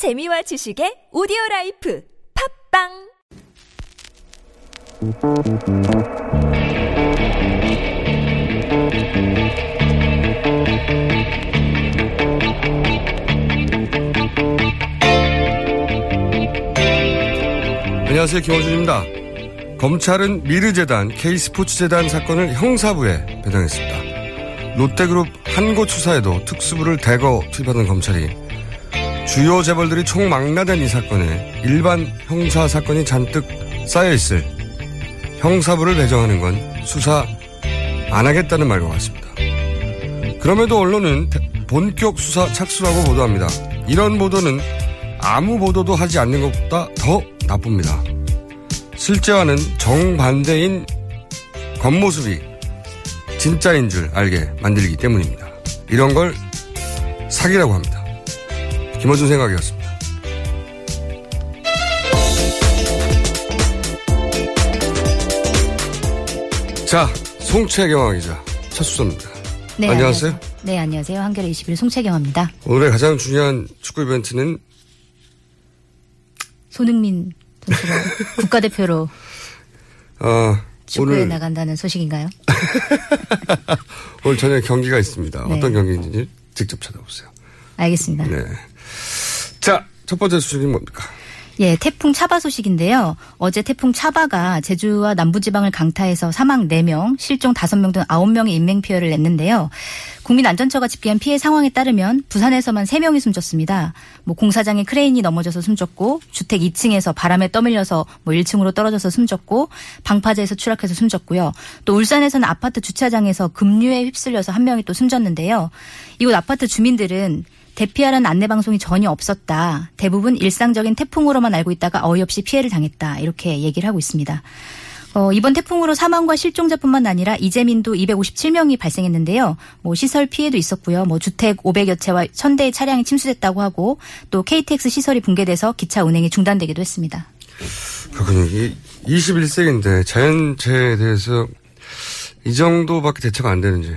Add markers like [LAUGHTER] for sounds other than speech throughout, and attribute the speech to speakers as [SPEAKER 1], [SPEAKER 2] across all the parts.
[SPEAKER 1] 재미와 지식의 오디오 라이프 팟빵
[SPEAKER 2] 안녕하세요. 김호준입니다. 검찰은 미르재단, K스포츠재단 사건을 형사부에 배당했습니다. 롯데그룹 한 곳 수사에도 특수부를 대거 투입하는 검찰이 주요 재벌들이 총망라된 이 사건에 일반 형사 사건이 잔뜩 쌓여있을 형사부를 배정하는 건 수사 안 하겠다는 말과 같습니다. 그럼에도 언론은 대- 본격 수사 착수라고 보도합니다. 이런 보도는 아무 보도도 하지 않는 것보다 더 나쁩니다. 실제와는 정반대인 겉모습이 진짜인 줄 알게 만들기 때문입니다. 이런 걸 사기라고 합니다. 김어준 생각이었습니다. 자, 송채경화 기자, 첫 수소입니다.
[SPEAKER 3] 네,
[SPEAKER 2] 안녕하세요.
[SPEAKER 3] 네, 안녕하세요. 한겨레 21 송채경입니다.
[SPEAKER 2] 오늘의 가장 중요한 축구 이벤트는
[SPEAKER 3] 손흥민 선수가 [LAUGHS] 국가대표로
[SPEAKER 2] 어,
[SPEAKER 3] 축구에
[SPEAKER 2] 오늘
[SPEAKER 3] 나간다는 소식인가요? [LAUGHS]
[SPEAKER 2] 오늘 저녁에 경기가 있습니다.
[SPEAKER 3] 네.
[SPEAKER 2] 어떤 경기인지 직접 찾아보세요.
[SPEAKER 3] 알겠습니다.
[SPEAKER 2] 네. 자, 첫 번째 소식이 뭡니까?
[SPEAKER 3] 예, 태풍 차바 소식인데요. 어제 태풍 차바가 제주와 남부지방을 강타해서 사망 4명, 실종 5명 등 9명의 인명피해를 냈는데요. 국민안전처가 집계한 피해 상황에 따르면 부산에서만 3명이 숨졌습니다. 뭐 공사장에 크레인이 넘어져서 숨졌고 주택 2층에서 바람에 떠밀려서 뭐 1층으로 떨어져서 숨졌고 방파제에서 추락해서 숨졌고요. 또 울산에서는 아파트 주차장에서 급류에 휩쓸려서 한 명이 또 숨졌는데요. 이곳 아파트 주민들은 대피하라는 안내 방송이 전혀 없었다. 대부분 일상적인 태풍으로만 알고 있다가 어이없이 피해를 당했다. 이렇게 얘기를 하고 있습니다. 어, 이번 태풍으로 사망과 실종자뿐만 아니라 이재민도 257명이 발생했는데요. 뭐 시설 피해도 있었고요. 뭐 주택 500여 채와 1000대의 차량이 침수됐다고 하고 또 KTX 시설이 붕괴돼서 기차 운행이 중단되기도 했습니다.
[SPEAKER 2] 그렇군요. 이 21세기인데 자연재해에 대해서 이 정도밖에 대처가 안 되는지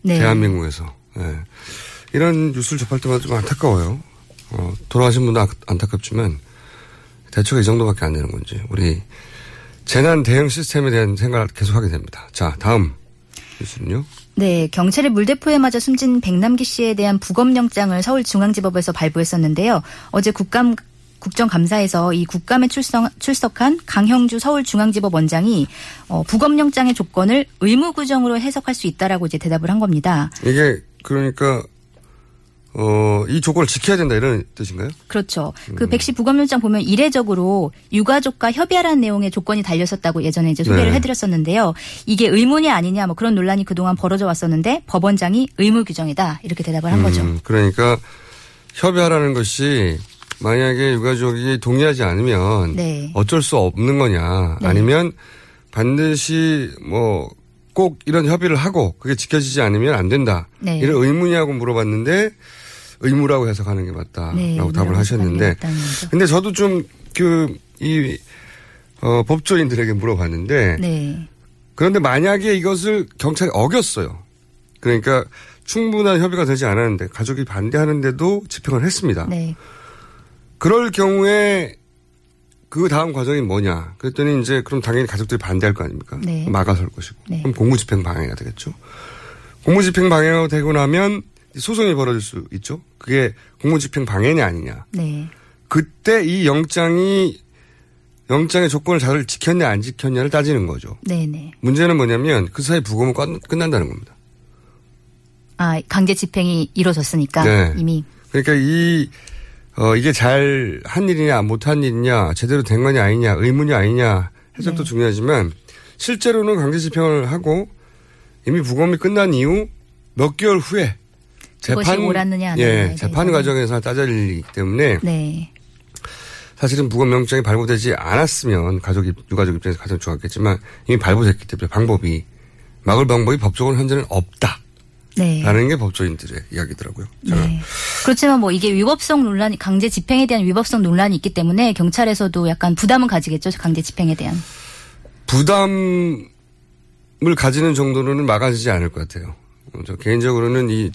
[SPEAKER 3] 네.
[SPEAKER 2] 대한민국에서 예. 이런 뉴스를 접할 때마다 좀 안타까워요. 어, 돌아가신 분도 아- 안타깝지만 대처가 이 정도밖에 안 되는 건지 우리 재난 대응 시스템에 대한 생각을 계속하게 됩니다. 자 다음 뉴스는요.
[SPEAKER 3] 네, 경찰의 물대포에 맞아 숨진 백남기 씨에 대한 부검영장을 서울중앙지법에서 발부했었는데요. 어제 국감 국정감사에서 이 국감에 출석, 출석 한 강형주 서울중앙지법 원장이 어, 부검영장의 조건을 의무구정으로 해석할 수 있다라고 이제 대답을 한 겁니다.
[SPEAKER 2] 이게 그러니까 어, 이 조건을 지켜야 된다 이런 뜻인가요?
[SPEAKER 3] 그렇죠. 그 백씨 부검영장 보면 이례적으로 유가족과 협의하라는 내용의 조건이 달렸었다고 예전에 이제 소개를
[SPEAKER 2] 네.
[SPEAKER 3] 해드렸었는데요. 이게 의문이 아니냐 뭐 그런 논란이 그동안 벌어져 왔었는데 법원장이 의무 규정이다 이렇게 대답을 한 거죠.
[SPEAKER 2] 음, 그러니까 협의하라는 것이 만약에 유가족이 동의하지 않으면
[SPEAKER 3] 네.
[SPEAKER 2] 어쩔 수 없는 거냐
[SPEAKER 3] 네.
[SPEAKER 2] 아니면 반드시 뭐 꼭 이런 협의를 하고 그게 지켜지지 않으면 안 된다.
[SPEAKER 3] 네.
[SPEAKER 2] 이런 의무냐고 물어봤는데 의무라고 해석하는 게 맞다라고
[SPEAKER 3] 네,
[SPEAKER 2] 답을 하셨는데. 근데 저도 좀 그 이 어, 법조인들에게 물어봤는데
[SPEAKER 3] 네.
[SPEAKER 2] 그런데 만약에 이것을 경찰이 어겼어요. 그러니까 충분한 협의가 되지 않았는데 가족이 반대하는데도 집행을 했습니다.
[SPEAKER 3] 네.
[SPEAKER 2] 그럴 경우에 그 다음 과정이 뭐냐? 그랬더니 이제 그럼 당연히 가족들이 반대할 거 아닙니까?
[SPEAKER 3] 네.
[SPEAKER 2] 막아설 것이고.
[SPEAKER 3] 네.
[SPEAKER 2] 그럼 공무집행 방해가 되겠죠. 공무집행 방해가 되고 나면 소송이 벌어질 수 있죠. 그게 공무집행 방해냐 아니냐.
[SPEAKER 3] 네.
[SPEAKER 2] 그때 이 영장이 영장의 조건을 잘 지켰냐 안 지켰냐를 따지는 거죠.
[SPEAKER 3] 네. 네.
[SPEAKER 2] 문제는 뭐냐면 그 사이 부검은 끝- 끝난다는 겁니다.
[SPEAKER 3] 아, 강제 집행이 이루어졌으니까
[SPEAKER 2] 네.
[SPEAKER 3] 이미
[SPEAKER 2] 그러니까 이, 어, 이게 잘 한 일이냐, 못 한 일이냐, 제대로 된 거냐, 아니냐, 의문이 아니냐, 해석도
[SPEAKER 3] 네.
[SPEAKER 2] 중요하지만, 실제로는 강제 집행을 하고, 이미 부검이 끝난 이후 몇 개월 후에,
[SPEAKER 3] 그것이 옳았느냐, 안
[SPEAKER 2] 예, 재판. 과정에서 따져지기 때문에,
[SPEAKER 3] 네.
[SPEAKER 2] 사실은 부검영장이 발부되지 않았으면, 가족, 유가족 입장에서 가장 좋았겠지만, 이미 발부됐기 때문에 방법이, 막을 방법이 법적으로 현재는 없다.
[SPEAKER 3] 네.
[SPEAKER 2] 라는 게 법조인들의 이야기더라고요.
[SPEAKER 3] 네. 그렇지만 뭐 이게 위법성 논란이 강제 집행에 대한 위법성 논란이 있기 때문에 경찰에서도 약간 부담은 가지겠죠. 강제 집행에 대한.
[SPEAKER 2] 부담을 가지는 정도로는 막아지지 않을 것 같아요. 어, 저 개인적으로는 이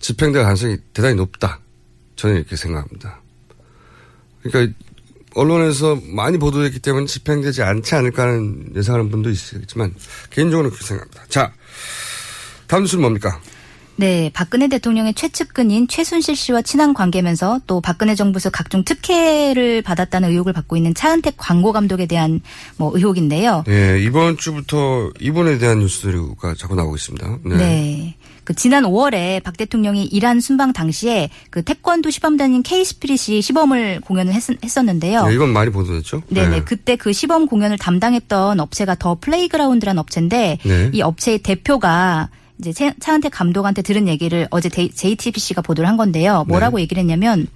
[SPEAKER 2] 집행될 가능성이 대단히 높다. 저는 이렇게 생각합니다. 그러니까 언론에서 많이 보도됐기 때문에 집행되지 않지 않을까 하는 예상하는 분도 있겠지만 개인적으로 그렇게 생각합니다. 자, 다음 뉴스는 뭡니까?
[SPEAKER 3] 네, 박근혜 대통령의 최측근인 최순실 씨와 친한 관계면서 또 박근혜 정부에서 각종 특혜를 받았다는 의혹을 받고 있는 차은택 광고 감독에 대한 뭐 의혹인데요.
[SPEAKER 2] 네, 이번 주부터 이번에 대한 뉴스가 자꾸 나오고 있습니다.
[SPEAKER 3] 네. 네. 그 지난 5월에 박 대통령이 이란 순방 당시에 그 태권도 시범단인 K 스피릿이 시범을 공연을 했, 었는데요
[SPEAKER 2] 네, 이건 많이 보도됐죠.
[SPEAKER 3] 네네. 네. 그때 그 시범 공연을 담당했던 업체가 더 플레이그라운드란 업체인데 네. 이 업체의 대표가 이제 차은택 감독한테 들은 얘기를 어제 JTBC가 보도를 한 건데요. 뭐라고 네. 얘기를 했냐면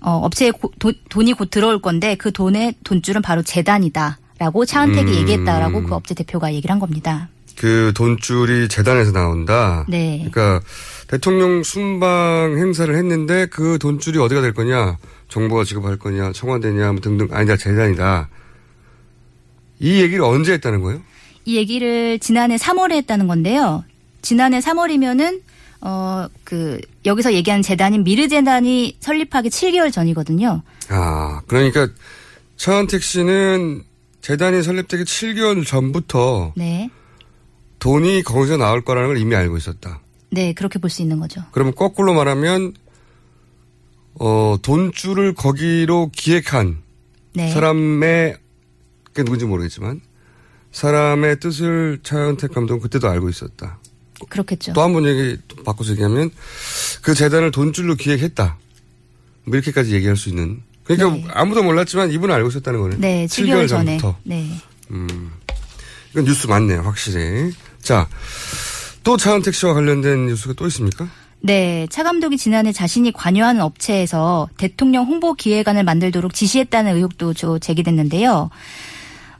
[SPEAKER 3] 어, 업체에 고, 도, 돈이 곧 들어올 건데 그 돈의 돈줄은 바로 재단이다라고 차은택이 음. 얘기했다라고 그 업체 대표가 얘기를 한 겁니다.
[SPEAKER 2] 그 돈줄이 재단에서 나온다. 네. 그러니까 대통령 순방 행사를 했는데 그 돈줄이 어디가 될 거냐, 정부가 지급할 거냐, 청와대냐, 뭐 등등 아니다 재단이다. 이 얘기를 언제 했다는 거예요?
[SPEAKER 3] 이 얘기를 지난해 3월에 했다는 건데요. 지난해 3월이면은 어 그 여기서 얘기하는 재단인 미르 재단이 설립하기 7개월 전이거든요.
[SPEAKER 2] 아 그러니까 차은택 씨는 재단이 설립되기 7개월 전부터 네. 돈이 거기서 나올 거라는 걸 이미 알고 있었다.
[SPEAKER 3] 네, 그렇게 볼 수 있는 거죠.
[SPEAKER 2] 그러면 거꾸로 말하면 어, 돈줄을 거기로 기획한 네. 사람의 그게 누군지 모르겠지만 사람의 뜻을 차은택 감독은 그때도 알고 있었다.
[SPEAKER 3] 그렇겠죠.
[SPEAKER 2] 또 한 번 얘기 바꿔서 얘기하면 그 재단을 돈줄로 기획했다. 뭐 이렇게까지 얘기할 수 있는. 그러니까 네. 아무도 몰랐지만 이분은 알고 있었다는 거네.
[SPEAKER 3] 네, 7개월, 7개월 전부터. 네.
[SPEAKER 2] 음. 이건 뉴스 맞네요, 확실히. 자, 또 차은택 씨와 관련된 뉴스가 또 있습니까?
[SPEAKER 3] 네, 차 감독이 지난해 자신이 관여하는 업체에서 대통령 홍보 기획안을 만들도록 지시했다는 의혹도 제기됐는데요.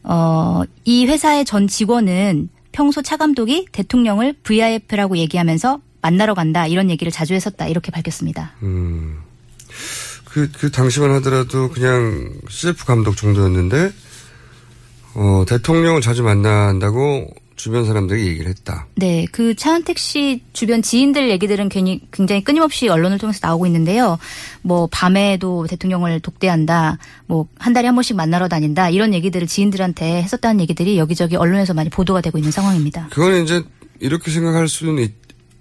[SPEAKER 3] 어, 이 회사의 전 직원은 평소 차 감독이 대통령을 VIP라고 얘기하면서 만나러 간다 이런 얘기를 자주 했었다 이렇게 밝혔습니다. 음,
[SPEAKER 2] 그, 그 당시만 하더라도 그냥 CF 감독 정도였는데 어, 대통령을 자주 만난다고 주변 사람들이 얘기를 했다.
[SPEAKER 3] 네, 그 차은택 씨 주변 지인들 얘기들은 괜히 굉장히 끊임없이 언론을 통해서 나오고 있는데요. 뭐 밤에도 대통령을 독대한다, 뭐 한 달에 한 번씩 만나러 다닌다 이런 얘기들을 지인들한테 했었다는 얘기들이 여기저기 언론에서 많이 보도가 되고 있는 상황입니다.
[SPEAKER 2] 그거는 이제 이렇게 생각할 수는 있,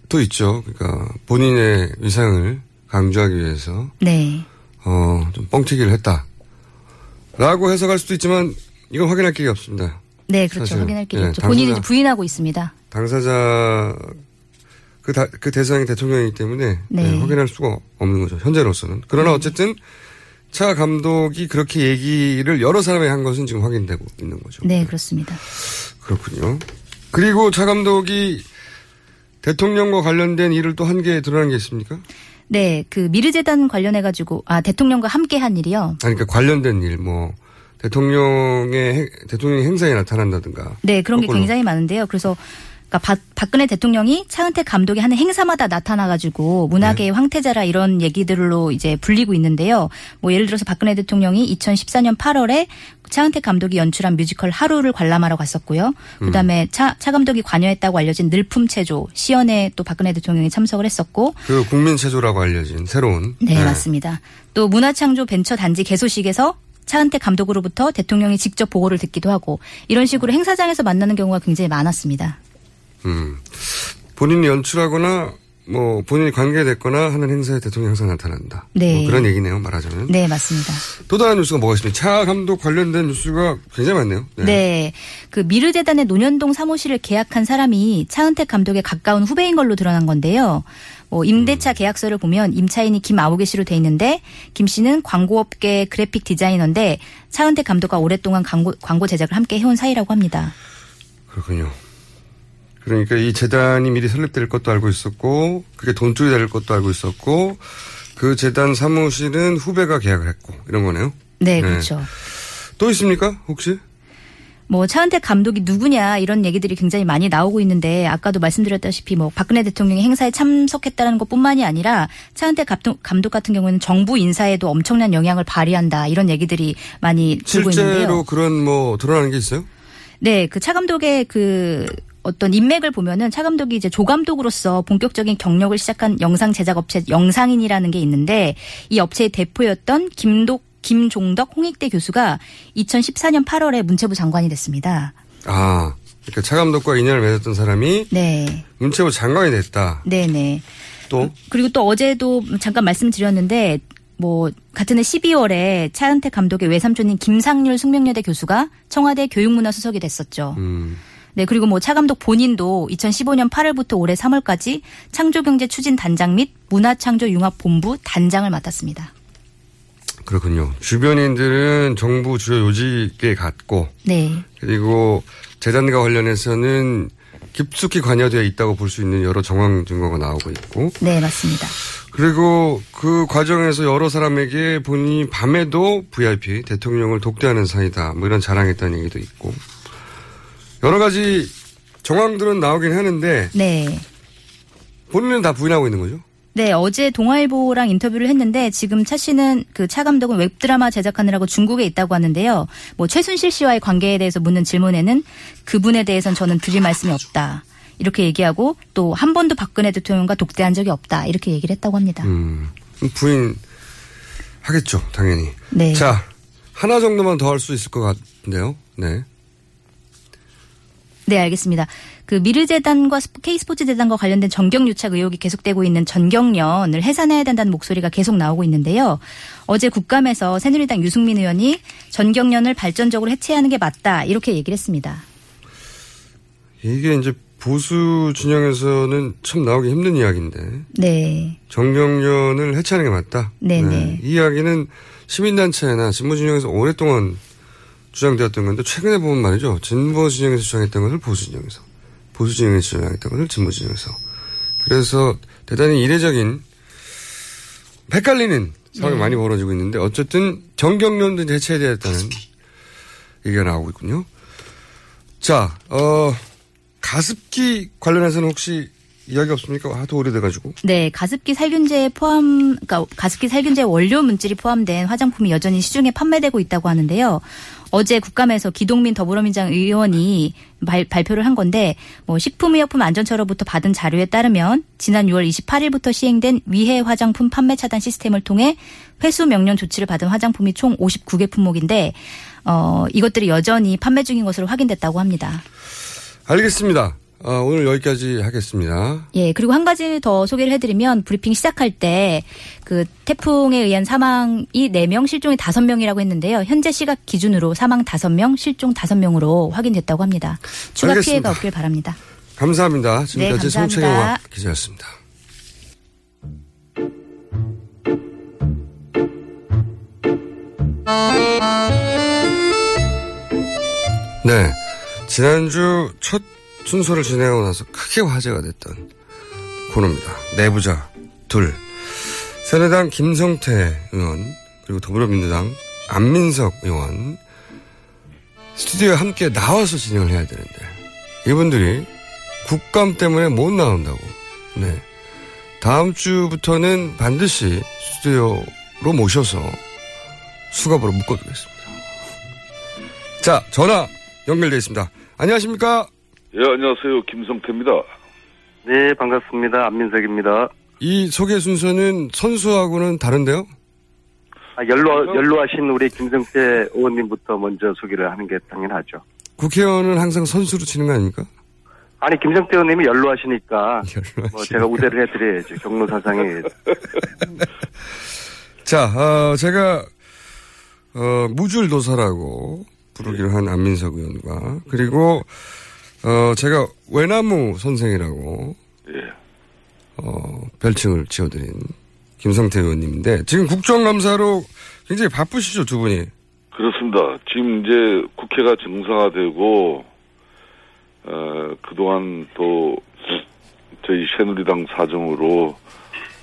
[SPEAKER 2] 또 있죠. 그러니까 본인의 위상을 강조하기 위해서 네, 어좀 뻥튀기를 했다라고 해석할 수도 있지만 이건 확인할 길이 없습니다.
[SPEAKER 3] 네, 그렇죠. 사실. 확인할 길이 네, 없죠. 본인이 이제 부인하고 있습니다.
[SPEAKER 2] 당사자 그, 다, 그 대상이 대통령이기 때문에 네. 네, 확인할 수가 없는 거죠. 현재로서는. 그러나 네. 어쨌든 차 감독이 그렇게 얘기를 여러 사람이 한 것은 지금 확인되고 있는 거죠.
[SPEAKER 3] 네, 그렇습니다.
[SPEAKER 2] 그렇군요. 그리고 차 감독이 대통령과 관련된 일을 또 한 개 드러난 게 있습니까?
[SPEAKER 3] 네, 그 미르재단 관련해 가지고, 아, 대통령과 함께 한 일이요?
[SPEAKER 2] 아니, 그러니까 관련된 일, 뭐, 대통령의 대통령 행사에 나타난다든가.
[SPEAKER 3] 네, 그런 거꾸로. 게 굉장히 많은데요. 그래서 그러니까 박, 박근혜 대통령이 차은택 감독이 하는 행사마다 나타나가지고 문화계의 네. 황태자라 이런 얘기들로 이제 불리고 있는데요. 뭐 예를 들어서 박근혜 대통령이 2014년 8월에 차은택 감독이 연출한 뮤지컬 하루를 관람하러 갔었고요. 그다음에 음. 차, 차 감독이 관여했다고 알려진 늘품 체조 시연에 또 박근혜 대통령이 참석을 했었고
[SPEAKER 2] 그 국민 체조라고 알려진 새로운
[SPEAKER 3] 네, 네. 맞습니다. 또 문화창조 벤처 단지 개소식에서 차은택 감독으로부터 대통령이 직접 보고를 듣기도 하고 이런 식으로 행사장에서 만나는 경우가 굉장히 많았습니다.
[SPEAKER 2] 음. 본인이 연출하거나 뭐 본인이 관계됐거나 하는 행사에 대통령 항상 나타난다. 네. 뭐 그런 얘기네요. 말하자면.
[SPEAKER 3] 네, 맞습니다.
[SPEAKER 2] 또 다른 뉴스가 뭐가 있습니까? 차 감독 관련된 뉴스가 굉장히 많네요.
[SPEAKER 3] 네. 네. 그 미르재단의 논현동 사무실을 계약한 사람이 차은택 감독에 가까운 후배인 걸로 드러난 건데요. 뭐 임대차 계약서를 보면 임차인이 김아우개 씨로 돼 있는데 김 씨는 광고업계 그래픽 디자이너인데 차은택 감독과 오랫동안 광고, 광고 제작을 함께 해온 사이라고 합니다.
[SPEAKER 2] 그렇군요. 그러니까 이 재단이 미리 설립될 것도 알고 있었고 그게 돈줄이 될 것도 알고 있었고 그 재단 사무실은 후배가 계약을 했고 이런 거네요.
[SPEAKER 3] 네, 그렇죠. 네.
[SPEAKER 2] 또 있습니까? 혹시?
[SPEAKER 3] 뭐 차은택 감독이 누구냐 이런 얘기들이 굉장히 많이 나오고 있는데 아까도 말씀드렸다시피 뭐 박근혜 대통령이 행사에 참석했다는 것뿐만이 아니라 차은택 감독 같은 경우는 정부 인사에도 엄청난 영향을 발휘한다 이런 얘기들이 많이 들고 있는데요.
[SPEAKER 2] 실제로 그런 뭐 드러나는 게 있어요?
[SPEAKER 3] 네, 그 차 감독의 그 어떤 인맥을 보면은 차 감독이 이제 조 감독으로서 본격적인 경력을 시작한 영상 제작 업체 영상인이라는 게 있는데 이 업체의 대표였던 김독 김종덕 홍익대 교수가 2014년 8월에 문체부 장관이 됐습니다.
[SPEAKER 2] 아, 그러니까 차 감독과 인연을 맺었던 사람이
[SPEAKER 3] 네.
[SPEAKER 2] 문체부 장관이 됐다.
[SPEAKER 3] 네네.
[SPEAKER 2] 또
[SPEAKER 3] 그리고 또 어제도 잠깐 말씀드렸는데 뭐 같은 해 12월에 차은택 감독의 외삼촌인 김상률 숙명여대 교수가 청와대 교육문화수석이 됐었죠.
[SPEAKER 2] 음,
[SPEAKER 3] 네, 그리고 뭐 차 감독 본인도 2015년 8월부터 올해 3월까지 창조경제 추진 단장 및 문화창조융합본부 단장을 맡았습니다.
[SPEAKER 2] 그렇군요. 주변인들은 정부 주요 요직에 갔고
[SPEAKER 3] 네.
[SPEAKER 2] 그리고 재단과 관련해서는 깊숙이 관여되어 있다고 볼 수 있는 여러 정황 증거가 나오고 있고
[SPEAKER 3] 네, 맞습니다.
[SPEAKER 2] 그리고 그 과정에서 여러 사람에게 본인이 밤에도 VIP 대통령을 독대하는 사이다 뭐 이런 자랑했다는 얘기도 있고 여러 가지 정황들은 나오긴 하는데
[SPEAKER 3] 네.
[SPEAKER 2] 본인은 다 부인하고 있는 거죠.
[SPEAKER 3] 네, 어제 동아일보랑 인터뷰를 했는데 지금 차 씨는 그 차 감독은 웹드라마 제작하느라고 중국에 있다고 하는데요. 뭐 최순실 씨와의 관계에 대해서 묻는 질문에는 그분에 대해선 저는 드릴 말씀이 없다. 이렇게 얘기하고 또 한 번도 박근혜 대통령과 독대한 적이 없다. 이렇게 얘기를 했다고 합니다.
[SPEAKER 2] 음, 부인 하겠죠, 당연히.
[SPEAKER 3] 네.
[SPEAKER 2] 자, 하나 정도만 더 할 수 있을 것 같은데요. 네.
[SPEAKER 3] 네, 알겠습니다. 그 미르재단과 스포- K스포츠재단과 관련된 정경유착 의혹이 계속되고 있는 전경련을 해산해야 된다는 목소리가 계속 나오고 있는데요. 어제 국감에서 새누리당 유승민 의원이 전경련을 발전적으로 해체하는 게 맞다 이렇게 얘기를 했습니다.
[SPEAKER 2] 이게 이제 보수 진영에서는 참 나오기 힘든 이야기인데
[SPEAKER 3] 네.
[SPEAKER 2] 정경련을 해체하는 게 맞다.
[SPEAKER 3] 네네.
[SPEAKER 2] 이 이야기는 시민단체나 진보 진영에서 오랫동안 주장되었던 건데 최근에 보면 말이죠. 진보 진영에서 주장했던 것을 보수 진영에서, 보수 진영에서 주장했던 것을 진보 진영에서. 그래서 대단히 이례적인 헷갈리는 상황이
[SPEAKER 3] 네.
[SPEAKER 2] 많이 벌어지고 있는데 어쨌든 정경련도 되겠다는 얘기가 나오고 있군요. 자, 어, 가습기 관련해서는 혹시 이야기 없습니까? 하도 오래돼가지고.
[SPEAKER 3] 네, 가습기 살균제에 포함, 그러니까 가습기 살균제 원료 물질이 포함된 화장품이 여전히 시중에 판매되고 있다고 하는데요. 어제 국감에서 기동민 더불어민주당 의원이 발, 발표를 한 건데, 뭐 식품의약품 안전처로부터 받은 자료에 따르면 지난 6월 28일부터 시행된 위해 화장품 판매 차단 시스템을 통해 회수 명령 조치를 받은 화장품이 총 59개 품목인데, 어, 이것들이 여전히 판매 중인 것으로 확인됐다고 합니다.
[SPEAKER 2] 알겠습니다. 어, 오늘 여기까지 하겠습니다.
[SPEAKER 3] 예, 그리고 한 가지 더 소개를 해드리면 브리핑 시작할 때 그 태풍에 의한 사망이 4명, 실종이 5명이라고 했는데요. 현재 시각 기준으로 사망 5명, 실종 5명으로 확인됐다고 합니다. 추가
[SPEAKER 2] 알겠습니다.
[SPEAKER 3] 피해가 없길 바랍니다.
[SPEAKER 2] 감사합니다. 지금까지
[SPEAKER 3] 네.
[SPEAKER 2] 송채경화 기자였습니다. 네. 지난주 첫 순서를 진행하고 나서 크게 화제가 됐던 코너입니다. 내부자 둘. 새누리당 김성태 의원, 그리고 더불어민주당 안민석 의원, 스튜디오에 함께 나와서 진행을 해야 되는데, 이분들이 국감 때문에 못 나온다고. 네. 다음 주부터는 반드시 스튜디오로 모셔서 수갑으로 묶어두겠습니다. 자, 전화 연결되어 있습니다. 안녕하십니까?
[SPEAKER 4] 예, 안녕하세요. 김성태입니다.
[SPEAKER 5] 네, 반갑습니다. 안민석입니다.
[SPEAKER 2] 이 소개 순서는 선수하고는 다른데요?
[SPEAKER 5] 아, 연로, 연로하신 우리 김성태 의원님부터 먼저 소개를 하는 게 당연하죠.
[SPEAKER 2] 국회의원은 항상 선수로 치는 거 아닙니까?
[SPEAKER 5] 아니, 김성태 의원님이 연로하시니까, [LAUGHS]
[SPEAKER 2] 연로하시니까.
[SPEAKER 5] 뭐 제가 우대를 해드려야죠. 경로 사상에. [LAUGHS]
[SPEAKER 2] 자, 어, 제가, 어, 무줄도사라고 부르기로 한 안민석 의원과, 그리고, 어, 제가 외나무 선생이라고,
[SPEAKER 4] 예.
[SPEAKER 2] 어, 별칭을 지어드린 김성태 의원님인데, 지금 국정감사로 굉장히 바쁘시죠, 두 분이.
[SPEAKER 4] 그렇습니다. 지금 이제 국회가 정상화되고, 어, 그동안 또 저희 새누리당 사정으로,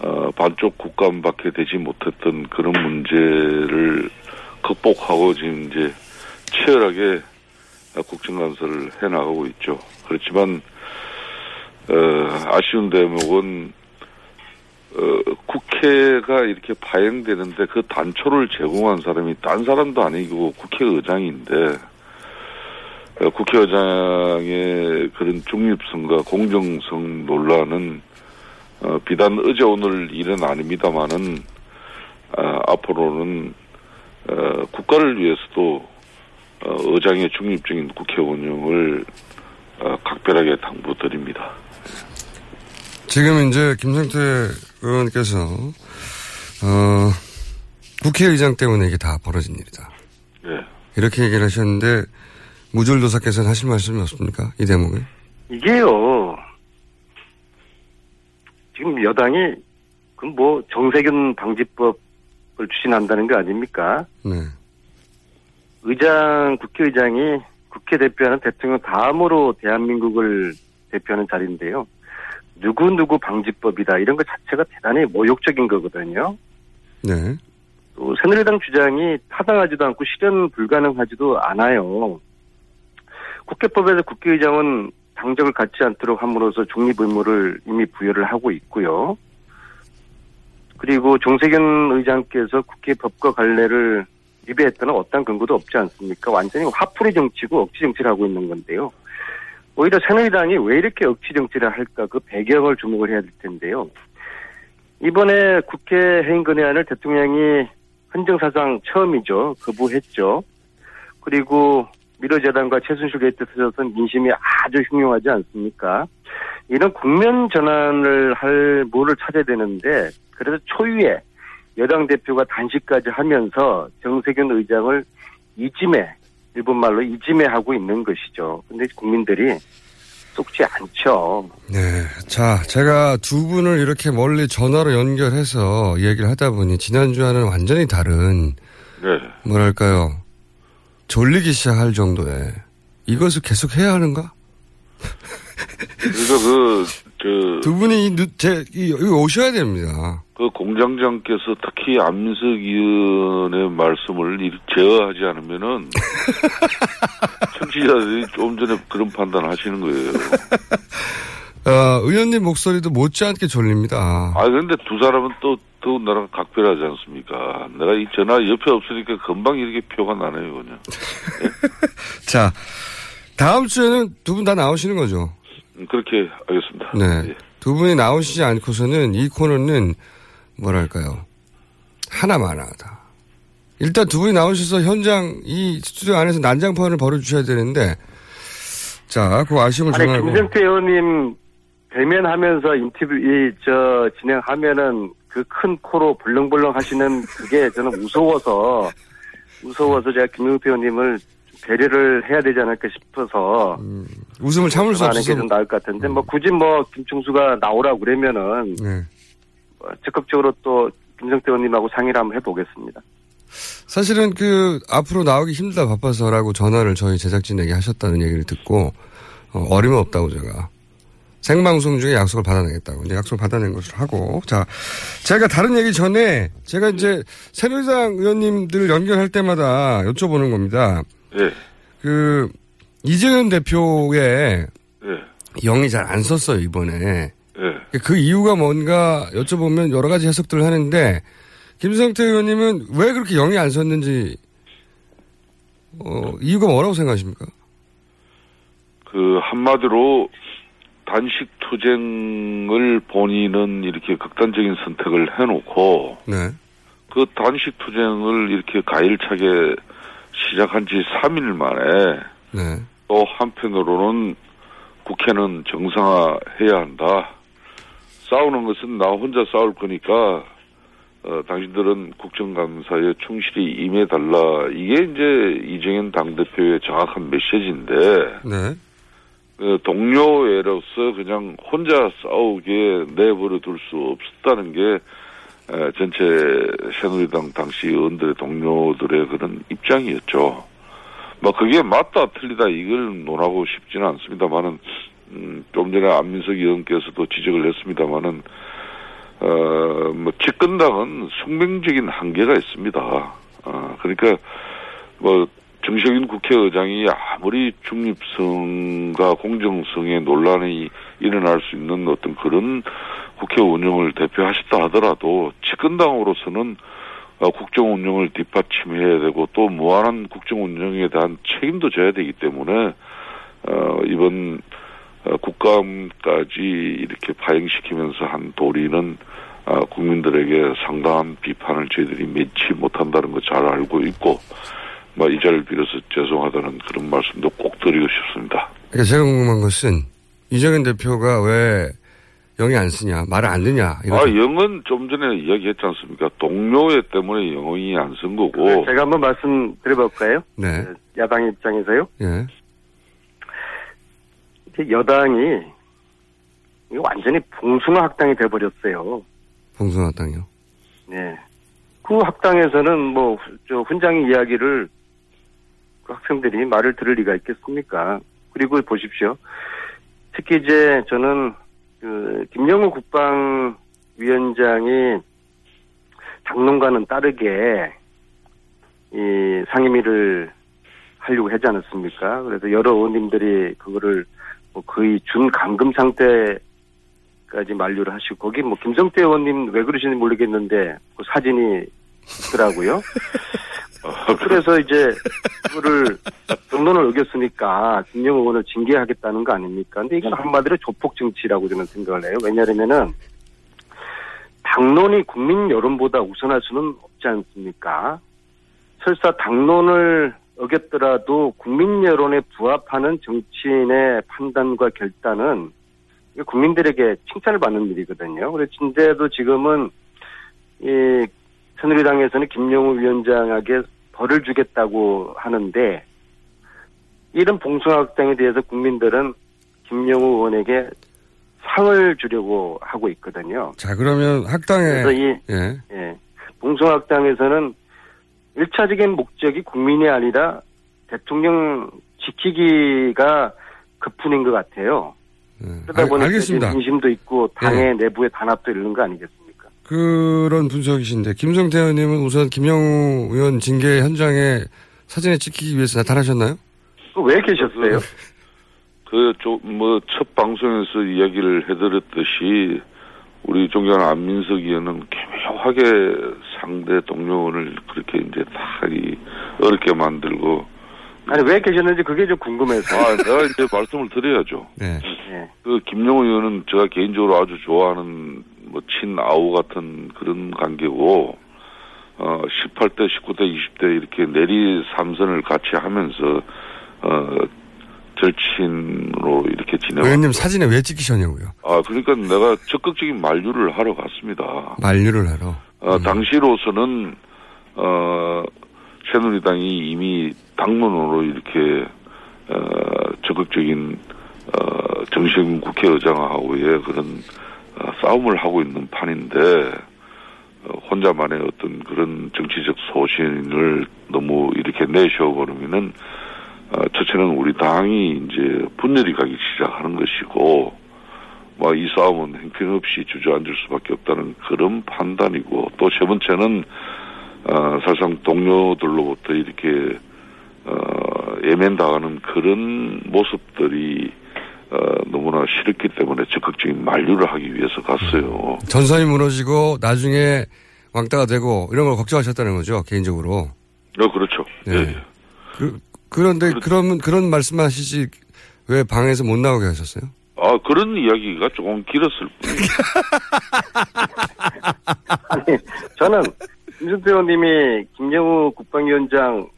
[SPEAKER 4] 어, 반쪽 국감밖에 되지 못했던 그런 문제를 극복하고 지금 이제 치열하게 국정감사를 해나가고 있죠. 그렇지만, 어, 아쉬운 대목은 어, 국회가 이렇게 파행되는데 그 단초를 제공한 사람이 딴 사람도 아니고 국회의장인데 어, 국회의장의 그런 중립성과 공정성 논란은 어, 비단 어제 오늘 일은 아닙니다만은 아, 앞으로는 어, 국가를 위해서도 어, 의장의 중립적인 국회 운영을 어, 각별하게 당부드립니다.
[SPEAKER 2] 지금 이제 김성태 의원께서 어, 국회의장 때문에 이게 다 벌어진 일이다.
[SPEAKER 4] 예.
[SPEAKER 2] 이렇게 얘기를 하셨는데 무졸도사께서는 하실 말씀이 없습니까? 이 대목에?
[SPEAKER 5] 이게요. 지금 여당이 그 뭐 정세균 방지법을 추진한다는 거 아닙니까?
[SPEAKER 2] 네.
[SPEAKER 5] 의장 국회의장이 국회 대표하는 대통령 다음으로 대한민국을 대표하는 자리인데요. 누구누구 방지법이다 이런 것 자체가 대단히 모욕적인 거거든요.
[SPEAKER 2] 네.
[SPEAKER 5] 또 새누리당 주장이 타당하지도 않고 실현 불가능하지도 않아요. 국회법에서 국회의장은 당적을 갖지 않도록 함으로써 중립 의무를 이미 부여를 하고 있고요. 그리고 정세균 의장께서 국회 법과 관례를 위배했다는 어떤 근거도 없지 않습니까? 완전히 화풀이 정치고 억지 정치를 하고 있는 건데요. 오히려 새누리당이 왜 이렇게 억지 정치를 할까 그 배경을 주목을 해야 될 텐데요. 이번에 국회 해임 건의안을 대통령이 헌정사상 처음이죠. 거부했죠. 그리고 미르재단과 최순실 게이트 터져서 민심이 아주 흉흉하지 않습니까? 이런 국면 전환을 할 뭐를 찾아야 되는데 그래서 초유의 여당 대표가 단식까지 하면서 정세균 의장을 이짐해 일본 말로 이짐해 하고 있는 것이죠. 근데 국민들이 속지 않죠.
[SPEAKER 2] 네. 자, 제가 두 분을 이렇게 멀리 전화로 연결해서 얘기를 하다 보니 지난주와는 완전히 다른
[SPEAKER 4] 네.
[SPEAKER 2] 뭐랄까요. 졸리기 시작할 정도의 이것을 계속 해야 하는가?
[SPEAKER 4] 그래서 그, 저,
[SPEAKER 2] 두 분이 이, 누- 제, 이, 여기 오셔야 됩니다.
[SPEAKER 4] 그 공장장께서 특히 안민석 의원의 말씀을 제어하지 않으면은 [LAUGHS] 청취자들이 좀 전에 그런 판단을 하시는 거예요. [LAUGHS]
[SPEAKER 2] 어, 의원님 목소리도 못지않게 졸립니다.
[SPEAKER 4] 아 그런데 두 사람은 또또 나랑 각별하지 않습니까? 내가 이 전화 옆에 없으니까 금방 이렇게 표가 나네요, 그냥. [LAUGHS]
[SPEAKER 2] 자, 다음 주에는 두 분 다 나오시는 거죠?
[SPEAKER 4] 음, 그렇게 하겠습니다.
[SPEAKER 2] 네.
[SPEAKER 4] 예.
[SPEAKER 2] 두 분이 나오시지 않고서는 이 코너는 뭐랄까요. 하나만 하다. 일단 두 분이 나오셔서 현장 이 스튜디오 안에서 난장판을 벌여주셔야 되는데 자, 그 아쉬움을
[SPEAKER 5] 아니
[SPEAKER 2] 전하고
[SPEAKER 5] 김정태 의원님 대면하면서 인터뷰 이저 진행하면은 그 큰 코로 벌렁벌렁 하시는 그게 저는 무서워서 무서워서 제가 김정태 의원님을 배려를 해야 되지 않을까 싶어서
[SPEAKER 2] 웃음을 참을 수
[SPEAKER 5] 하는 게
[SPEAKER 2] 없어서
[SPEAKER 5] 좀 나을 것 같은데 뭐 굳이 뭐 김충수가 나오라고 그러면은
[SPEAKER 2] 네.
[SPEAKER 5] 뭐 적극적으로 또 김정태 의원님하고 상의를 한번 해보겠습니다.
[SPEAKER 2] 사실은 그 앞으로 나오기 힘들다 바빠서라고 전화를 저희 제작진에게 하셨다는 얘기를 듣고 어, 어림없다고 제가 생방송 중에 약속을 받아내겠다고 이제 약속을 받아낸 것으로 하고 자 제가 다른 얘기 전에 제가 이제 새누리당 의원님들 연결할 때마다 여쭤보는 겁니다.
[SPEAKER 4] 예,
[SPEAKER 2] 그 이재현 대표의
[SPEAKER 4] 예,
[SPEAKER 2] 영이 잘 안 썼어요 이번에
[SPEAKER 4] 예.
[SPEAKER 2] 그 이유가 뭔가 여쭤보면 여러 가지 해석들을 하는데 김성태 의원님은 왜 그렇게 영이 안 섰는지 어, 이유가 뭐라고 생각하십니까?
[SPEAKER 4] 그 한마디로 단식 투쟁을 본인은 이렇게 극단적인 선택을 해놓고
[SPEAKER 2] 네.
[SPEAKER 4] 그 단식 투쟁을 이렇게 가일차게 시작한 지 3일 만에
[SPEAKER 2] 네.
[SPEAKER 4] 또 한편으로는 국회는 정상화해야 한다. 싸우는 것은 나 혼자 싸울 거니까 어, 당신들은 국정감사에 충실히 임해달라. 이게 이제 이정현 당대표의 정확한 메시지인데
[SPEAKER 2] 네.
[SPEAKER 4] 그 동료애로서 그냥 혼자 싸우게 내버려 둘 수 없었다는 게 에, 전체 새누리당 당시 의원들의 동료들의 그런 입장이었죠. 뭐 그게 맞다 틀리다 이걸 논하고 싶지는 않습니다만은 음, 좀 전에 안민석 의원께서도 지적을 했습니다만은 어 뭐 집권당은 숙명적인 한계가 있습니다. 어, 그러니까 뭐 정세균 국회의장이 아무리 중립성과 공정성의 논란이 일어날 수 있는 어떤 그런 국회 운영을 대표하셨다 하더라도 집권당으로서는 어, 국정 운영을 뒷받침해야 되고 또 무한한 국정 운영에 대한 책임도 져야 되기 때문에 어, 이번 어, 국감까지 이렇게 파행시키면서 한 도리는 아, 국민들에게 상당한 비판을 저희들이 맺지 못한다는 거 잘 알고 있고 뭐이 자리를 빌어서 죄송하다는 그런 말씀도 꼭 드리고 싶습니다.
[SPEAKER 2] 그러니까 제가 궁금한 것은 이정현 대표가 왜 영이 안 쓰냐, 말을 안 듣냐.
[SPEAKER 4] 아, 영은 좀 전에 이야기했지 않습니까? 동료애 때문에 영이 안 쓴 거고.
[SPEAKER 5] 제가 한번 말씀드려볼까요?
[SPEAKER 2] 네.
[SPEAKER 5] 그 야당 입장에서요.
[SPEAKER 2] 예.
[SPEAKER 5] 이제 여당이 이거 완전히 봉숭아 학당이 돼버렸어요.
[SPEAKER 2] 봉숭아 땅이요.
[SPEAKER 5] 네. 그 학당에서는 뭐, 저, 훈장의 이야기를 그 학생들이 말을 들을 리가 있겠습니까? 그리고 보십시오. 특히 이제 저는 그, 김영우 국방위원장이 당론과는 다르게 이 상임위를 하려고 하지 않았습니까? 그래서 여러 의원님들이 그거를 뭐 거의 준 감금 상태 까지 만류를 하시고 거기 뭐 김성태 의원님 왜 그러시는지 모르겠는데 그 사진이 있더라고요. [LAUGHS] 그래서 이제 그거를 정론을 어겼으니까 김영호 의원을 징계하겠다는 거 아닙니까? 근데 이건 한마디로 조폭 정치라고 저는 생각을 해요. 왜냐하면은 당론이 국민 여론보다 우선할 수는 없지 않습니까? 설사 당론을 어겼더라도 국민 여론에 부합하는 정치인의 판단과 결단은 국민들에게 칭찬을 받는 일이거든요. 그래서 진짜도 지금은 이 새누리당에서는 김영우 위원장에게 벌을 주겠다고 하는데 이런 봉숭아학당에 대해서 국민들은 김영우 의원에게 상을 주려고 하고 있거든요.
[SPEAKER 2] 자, 그러면 학당에.
[SPEAKER 5] 그래서 이
[SPEAKER 2] 예.
[SPEAKER 5] 예, 봉숭아학당에서는 일차적인 목적이 국민이 아니라 대통령 지키기가 급분인 것 같아요.
[SPEAKER 2] 예.
[SPEAKER 5] 그러다
[SPEAKER 2] 알,
[SPEAKER 5] 보니까
[SPEAKER 2] 알겠습니다.
[SPEAKER 5] 민심도 있고 당의 내부의 단합도 이러는 거 아니겠습니까?
[SPEAKER 2] 그런 분석이신데 김성태 의원님은 우선 김영우 의원 징계 현장에 사진에 찍히기 위해서 나타나셨나요?
[SPEAKER 5] 그왜 계셨어요? [LAUGHS]
[SPEAKER 4] 그, 좀, 뭐, 첫 방송에서 이야기를 해드렸듯이, 우리 존경하는 안민석 의원은 교묘하게 상대 동료원을 그렇게 이제 다 이, 어렵게 만들고,
[SPEAKER 5] 아니 왜 계셨는지 그게 좀 궁금해서.
[SPEAKER 4] 아, 내가 이제 말씀을 드려야죠.
[SPEAKER 2] 네.
[SPEAKER 5] 예.
[SPEAKER 4] 그, 김용호 의원은 제가 개인적으로 아주 좋아하는, 뭐, 친아우 같은 그런 관계고, 어, 18대, 19대, 20대 이렇게 내리 삼선을 같이 하면서, 어, 절친으로 이렇게 지내고.
[SPEAKER 2] 의원님 사진에 왜 찍히셨냐고요?
[SPEAKER 4] 아, 그러니까 내가 적극적인 만류를 하러 갔습니다.
[SPEAKER 2] 만류를 하러.
[SPEAKER 4] 어, 당시로서는, 어, 새누리당이 이미 당론으로 이렇게, 어, 적극적인, 어, 정세균 국회의장하고의 그런, 어, 싸움을 하고 있는 판인데, 어, 혼자만의 어떤 그런 정치적 소신을 너무 이렇게 내셔버리면은, 어, 첫째는 우리 당이 이제 분열이 가기 시작하는 것이고, 뭐이 싸움은 형편없이 주저앉을 수밖에 없다는 그런 판단이고, 또 세 번째는, 어, 사실상 동료들로부터 이렇게, 어, 예면당하는 그런 모습들이, 어, 너무나 싫었기 때문에 적극적인 만류를 하기 위해서 갔어요.
[SPEAKER 2] 전선이 무너지고 나중에 왕따가 되고 이런 걸 걱정하셨다는 거죠 개인적으로.
[SPEAKER 4] 어, 그렇죠.
[SPEAKER 2] 네.
[SPEAKER 4] 예, 예.
[SPEAKER 2] 그, 그런데 그러면 그런 말씀하시지 왜 방에서 못 나오게 하셨어요?
[SPEAKER 4] 아, 그런 이야기가 조금 길었을 뿐이에요.
[SPEAKER 5] 아니 [LAUGHS] 저는 김준태 의원님이 김영우 국방위원장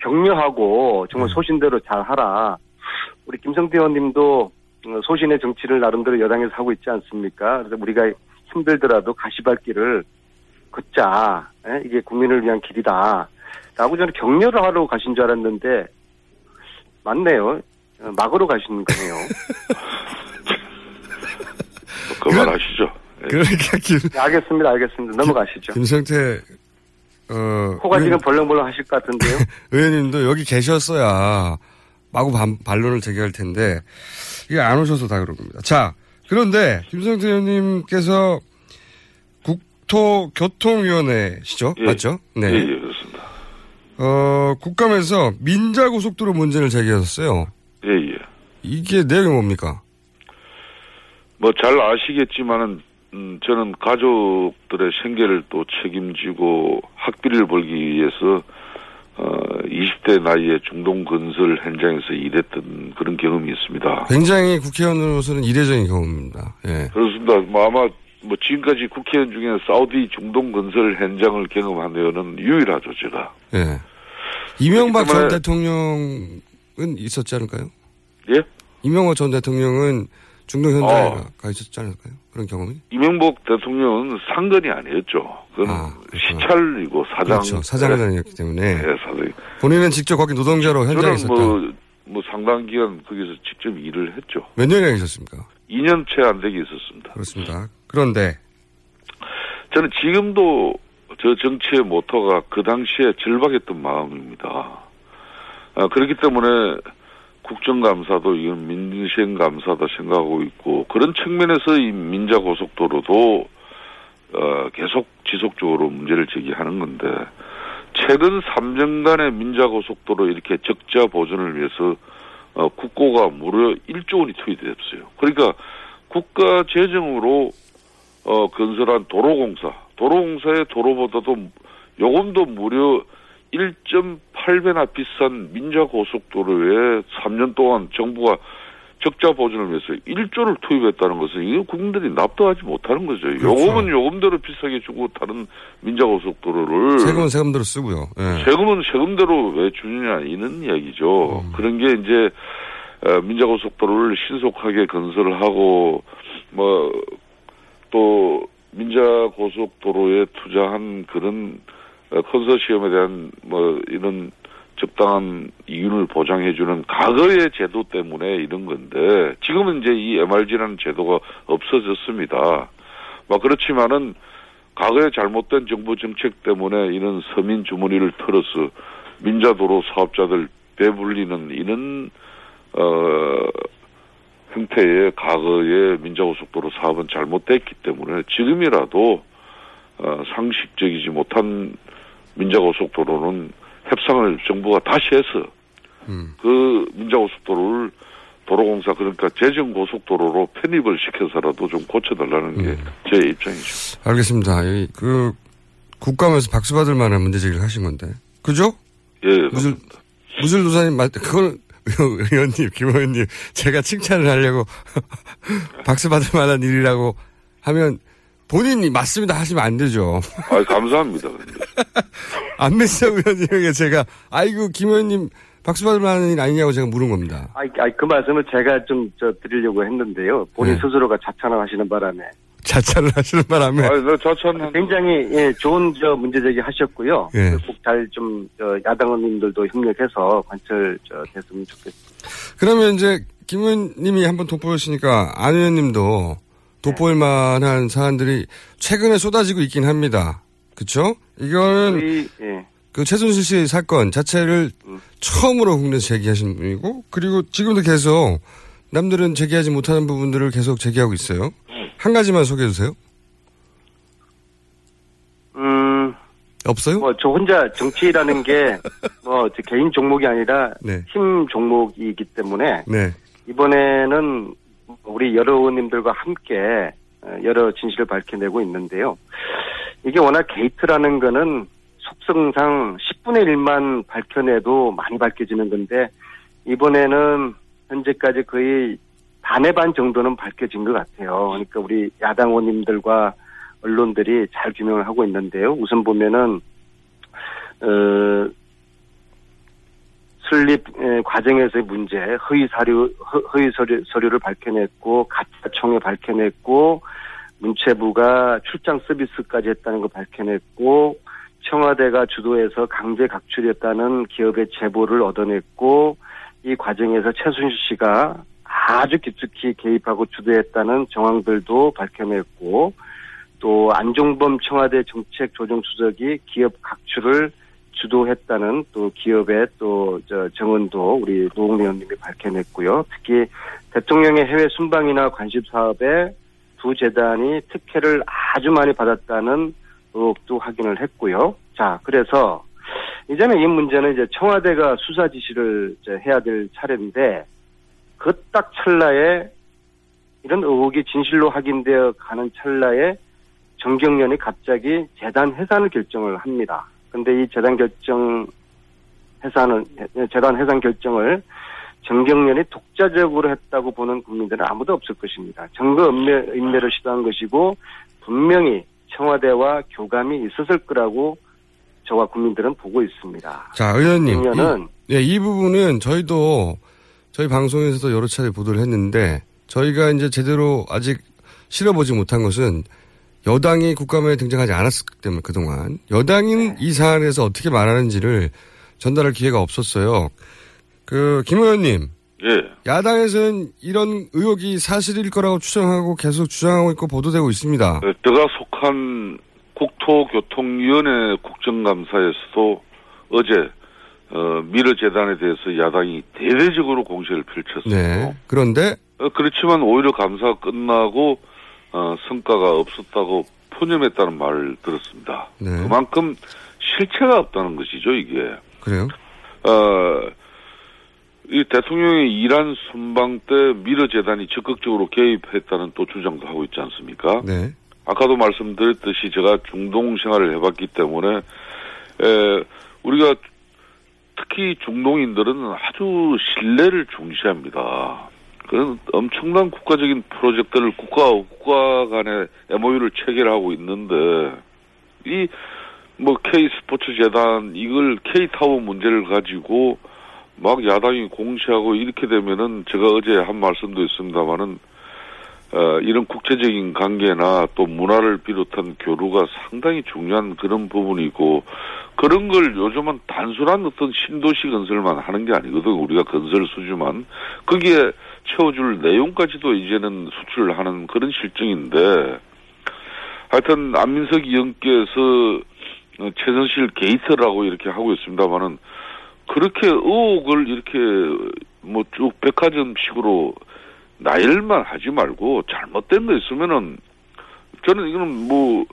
[SPEAKER 5] 격려하고 정말 소신대로 잘 하라. 우리 김성태 의원님도 어, 소신의 정치를 나름대로 여당에서 하고 있지 않습니까? 그래서 우리가 힘들더라도 가시밭길을 걷자. 예? 이게 국민을 위한 길이다. 라고 저는 격려를 하러 가신 줄 알았는데 맞네요. 어, 막으러 가시는 거네요. [LAUGHS]
[SPEAKER 4] 그만하시죠. 예.
[SPEAKER 2] 그러니까 김,
[SPEAKER 5] 네, 알겠습니다. 알겠습니다. 넘어가시죠.
[SPEAKER 2] 김성태 어,
[SPEAKER 5] 코가 지금
[SPEAKER 2] 의원,
[SPEAKER 5] 벌렁벌렁 하실 것 같은데요. [LAUGHS]
[SPEAKER 2] 의원님도 여기 계셨어야 마구 반, 반론을 제기할 텐데 이게 안 오셔서 다 그런 겁니다. 자 그런데 김성태 의원님께서 국토교통위원회시죠,
[SPEAKER 4] 예.
[SPEAKER 2] 맞죠? 네.
[SPEAKER 4] 예, 예, 그렇습니다.
[SPEAKER 2] 어, 국감에서 민자고속도로 문제를 제기하셨어요.
[SPEAKER 4] 예, 예.
[SPEAKER 2] 이게 내용이 뭡니까?
[SPEAKER 4] 뭐 잘 아시겠지만은 음, 저는 가족들의 생계를 또 책임지고 학비를 벌기 위해서 어 20대 나이에 중동 건설 현장에서 일했던 그런 경험이 있습니다.
[SPEAKER 2] 굉장히 국회의원으로서는 이례적인 경우입니다. 예.
[SPEAKER 4] 그렇습니다. 뭐 아마 뭐 지금까지 국회의원 중에 사우디 중동 건설 현장을 경험한 의원은 유일하죠, 제가.
[SPEAKER 2] 예. 이명박 전 대통령은 있었지 않을까요?
[SPEAKER 4] 예?
[SPEAKER 2] 이명박 전 대통령은 중동 현장에
[SPEAKER 4] 어.
[SPEAKER 2] 가 있었지 않을까요? 그런 경험이?
[SPEAKER 4] 이명박 대통령은 상근이 아니었죠. 그건
[SPEAKER 2] 아.
[SPEAKER 4] 시찰이고 사장.
[SPEAKER 2] 그렇죠. 사장단이었기 때문에.
[SPEAKER 4] 예, 사장.
[SPEAKER 2] 본인은 직접 거기 노동자로 현장에
[SPEAKER 4] 저는
[SPEAKER 2] 있었다.
[SPEAKER 4] 뭐, 뭐 상당 기간 거기서 직접 일을 했죠.
[SPEAKER 2] 몇 년이나 계셨습니까?
[SPEAKER 4] 2년 채 안 되게 있었습니다.
[SPEAKER 2] 그렇습니다. 그런데
[SPEAKER 4] 저는 지금도 저 정치의 모토가 그 당시에 절박했던 마음입니다. 아, 그렇기 때문에 국정감사도 이건 민생감사다 생각하고 있고 그런 측면에서 이 민자고속도로도 어, 계속 지속적으로 문제를 제기하는 건데 최근 3년간의 민자고속도로 이렇게 적자 보전을 위해서 어, 국고가 무려 1조 원이 투입됐어요. 그러니까 국가 재정으로 어, 건설한 도로공사, 도로공사의 도로보다도 요금도 무려 1.8배나 비싼 민자 고속도로에 3년 동안 정부가 적자 보전을 위해서 1조를 투입했다는 것은 이거 국민들이 납득하지 못하는 거죠.
[SPEAKER 2] 그렇죠.
[SPEAKER 4] 요금은 요금대로 비싸게 주고 다른 민자 고속도로를
[SPEAKER 2] 세금은 세금대로 쓰고요. 예.
[SPEAKER 4] 세금은 세금대로 왜 주느냐 이런 이야기죠.
[SPEAKER 2] 음.
[SPEAKER 4] 그런 게 이제 어, 민자 고속도로를 신속하게 건설을 하고 뭐 또 민자 고속도로에 투자한 그런 어, 컨소시엄에 대한 뭐 이런 적당한 이윤을 보장해주는 과거의 제도 때문에 이런 건데 지금은 이제 이 MRG라는 제도가 없어졌습니다. 뭐 그렇지만은 과거에 잘못된 정부 정책 때문에 이런 서민 주머니를 털어서 민자도로 사업자들 배불리는 이런 어 형태의 과거의 민자고속도로 사업은 잘못됐기 때문에 지금이라도 어, 상식적이지 못한 민자고속도로는 협상을 정부가 다시 해서
[SPEAKER 2] 음.
[SPEAKER 4] 그 민자고속도로를 도로공사 그러니까 재정고속도로로 편입을 시켜서라도 좀 고쳐달라는 게제 입장이죠.
[SPEAKER 2] 알겠습니다. 이, 그, 국감에서 박수 받을 만한 문제 제기를 하신 건데. 그죠?
[SPEAKER 4] 예,
[SPEAKER 2] 무술, 무술 도사님, 맞, 그걸, [LAUGHS] 의원님, 김 의원님, 제가 칭찬을 하려고 [LAUGHS] 박수 받을 만한 일이라고 하면 본인이 맞습니다 하시면 안 되죠.
[SPEAKER 4] 아 감사합니다. 근데.
[SPEAKER 2] 안메시아 의원님에게 제가, 아이고, 김 의원님 박수 받을 만한 일 아니냐고 제가 물은 겁니다.
[SPEAKER 5] 아이, 아이, 그 말씀을 제가 좀, 저, 드리려고 했는데요. 본인
[SPEAKER 2] 네.
[SPEAKER 5] 스스로가 자찬을 하시는 바람에.
[SPEAKER 2] 자차를 [LAUGHS] 하시는 바람에.
[SPEAKER 4] 나 자찬한
[SPEAKER 5] 굉장히, 예, 좋은, 저, 문제 제기 하셨고요.
[SPEAKER 2] 예.
[SPEAKER 5] 꼭잘 좀, 저, 야당 의원님들도 협력해서 관철, 저, 됐으면 좋겠습니다.
[SPEAKER 2] 그러면 이제 김 의원님이 한번 돋보였으니까 안 의원님도 돋보일 만한 사안들이 최근에 쏟아지고 있긴 합니다. 이거는
[SPEAKER 5] 저희, 예.
[SPEAKER 2] 그 최순실 씨 사건 자체를 처음으로 국내에서 제기하신 분이고 그리고 지금도 계속 남들은 제기하지 못하는 부분들을 계속 제기하고 있어요. 한 가지만 소개해 주세요.
[SPEAKER 5] 음,
[SPEAKER 2] 없어요?
[SPEAKER 5] 뭐, 저 혼자 정치라는 게, [LAUGHS] 뭐, 제 개인 종목이 아니라,
[SPEAKER 2] 네.
[SPEAKER 5] 팀 종목이기 때문에,
[SPEAKER 2] 네.
[SPEAKER 5] 이번에는 우리 여러 의원님들과 함께 어, 여러 진실을 밝혀내고 있는데요. 이게 워낙 게이트라는 거는 속성상 10분의 1만 밝혀내도 많이 밝혀지는 건데 이번에는 현재까지 거의 반의 반 정도는 밝혀진 것 같아요. 그러니까 우리 야당 의원님들과 언론들이 잘 규명을 하고 있는데요. 우선 보면은 어, 설립 에, 과정에서의 문제, 허위 사료, 허- 허위 서류, 서류를 밝혀냈고, 가짜 총회 밝혀냈고, 문체부가 출장 서비스까지 했다는 걸 밝혀냈고, 청와대가 주도해서 강제 각출했다는 기업의 제보를 얻어냈고, 이 과정에서 최순실 씨가 아주 깊숙이 개입하고 주도했다는 정황들도 밝혀냈고, 또 안종범 청와대 정책조정수석이 기업 각출을 주도했다는 또 기업의 또 저 정언도 우리 노웅래 의원님이 밝혀냈고요. 특히 대통령의 해외 순방이나 관심 사업에 두 재단이 특혜를 아주 많이 받았다는 의혹도 확인을 했고요. 자, 그래서 이제는 이 문제는 이제 청와대가 수사 지시를 해야 될 차례인데 그 딱 찰나에 이런 의혹이 진실로 확인되어 가는 찰나에 정경련이 갑자기 재단 해산을 결정을 합니다. 근데 이 재단 결정 해산은 재단 해산 결정을 정경련이 독자적으로 했다고 보는 국민들은 아무도 없을 것입니다. 증거 인멸, 인멸을 시도한 것이고 분명히 청와대와 교감이 있었을 거라고 저와 국민들은 보고 있습니다.
[SPEAKER 2] 자, 의원님.
[SPEAKER 5] 그러면은
[SPEAKER 2] 이, 예, 이 부분은 저희도 저희 방송에서도 여러 차례 보도를 했는데 저희가 이제 제대로 아직 실어보지 못한 것은 여당이 국감에 등장하지 않았기 때문에 그동안 여당인 이 사안에서 어떻게 말하는지를 전달할 기회가 없었어요. 그, 김 의원님.
[SPEAKER 4] 예.
[SPEAKER 2] 야당에서는 이런 의혹이 사실일 거라고 추정하고 계속 주장하고 있고 보도되고 있습니다.
[SPEAKER 4] 어, 제가 속한 국토교통위원회 국정감사에서도 어제 어, 미르재단에 대해서 야당이 대대적으로 공세를 펼쳤어요.
[SPEAKER 2] 네. 그런데
[SPEAKER 4] 어, 그렇지만 오히려 감사가 끝나고 어, 성과가 없었다고 푸념했다는 말을 들었습니다.
[SPEAKER 2] 네.
[SPEAKER 4] 그만큼 실체가 없다는 것이죠, 이게.
[SPEAKER 2] 그래요?
[SPEAKER 4] 어, 이 대통령의 이란 순방 때 미르 재단이 적극적으로 개입했다는 또 주장도 하고 있지 않습니까?
[SPEAKER 2] 네.
[SPEAKER 4] 아까도 말씀드렸듯이 제가 중동 생활을 해봤기 때문에 에, 우리가 특히 중동인들은 아주 신뢰를 중시합니다. 그런 엄청난 국가적인 프로젝트를 국가와 국가 간의 MOU를 체결하고 있는데 이 뭐 K 스포츠 재단 이걸 K 타워 문제를 가지고 막 야당이 공시하고 이렇게 되면은 제가 어제 한 말씀도 있습니다만은 어, 이런 국제적인 관계나 또 문화를 비롯한 교류가 상당히 중요한 그런 부분이고 그런 걸 요즘은 단순한 어떤 신도시 건설만 하는 게 아니거든 우리가 건설 수주만. 거기에 채워줄 내용까지도 이제는 수출을 하는 그런 실정인데 하여튼 안민석 의원께서 어, 최선실 게이트라고 이렇게 하고 있습니다만은 그렇게 의혹을 이렇게 뭐 쭉 백화점식으로 나열만 하지 말고 잘못된 거 있으면은 저는 이거는 뭐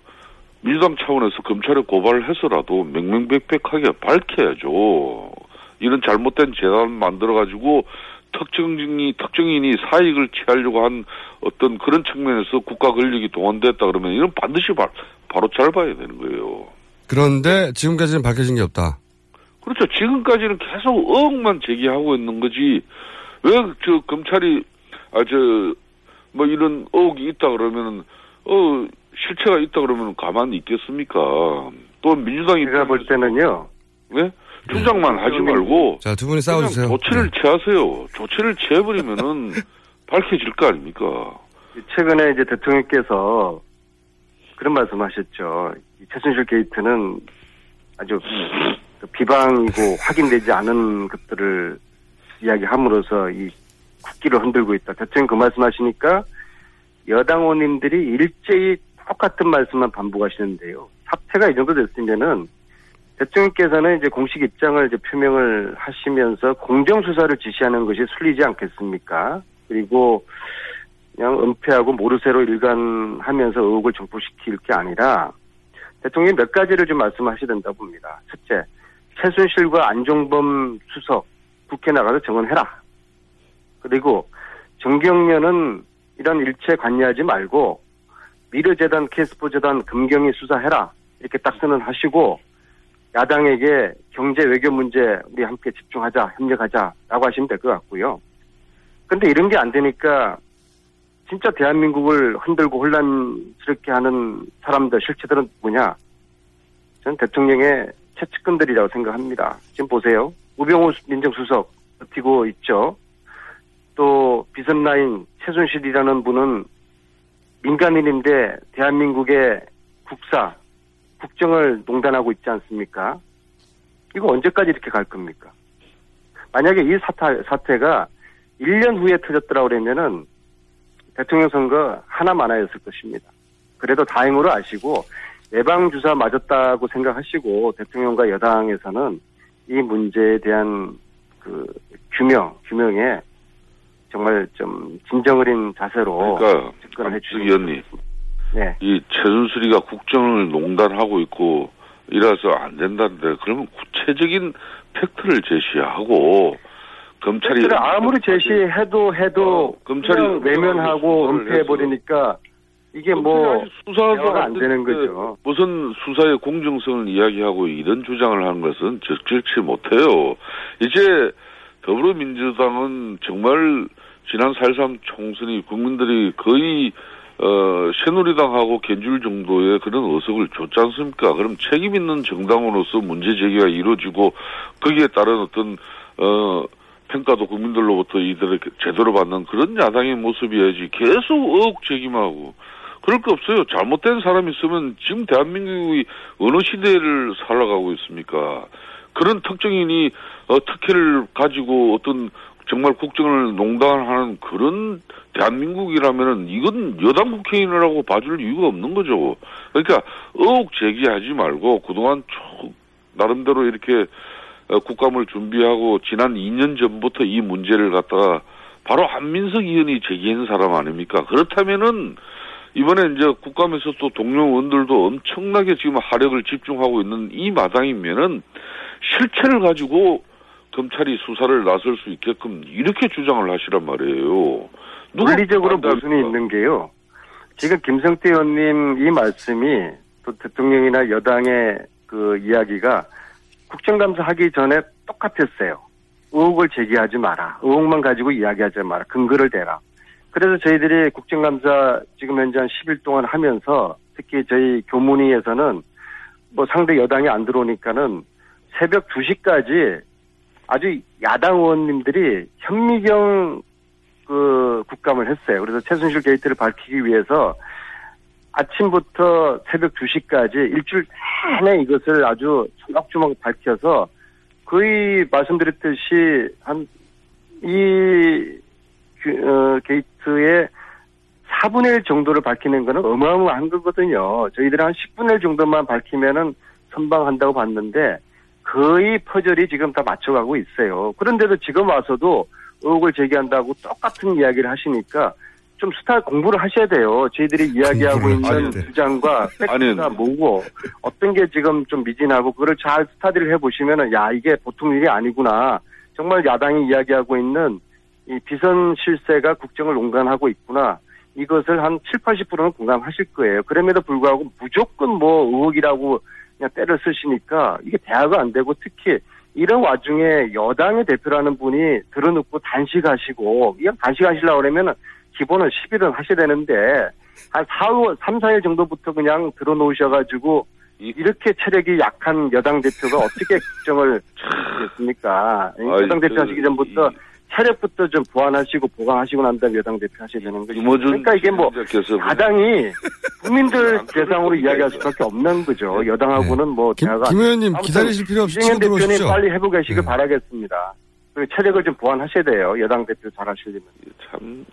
[SPEAKER 4] 민주당 차원에서 검찰에 고발을 해서라도 명명백백하게 밝혀야죠. 이런 잘못된 재단 만들어 가지고 특정인이 특정인이 사익을 취하려고 한 어떤 그런 측면에서 국가 권력이 동원됐다 그러면 이건 반드시 바, 바로 잘 봐야 되는 거예요.
[SPEAKER 2] 그런데 지금까지는 밝혀진 게 없다.
[SPEAKER 4] 그렇죠. 지금까지는 계속 의혹만 제기하고 있는 거지. 왜 저 검찰이 아 저 뭐 이런 의혹이 있다 그러면은 어 실체가 있다 그러면 가만히 있겠습니까? 또 민주당이
[SPEAKER 5] 제가 볼 때는요.
[SPEAKER 4] 네? 주장만 하지 말고
[SPEAKER 2] 자, 두 분이 싸워주세요.
[SPEAKER 4] 조치를
[SPEAKER 2] 네.
[SPEAKER 4] 취하세요. 조치를 취해버리면은 [LAUGHS] 밝혀질 거 아닙니까?
[SPEAKER 5] 최근에 이제 대통령께서 그런 말씀하셨죠. 이 최순실 게이트는 아주 그 비방이고 [LAUGHS] 확인되지 않은 것들을 이야기함으로써 이 국기를 흔들고 있다. 대통령 그 말씀하시니까 여당 의원님들이 일제히 똑같은 말씀만 반복하시는데요. 사태가 이 정도 됐으면은 대통령께서는 이제 공식 입장을 이제 표명을 하시면서 공정 수사를 지시하는 것이 순리지 않겠습니까? 그리고 그냥 은폐하고 모르쇠로 일관하면서 의혹을 정포시킬 게 아니라 대통령이 몇 가지를 좀 된다고 봅니다. 첫째, 최순실과 안종범 수석 국회 나가서 증언해라. 그리고 정경련은 이런 일체 관여하지 말고 미르재단, 케스포재단, 금경이 수사해라. 이렇게 딱 선언하시고 야당에게 경제 외교 문제 우리 함께 집중하자, 협력하자라고 하시면 될 것 같고요. 근데 이런 게 안 되니까 진짜 대한민국을 흔들고 혼란스럽게 하는 사람들, 실체들은 뭐냐? 저는 대통령의 최측근들이라고 생각합니다. 지금 보세요. 우병우 민정수석 버티고 있죠. 또 비선라인 최순실이라는 분은 민간인인데 대한민국의 국사, 국정을 농단하고 있지 않습니까? 이거 언제까지 이렇게 갈 겁니까? 만약에 이 사태, 사태가 1년 후에 터졌더라 그러면은 대통령 선거 하나 많아였을 것입니다. 그래도 다행으로 아시고 예방 주사 맞았다고 생각하시고 대통령과 여당에서는 이 문제에 대한 그 규명, 규명에 정말 좀 진정어린 자세로
[SPEAKER 4] 그러니까
[SPEAKER 5] 접근을
[SPEAKER 4] 의원님
[SPEAKER 5] 네.
[SPEAKER 4] 이 최순실이가 국정을 농단하고 있고 이라서 안 된다는데 그러면 구체적인 팩트를 제시하고 검찰이
[SPEAKER 5] 아무리 제시해도 해도
[SPEAKER 4] 어, 검찰이
[SPEAKER 5] 외면하고 은폐해 버리니까 이게 뭐
[SPEAKER 4] 수사도
[SPEAKER 5] 대화가 안 되는
[SPEAKER 4] 됐는데
[SPEAKER 5] 거죠.
[SPEAKER 4] 무슨 수사의 공정성을 이야기하고 이런 주장을 하는 것은 적절치 못해요. 이제 더불어민주당은 정말 지난 4.13 총선이 국민들이 거의 어, 새누리당하고 견줄 정도의 그런 어석을 줬지 않습니까? 그럼 책임 있는 정당으로서 문제 제기가 이루어지고 거기에 따른 어떤 어 평가도 국민들로부터 이들을 제대로 받는 그런 야당의 모습이어야지 계속 의혹 제기하고 그럴 거 없어요. 잘못된 사람이 있으면 지금 대한민국이 어느 시대를 살아가고 있습니까? 그런 특정인이 어, 특혜를 가지고 어떤 정말 국정을 농단하는 그런 대한민국이라면은 이건 여당 국회의원이라고 봐줄 이유가 없는 거죠. 그러니까 의혹 제기하지 말고 그동안 쭉 나름대로 이렇게 어, 국감을 준비하고 지난 2년 전부터 이 문제를 갖다가 바로 한민석 의원이 제기한 사람 아닙니까? 그렇다면은 이번에 이제 국감에서 또 동료 의원들도 엄청나게 지금 하력을 집중하고 있는 이 마당이면은 실체를 가지고 검찰이 수사를 나설 수 있게끔 이렇게 주장을 하시란 말이에요. 누가
[SPEAKER 5] 논리적으로? 모순이 있는 게요. 지금 김성태 의원님 이 말씀이 또 대통령이나 여당의 그 이야기가 국정감사 하기 전에 똑같았어요. 의혹을 제기하지 마라. 의혹만 가지고 이야기하지 마라. 근거를 대라. 그래서 저희들이 국정감사 지금 현재 한 10일 동안 하면서 특히 저희 교문위에서는 뭐 상대 여당이 안 들어오니까는 새벽 2시까지 아주 야당 의원님들이 현미경 그 국감을 했어요. 그래서 최순실 게이트를 밝히기 위해서 아침부터 새벽 2시까지 일주일 내내 이것을 아주 주먹주먹 밝혀서 거의 말씀드렸듯이 한 이 어, 게이트의 4분의 1 정도를 밝히는 거는 어마어마한 거거든요. 저희들은 한 10분의 1 정도만 밝히면은 선방한다고 봤는데 거의 퍼즐이 지금 다 맞춰가고 있어요. 그런데도 지금 와서도 의혹을 제기한다고 똑같은 이야기를 하시니까 좀 스타 공부를 하셔야 돼요. 저희들이 이야기하고 있는. 주장과 팩트가 뭐고 어떤 게 지금 좀 미진하고 그걸 잘 스타디를 해보시면은 야 이게 보통 일이 아니구나. 정말 야당이 이야기하고 있는 이 비선 실세가 국정을 농단하고 있구나. 이것을 한 7, 80%는 공감하실 거예요. 그럼에도 불구하고 무조건 뭐 의혹이라고 그냥 때를 쓰시니까 이게 대화가 안 되고 특히 이런 와중에 여당의 대표라는 분이 들어놓고 단식하시고 이건 단식하시려고 그러면은 기본은 10일은 하셔야 되는데 한 4, 5, 3, 4일 정도부터 그냥 들어놓으셔가지고
[SPEAKER 4] 이-
[SPEAKER 5] 이렇게 체력이 약한 여당 대표가 어떻게 [LAUGHS] 국정을 하겠습니까?
[SPEAKER 4] 아이,
[SPEAKER 5] 여당 대표
[SPEAKER 4] 그,
[SPEAKER 5] 하시기 전부터
[SPEAKER 4] 이-
[SPEAKER 5] 체력부터 좀 보완하시고 보강하시고 난 다음에 여당 대표 하셔야 되는 거죠. 그러니까 이게 뭐 야당이 국민들
[SPEAKER 4] 안
[SPEAKER 5] 대상으로 이야기할. 수밖에 없는 거죠. 여당하고는 뭐
[SPEAKER 2] 김,
[SPEAKER 5] 대화가
[SPEAKER 2] 김 의원님 기다리실 필요 없이
[SPEAKER 5] 이재명 대표님
[SPEAKER 2] 들어오십시오.
[SPEAKER 5] 빨리 해보고 계시길
[SPEAKER 2] 네.
[SPEAKER 5] 바라겠습니다. 그리고 체력을 좀 보완하셔야 돼요. 여당 대표 잘 하시려면.
[SPEAKER 4] 참,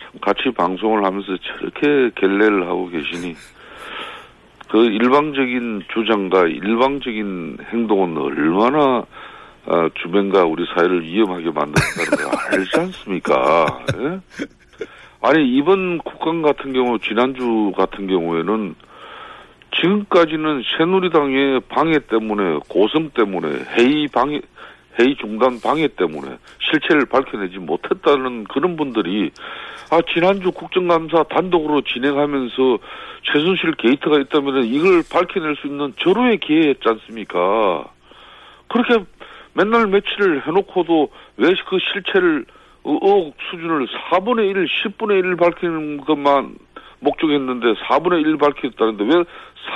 [SPEAKER 4] 참 같이 방송을 하면서 저렇게 결례를 하고 계시니 그 일방적인 주장과 일방적인 행동은 얼마나 어, 주변과 우리 사회를 위험하게 만든다는 걸 [LAUGHS] 알지 않습니까? 예? 아니 이번 국감 같은 경우 지난주 같은 경우에는 지금까지는 새누리당의 방해 때문에 고성 때문에 회의 방해 회의 중단 방해 때문에 실체를 밝혀내지 못했다는 그런 분들이 아 지난주 국정감사 단독으로 진행하면서 최순실 게이트가 있다면 이걸 밝혀낼 수 있는 절호의 기회였지 않습니까? 그렇게 맨날 며칠을 해놓고도 왜 그 실체를 의- 의혹 수준을 4분의 1, 10분의 1 밝히는 것만 목적했는데 4분의 1 밝혔다는데 왜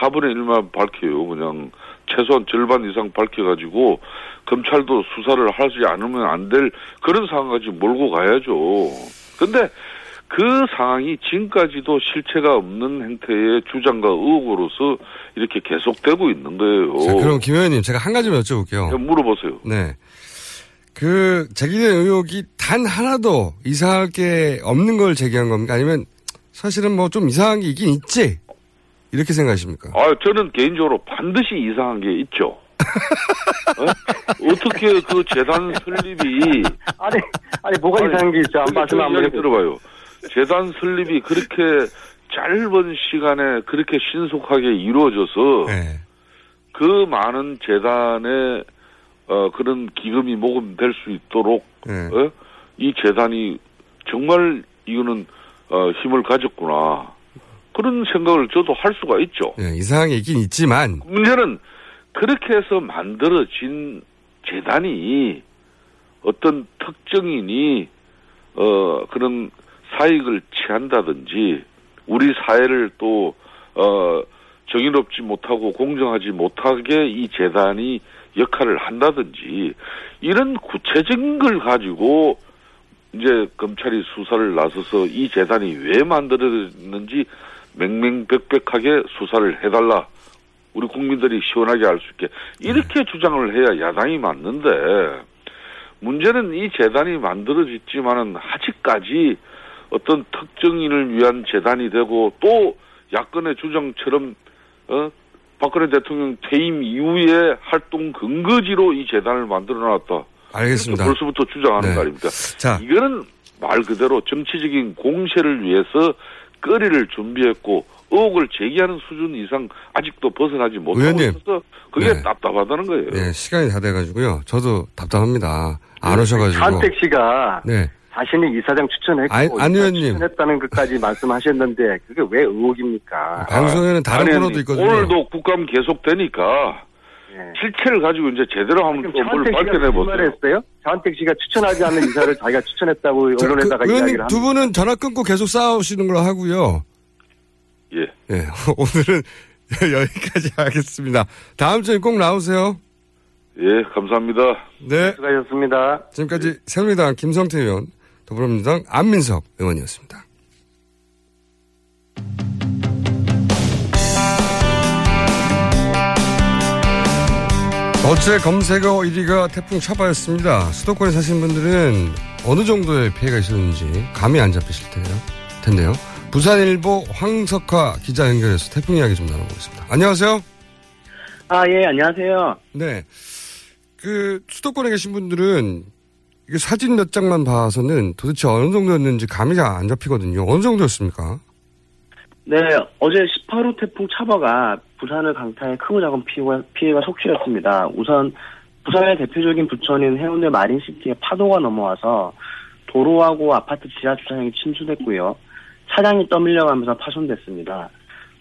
[SPEAKER 4] 4분의 1만 밝혀요? 그냥 최소한 절반 이상 밝혀가지고 검찰도 수사를 하지 않으면 안 될 그런 상황까지 몰고 가야죠. 근데 그 상황이 지금까지도 실체가 없는 행태의 주장과 의혹으로서 이렇게 계속되고 있는 거예요.
[SPEAKER 2] 자, 그럼 김 의원님 제가 한 가지만 여쭤볼게요.
[SPEAKER 4] 물어보세요.
[SPEAKER 2] 네. 그 제기된 의혹이 단 하나도 이상할 게 없는 걸 제기한 겁니까? 아니면 사실은 뭐 좀 이상한 게 있긴 있지? 이렇게 생각하십니까?
[SPEAKER 4] 아, 저는 개인적으로 반드시 이상한 게 있죠. 어? 떻게 그 재단 설립이 [LAUGHS]
[SPEAKER 5] 아니, 아니, 뭐가 이상한 게 있죠? 한
[SPEAKER 4] 저기
[SPEAKER 5] 말씀
[SPEAKER 4] 저
[SPEAKER 5] 한번.
[SPEAKER 4] 들어봐요. 재단 설립이 그렇게 짧은 시간에 그렇게 신속하게 이루어져서
[SPEAKER 2] 네.
[SPEAKER 4] 그 많은 재단의 어, 그런 기금이 모금될 수 있도록
[SPEAKER 2] 네.
[SPEAKER 4] 어? 이 재단이 정말 이거는 어, 힘을 가졌구나 그런 생각을 저도 할 수가 있죠.
[SPEAKER 2] 네, 이상한 게 있긴 있지만
[SPEAKER 4] 문제는 그렇게 해서 만들어진 재단이 어떤 특정인이 어 그런 사익을 취한다든지 우리 사회를 또 어 정의롭지 못하고 공정하지 못하게 이 재단이 역할을 한다든지 이런 구체적인 걸 가지고 이제 검찰이 수사를 나서서 이 재단이 왜 만들어졌는지 맹맹백백하게 수사를 해달라. 우리 국민들이 시원하게 알 수 있게 이렇게 주장을 해야 야당이 맞는데 문제는 이 재단이 만들어졌지만은 아직까지 어떤 특정인을 위한 재단이 되고 또 야권의 주장처럼 어 박근혜 대통령 퇴임 이후에 활동 근거지로 이 재단을 만들어 놨다.
[SPEAKER 2] 알겠습니다.
[SPEAKER 4] 벌써부터 주장하는
[SPEAKER 2] 네.
[SPEAKER 4] 거 아닙니까?
[SPEAKER 2] 자,
[SPEAKER 4] 이거는 말 그대로 정치적인 공세를 위해서 거리를 준비했고 의혹을 제기하는 수준 이상 아직도 벗어나지 못하고
[SPEAKER 2] 의원님.
[SPEAKER 4] 있어서 그게
[SPEAKER 2] 네.
[SPEAKER 4] 답답하다는 거예요.
[SPEAKER 2] 네, 시간이 다 돼가지고요. 저도 답답합니다. 안 오셔가지고.
[SPEAKER 5] 차은택 씨가
[SPEAKER 2] 네.
[SPEAKER 5] 자신이 이사장 추천했고
[SPEAKER 2] 아니, 안
[SPEAKER 5] 이사
[SPEAKER 2] 의원님.
[SPEAKER 5] 추천했다는 것까지 말씀하셨는데 그게 왜 의혹입니까?
[SPEAKER 2] 방송에는 다른 코너도 있거든요.
[SPEAKER 4] 오늘도 국감 계속되니까
[SPEAKER 5] 예.
[SPEAKER 4] 실체를 가지고 이제 제대로 한번
[SPEAKER 5] 지금
[SPEAKER 4] 또뭘
[SPEAKER 5] 차은택 씨가
[SPEAKER 4] 밝혀내 보세요.
[SPEAKER 5] 차은택 씨가 추천하지 않는 이사를 자기가 추천했다고
[SPEAKER 2] 저,
[SPEAKER 5] 언론에다가
[SPEAKER 2] 그,
[SPEAKER 5] 이야기를
[SPEAKER 2] 두
[SPEAKER 5] 합니다.
[SPEAKER 2] 분은 전화 끊고 계속 싸우시는 걸로 하고요.
[SPEAKER 4] 예.
[SPEAKER 2] 네, [LAUGHS] 오늘은 [LAUGHS] 여기까지 하겠습니다. 다음 주에 꼭 나오세요.
[SPEAKER 4] 예, 감사합니다.
[SPEAKER 2] 네.
[SPEAKER 5] 수고하셨습니다.
[SPEAKER 2] 지금까지 새누리당 김성태 의원, 더불어민주당 안민석 의원이었습니다. 어제 검색어 1위가 태풍 차바였습니다. 수도권에 사시는 분들은 어느 정도의 피해가 있었는지 감이 안 잡히실. 텐데요. 부산일보 황석화 기자 연결해서 태풍 이야기 좀 나눠보겠습니다. 안녕하세요.
[SPEAKER 6] 아, 예, 안녕하세요.
[SPEAKER 2] 네. 그 수도권에 계신 분들은 이게 사진 몇 장만 봐서는 도대체 어느 정도였는지 감이 잘 안 잡히거든요. 어느 정도였습니까?
[SPEAKER 6] 네, 어제 18호 태풍 차바가 부산을 강타해 크고 작은 피해가, 피해가 속출했습니다. 우선 부산의 대표적인 부천인 해운대 마린시티에 파도가 넘어와서 도로하고 아파트 지하 주차장이 침수됐고요. 차량이 떠밀려가면서 파손됐습니다.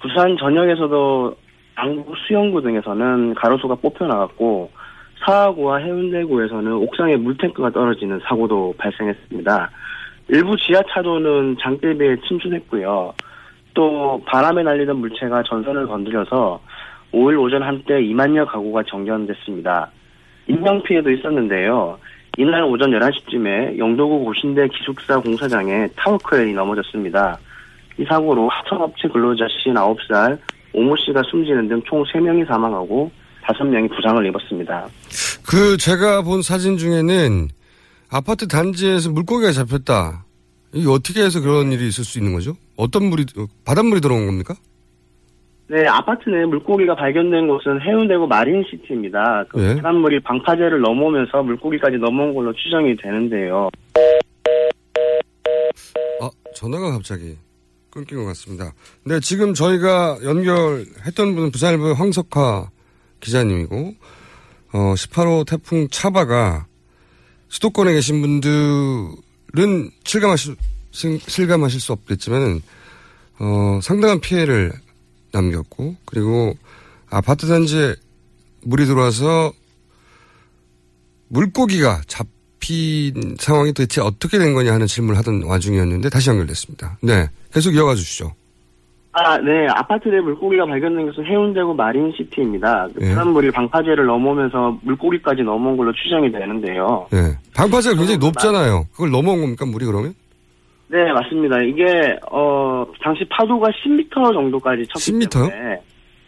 [SPEAKER 6] 부산 전역에서도 양구 수영구 등에서는 가로수가 뽑혀 나갔고 사하구와 해운대구에서는 옥상에 물탱크가 떨어지는 사고도 발생했습니다. 일부 지하차도는 장대비에 침수됐고요. 또 바람에 날리던 물체가 전선을 건드려서 5일 오전 한때 2만여 가구가 정전됐습니다. 인명 피해도 있었는데요. 이날 오전 11시쯤에 영도구 고신대 기숙사 공사장에 타워크레인이 넘어졌습니다. 이 사고로 하청업체 근로자 59살 오모 씨가 숨지는 등 총 3명이 사망하고 5명이 부상을 입었습니다.
[SPEAKER 2] 그 제가 본 사진 중에는 아파트 단지에서 물고기가 잡혔다. 이게 어떻게 해서 그런 일이 있을 수 있는 거죠? 어떤 물이 어, 바닷물이 들어온 겁니까?
[SPEAKER 6] 네, 아파트 내 물고기가 발견된 곳은 해운대구 마린시티입니다. 그
[SPEAKER 2] 예.
[SPEAKER 6] 바닷물이 방파제를 넘어오면서 물고기까지 넘어온 걸로 추정이 되는데요.
[SPEAKER 2] 아 전화가 갑자기 끊긴 것 같습니다. 네 지금 저희가 연결했던 분은 부산일보의 황석화 기자님이고 어 18호 태풍 차바가 수도권에 계신 분들은 실감하실 실- 실감하실 수 없겠지만 어 상당한 피해를 남겼고 그리고 아파트 단지에 물이 들어와서 물고기가 잡힌 상황이 도대체 어떻게 된 거냐 하는 질문을 하던 와중이었는데 다시 연결됐습니다. 네. 계속 이어가 주시죠.
[SPEAKER 6] 아, 네. 아파트 내 물고기가 발견된 것은 해운대구 마린시티입니다. 그
[SPEAKER 2] 예.
[SPEAKER 6] 바닷물이 방파제를 넘으면서 물고기까지 넘어온 걸로 추정이 되는데요.
[SPEAKER 2] 네. 방파제가 굉장히 높잖아요. 그걸 넘어온 겁니까, 물이 그러면?
[SPEAKER 6] 네, 맞습니다. 이게, 어, 당시 파도가 10m 정도까지 쳤기
[SPEAKER 2] 10m 요?
[SPEAKER 6] 때문에.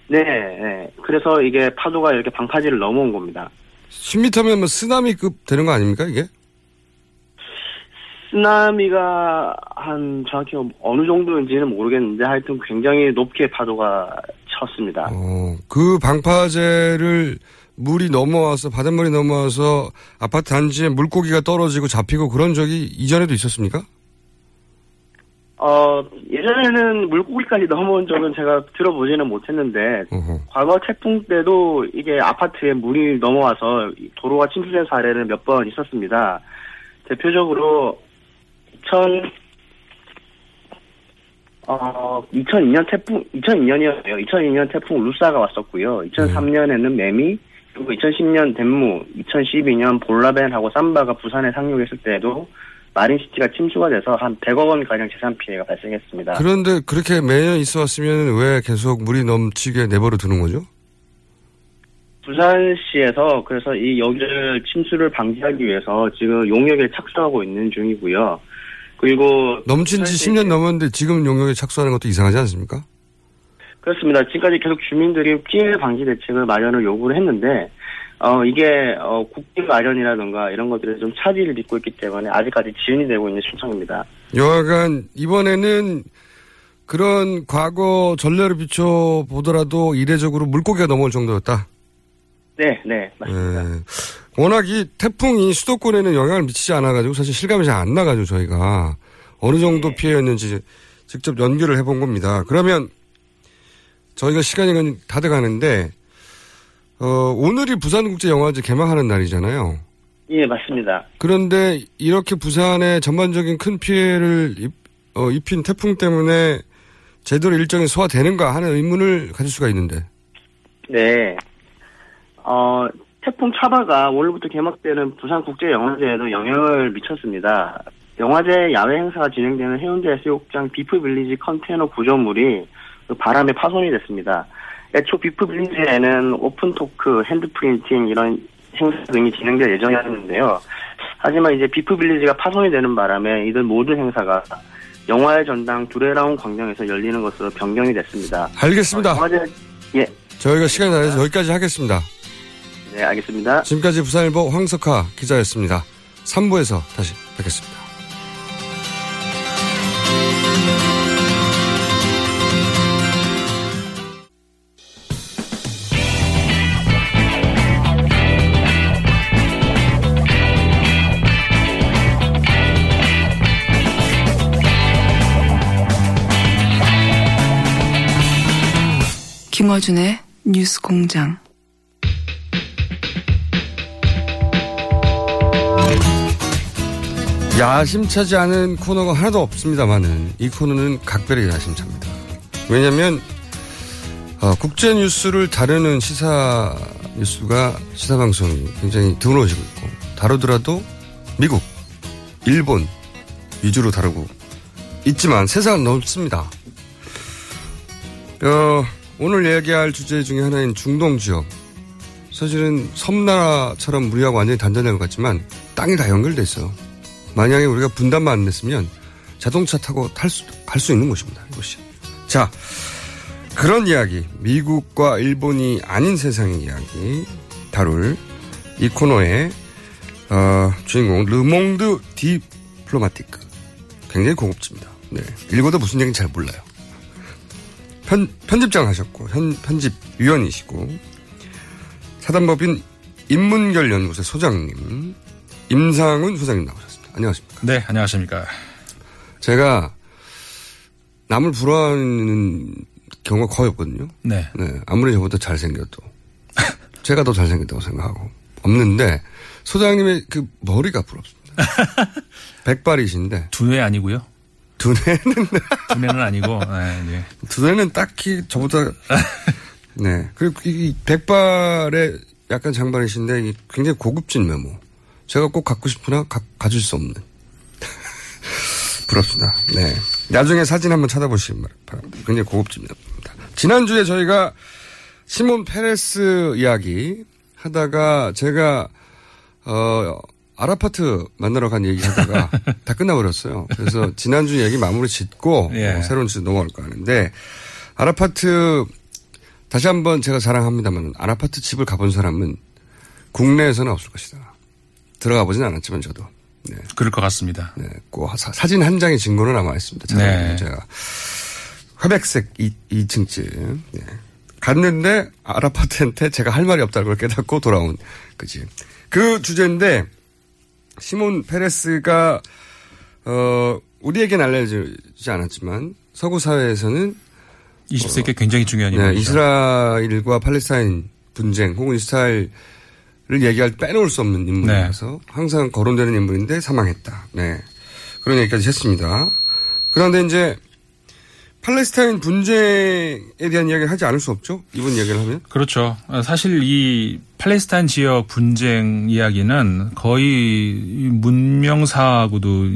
[SPEAKER 6] 네, 네. 그래서 이게 파도가 이렇게 방파제를 넘어온 겁니다.
[SPEAKER 2] 10m면 뭐 쓰나미급 되는 거 아닙니까, 이게?
[SPEAKER 6] 쓰나미가 한 정확히 어느 정도인지는 모르겠는데 하여튼 굉장히 높게 파도가 쳤습니다.
[SPEAKER 2] 어, 그 방파제를 물이 넘어와서, 바닷물이 넘어와서 아파트 단지에 물고기가 떨어지고 잡히고 그런 적이 이전에도 있었습니까?
[SPEAKER 6] 어, 예전에는 물고기까지 넘어온 적은 제가 들어보지는 못했는데,
[SPEAKER 2] 어허.
[SPEAKER 6] 과거 태풍 때도 이게 아파트에 물이 넘어와서 도로가 침수된 사례는 몇 번 있었습니다. 대표적으로 2000, 어, 2002년 태풍, 2002년이었어요. 2002년 태풍 루사가 왔었고요. 2003년에는 매미, 그리고 2010년 덴무, 2012년 볼라벤하고 삼바가 부산에 상륙했을 때에도 마린시티가 침수가 돼서 한 100억 원 가량 재산 피해가 발생했습니다.
[SPEAKER 2] 그런데 그렇게 매년 있어 왔으면 왜 계속 물이 넘치게 내버려 두는 거죠?
[SPEAKER 6] 부산시에서 그래서 이 여기를 침수를 방지하기 위해서 지금 용역에 착수하고 있는 중이고요. 그리고
[SPEAKER 2] 넘친 지
[SPEAKER 6] 부산시-
[SPEAKER 2] 10년 넘었는데 지금 용역에 착수하는 것도 이상하지 않습니까?
[SPEAKER 6] 그렇습니다. 지금까지 계속 주민들이 피해 방지 대책을 마련을 요구를 했는데 어 이게 어 국비 마련이라든가 이런 것들에 좀 차질을 빚고 있기 때문에 아직까지 지연이 되고 있는 신청입니다.
[SPEAKER 2] 여하간 이번에는 그런 과거 전례를 비춰 보더라도 이례적으로 물고기가 넘어올 정도였다.
[SPEAKER 6] 네, 네, 맞습니다.
[SPEAKER 2] 예. 워낙 이 태풍이 수도권에는 영향을 미치지 않아가지고 사실 실감이 잘 안 나가지고 저희가 어느 정도
[SPEAKER 6] 네.
[SPEAKER 2] 피해였는지 직접 연결을 해본 겁니다. 그러면 저희가 시간이 다 돼가는데 어, 오늘이 부산국제영화제 개막하는 날이잖아요.
[SPEAKER 6] 예, 맞습니다.
[SPEAKER 2] 그런데 이렇게 부산에 전반적인 큰 피해를 입, 어, 입힌 태풍 때문에 제대로 일정이 소화되는가 하는 의문을 가질 수가 있는데.
[SPEAKER 6] 네. 어, 태풍 차바가 오늘부터 개막되는 부산국제영화제에도 영향을 미쳤습니다. 영화제 야외 행사가 진행되는 해운대 해수욕장 BIFF빌리지 컨테이너 구조물이 그 바람에 파손이 됐습니다. 애초 BIFF빌리지에는 open talk, hand printing 이런 행사 등이 진행될 예정이었는데요. 하지만 이제 BIFF빌리지가 파손이 되는 바람에 이들 모든 행사가 영화의 전당 두레라운 광장에서 열리는 것으로 변경이 됐습니다.
[SPEAKER 2] 알겠습니다.
[SPEAKER 6] 어, 영화제 예,
[SPEAKER 2] 저희가 시간이 다 돼서 여기까지 하겠습니다.
[SPEAKER 6] 네 알겠습니다.
[SPEAKER 2] 지금까지 부산일보 황석하 기자였습니다. 3부에서 다시 뵙겠습니다.
[SPEAKER 7] 김어준의 뉴스 공장.
[SPEAKER 2] 야심차지 않은 코너가 하나도 없습니다만은 이 코너는 각별히 야심차입니다. 왜냐하면 어, 국제 뉴스를 다루는 시사 뉴스가 시사 방송이 굉장히 드물어지고 있고 다루더라도 미국, 일본 위주로 다루고 있지만 세상은 넓습니다. 어, 오늘 이야기할 주제 중에 하나인 중동 지역. 사실은 섬나라처럼 우리하고 완전히 단단한 것 같지만 땅이 다 연결돼 있어요. 만약에 우리가 분단만 안 냈으면 자동차 타고 탈 수, 갈 수 있는 곳입니다. 이곳이. 자, 그런 이야기, 미국과 일본이 아닌 세상의 이야기 다룰 이 코너의 어, 주인공 르몽드 디플로마티크. 굉장히 고급집니다. 네. 읽어도 무슨 얘기인지 잘 몰라요. 편, 편집장 하셨고, 현, 편집위원이시고, 사단법인 인문결 연구소 소장님, 임상훈 소장님 나오셨습니다. 안녕하십니까.
[SPEAKER 8] 네, 안녕하십니까.
[SPEAKER 2] 제가 남을 부러워하는 경우가 거의 없거든요.
[SPEAKER 8] 네.
[SPEAKER 2] 네. 아무리 저보다 잘생겨도. [LAUGHS] 제가 더 잘생겼다고 생각하고. 없는데, 소장님의 그 머리가 부럽습니다. [LAUGHS] 백발이신데,
[SPEAKER 8] 두뇌 아니고요.
[SPEAKER 2] 두뇌는, [LAUGHS]
[SPEAKER 8] 두뇌는 아니고, 네, 네.
[SPEAKER 2] 두뇌는 딱히 저보다, 네. 그리고 이 백발에 약간 장발이신데, 이 굉장히 고급진 메모. 제가 꼭 갖고 싶으나 가, 가질 수 없는. [LAUGHS] 부럽습니다. 네. 나중에 사진 한번 찾아보시기 바랍니다. 굉장히 고급진 메모입니다. 지난주에 저희가 시몬 페레스 이야기 하다가 제가, 어, 아라파트 만나러 간 얘기 하다가 [LAUGHS] 다 끝나버렸어요. 그래서 지난주 얘기 마무리 짓고
[SPEAKER 8] 예.
[SPEAKER 2] 어, 새로운 주제 넘어갈까 하는데 아라파트 다시 한번 제가 자랑합니다만 아라파트 집을 가본 사람은 국내에서는 없을 것이다. 들어가 보진 않았지만 저도. 네.
[SPEAKER 8] 그럴 것 같습니다.
[SPEAKER 2] 네. 꼭 사, 사진 한 장의 증거는 남아 있습니다.
[SPEAKER 8] 네.
[SPEAKER 2] 제가 화백색 2, 2층집. 네. 갔는데 아라파트한테 제가 할 말이 없다는 걸 깨닫고 돌아온 그지. 그 주제인데 시몬 페레스가 어 우리에겐 알려지지 않았지만 서구 사회에서는
[SPEAKER 8] 20세기 굉장히 중요한
[SPEAKER 2] 네,
[SPEAKER 8] 인물이죠.
[SPEAKER 2] 이스라엘과 팔레스타인 분쟁 혹은 이스라엘 을 얘기할 때 빼놓을 수 없는 인물이라서 항상 거론되는 인물인데 사망했다. 네. 그런 얘기까지 했습니다. 그런데 이제 팔레스타인 분쟁에 대한 이야기를 하지 않을 수 없죠? 이번 이야기를 하면?
[SPEAKER 8] 그렇죠. 어, 사실 이 팔레스타인 지역 분쟁 이야기는 거의 문명사하고도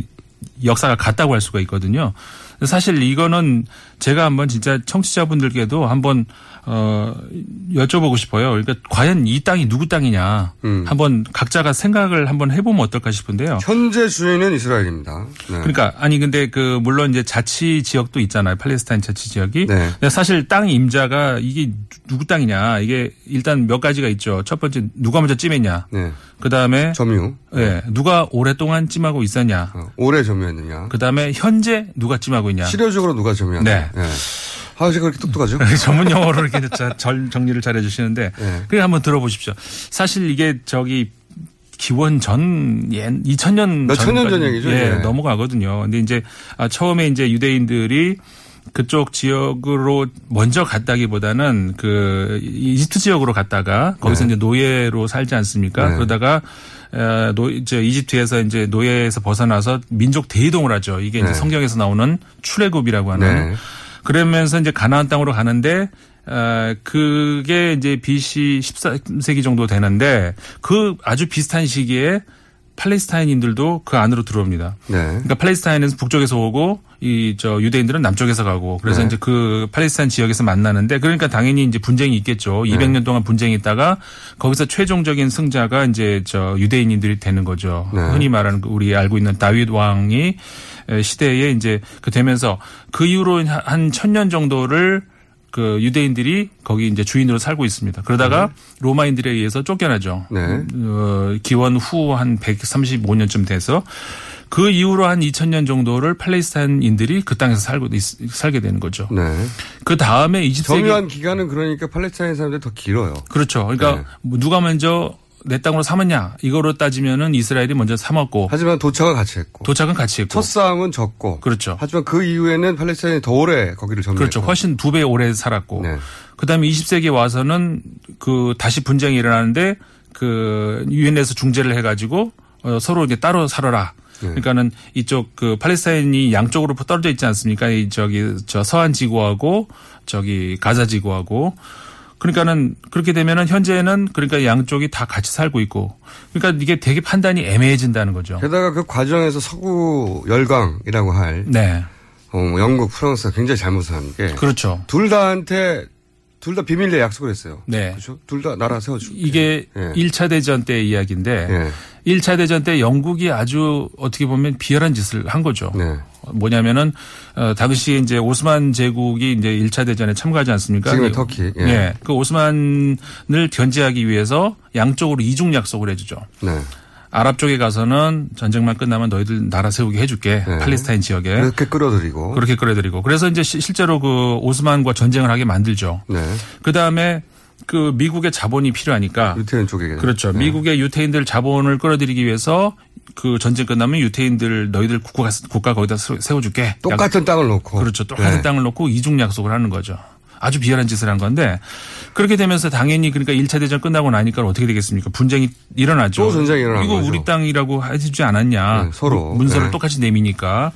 [SPEAKER 8] 역사가 같다고 할 수가 있거든요. 사실 이거는 제가 한번 진짜 청취자분들께도 한번 어 여쭤보고 싶어요. 그러니까 과연 이 땅이 누구 땅이냐
[SPEAKER 2] 음.
[SPEAKER 8] 한번 각자가 생각을 한번 해보면 어떨까 싶은데요.
[SPEAKER 2] 현재 주인은 이스라엘입니다. 네.
[SPEAKER 8] 그러니까 아니 근데 그 물론 이제 자치 지역도 있잖아요. 팔레스타인 자치 지역이.
[SPEAKER 2] 네.
[SPEAKER 8] 사실 땅 임자가 이게 누구 땅이냐 이게 일단 몇 가지가 있죠. 첫 번째 누가 먼저 찜했냐.
[SPEAKER 2] 네.
[SPEAKER 8] 그 다음에
[SPEAKER 2] 점유.
[SPEAKER 8] 예 누가 오랫동안 찜하고 있었냐.
[SPEAKER 2] 어, 오래 점유했느냐.
[SPEAKER 8] 그 다음에 현재 누가 찜하고 있냐.
[SPEAKER 2] 실효적으로 누가 점유하느냐.
[SPEAKER 8] 네.
[SPEAKER 2] 아, 제가 그렇게 똑똑하죠?
[SPEAKER 8] 전문 용어로 이렇게 자- 절- 정리를 잘 해주시는데
[SPEAKER 2] 네.
[SPEAKER 8] 그래 한번 들어보십시오. 사실 이게 저기 기원 전 예, 2000년
[SPEAKER 2] 몇 천 년 전 얘기죠,
[SPEAKER 8] 예,
[SPEAKER 2] 이제.
[SPEAKER 8] 넘어가거든요. 근데 이제 아, 처음에 이제 유대인들이 그쪽 지역으로 먼저 갔다기보다는 그 이집트 지역으로 갔다가 거기서
[SPEAKER 2] 네.
[SPEAKER 8] 이제 노예로 살지 않습니까?
[SPEAKER 2] 네.
[SPEAKER 8] 그러다가 어, 노, 저 이집트에서 이제 노예에서 벗어나서 민족 대이동을 하죠. 이게 이제
[SPEAKER 2] 네.
[SPEAKER 8] 성경에서 나오는 출애굽이라고 하는
[SPEAKER 2] 네.
[SPEAKER 8] 그러면서 이제 가나안 땅으로 가는데 어, 그게 이제 BC 14세기 정도 되는데 그 아주 비슷한 시기에 팔레스타인인들도 그 안으로 들어옵니다.
[SPEAKER 2] 네.
[SPEAKER 8] 그러니까 팔레스타인은 북쪽에서 오고 이 저 유대인들은 남쪽에서 가고 그래서
[SPEAKER 2] 네.
[SPEAKER 8] 이제 그 팔레스타인 지역에서 만나는데 그러니까 당연히 이제 분쟁이 있겠죠.
[SPEAKER 2] 네.
[SPEAKER 8] 200년 동안 분쟁이 있다가 거기서 최종적인 승자가 이제 저 유대인인들이 되는 거죠.
[SPEAKER 2] 네.
[SPEAKER 8] 흔히 말하는 그 우리 알고 있는 다윗 왕이 에, 시대에 이제 그 되면서 그 이후로 한 천년 정도를 그 유대인들이 거기 이제 주인으로 살고 있습니다. 그러다가 로마인들에 의해서 쫓겨나죠.
[SPEAKER 2] 네.
[SPEAKER 8] 어, 기원 후 한 135년쯤 돼서 그 이후로 한 2000년 정도를 팔레스타인인들이 그 땅에서 살고 있- 살게 되는 거죠.
[SPEAKER 2] 네.
[SPEAKER 8] 그 다음에 20세기
[SPEAKER 2] 점유한 기간은 그러니까 팔레스타인 사람들이 더 길어요.
[SPEAKER 8] 그렇죠. 그러니까
[SPEAKER 2] 네.
[SPEAKER 8] 뭐 누가 먼저 내 땅으로 삼았냐 이거로 따지면은 이스라엘이 먼저 삼았고
[SPEAKER 2] 하지만 도착을 같이 했고.
[SPEAKER 8] 도착은 같이 했고
[SPEAKER 2] 첫 싸움은 졌고.
[SPEAKER 8] 그렇죠.
[SPEAKER 2] 하지만 그 이후에는 팔레스타인이 더 오래 거기를 점유했고.
[SPEAKER 8] 그렇죠. 훨씬 두 배 오래 살았고.
[SPEAKER 2] 네.
[SPEAKER 8] 그다음에 20세기에 와서는 그 다시 분쟁이 일어나는데 그 유엔에서 중재를 해가지고 어, 서로 이제 따로 살아라.
[SPEAKER 2] 네.
[SPEAKER 8] 그러니까는 이쪽 그 팔레스타인이 양쪽으로 떨어져 있지 않습니까? 이 저기 저 서한 지구하고 저기 가자 지구하고 그러니까는 그렇게 되면은 현재는 그러니까 양쪽이 다 같이 살고 있고 그러니까 이게 되게 판단이 애매해진다는 거죠.
[SPEAKER 2] 게다가 그 과정에서 서구 열강이라고 할
[SPEAKER 8] 네.
[SPEAKER 2] 어, 뭐 영국, 프랑스가 굉장히 잘못을 한 게.
[SPEAKER 8] 그렇죠.
[SPEAKER 2] 둘 다한테 둘 다 비밀리에 약속을 했어요.
[SPEAKER 8] 네.
[SPEAKER 2] 그렇죠? 둘 다 나라 세워줄게.
[SPEAKER 8] 이게
[SPEAKER 2] 예.
[SPEAKER 8] 1차 대전 때 이야기인데
[SPEAKER 2] 예.
[SPEAKER 8] 1차 대전 때 영국이 아주 어떻게 보면 비열한 짓을 한 거죠.
[SPEAKER 2] 네.
[SPEAKER 8] 뭐냐면은 어 당시에 이제 오스만 제국이 이제 1차 대전에 참가하지 않습니까?
[SPEAKER 2] 지금의
[SPEAKER 8] 그-
[SPEAKER 2] 터키, 예.
[SPEAKER 8] 예. 그 오스만을 견제하기 위해서 양쪽으로 이중 약속을 해 주죠.
[SPEAKER 2] 네.
[SPEAKER 8] 아랍 쪽에 가서는 전쟁만 끝나면 너희들 나라 세우게 해 줄게.
[SPEAKER 2] 네.
[SPEAKER 8] 팔레스타인 지역에.
[SPEAKER 2] 그렇게 끌어들이고.
[SPEAKER 8] 그렇게 끌어들이고. 그래서 이제 시- 실제로 그 오스만과 전쟁을 하게 만들죠.
[SPEAKER 2] 네.
[SPEAKER 8] 그 다음에 그 미국의 자본이 필요하니까
[SPEAKER 2] 유태인 쪽에.
[SPEAKER 8] 그렇죠.
[SPEAKER 2] 네.
[SPEAKER 8] 미국의 유태인들 자본을 끌어들이기 위해서 그 전쟁 끝나면 유태인들 너희들 국가, 국가 거기다 세- 세워줄게.
[SPEAKER 2] 똑같은 땅을 놓고.
[SPEAKER 8] 그렇죠. 똑같은
[SPEAKER 2] 네.
[SPEAKER 8] 땅을 놓고 이중 약속을 하는 거죠. 아주 비열한 짓을 한 건데 그렇게 되면서 당연히 그러니까 1차 대전 끝나고 나니까 어떻게 되겠습니까? 분쟁이 일어나죠.
[SPEAKER 2] 또 전쟁이 일어난
[SPEAKER 8] 이거
[SPEAKER 2] 거죠.
[SPEAKER 8] 우리 땅이라고 해주지 않았냐.
[SPEAKER 2] 네, 서로.
[SPEAKER 8] 문서를
[SPEAKER 2] 네.
[SPEAKER 8] 똑같이 내미니까.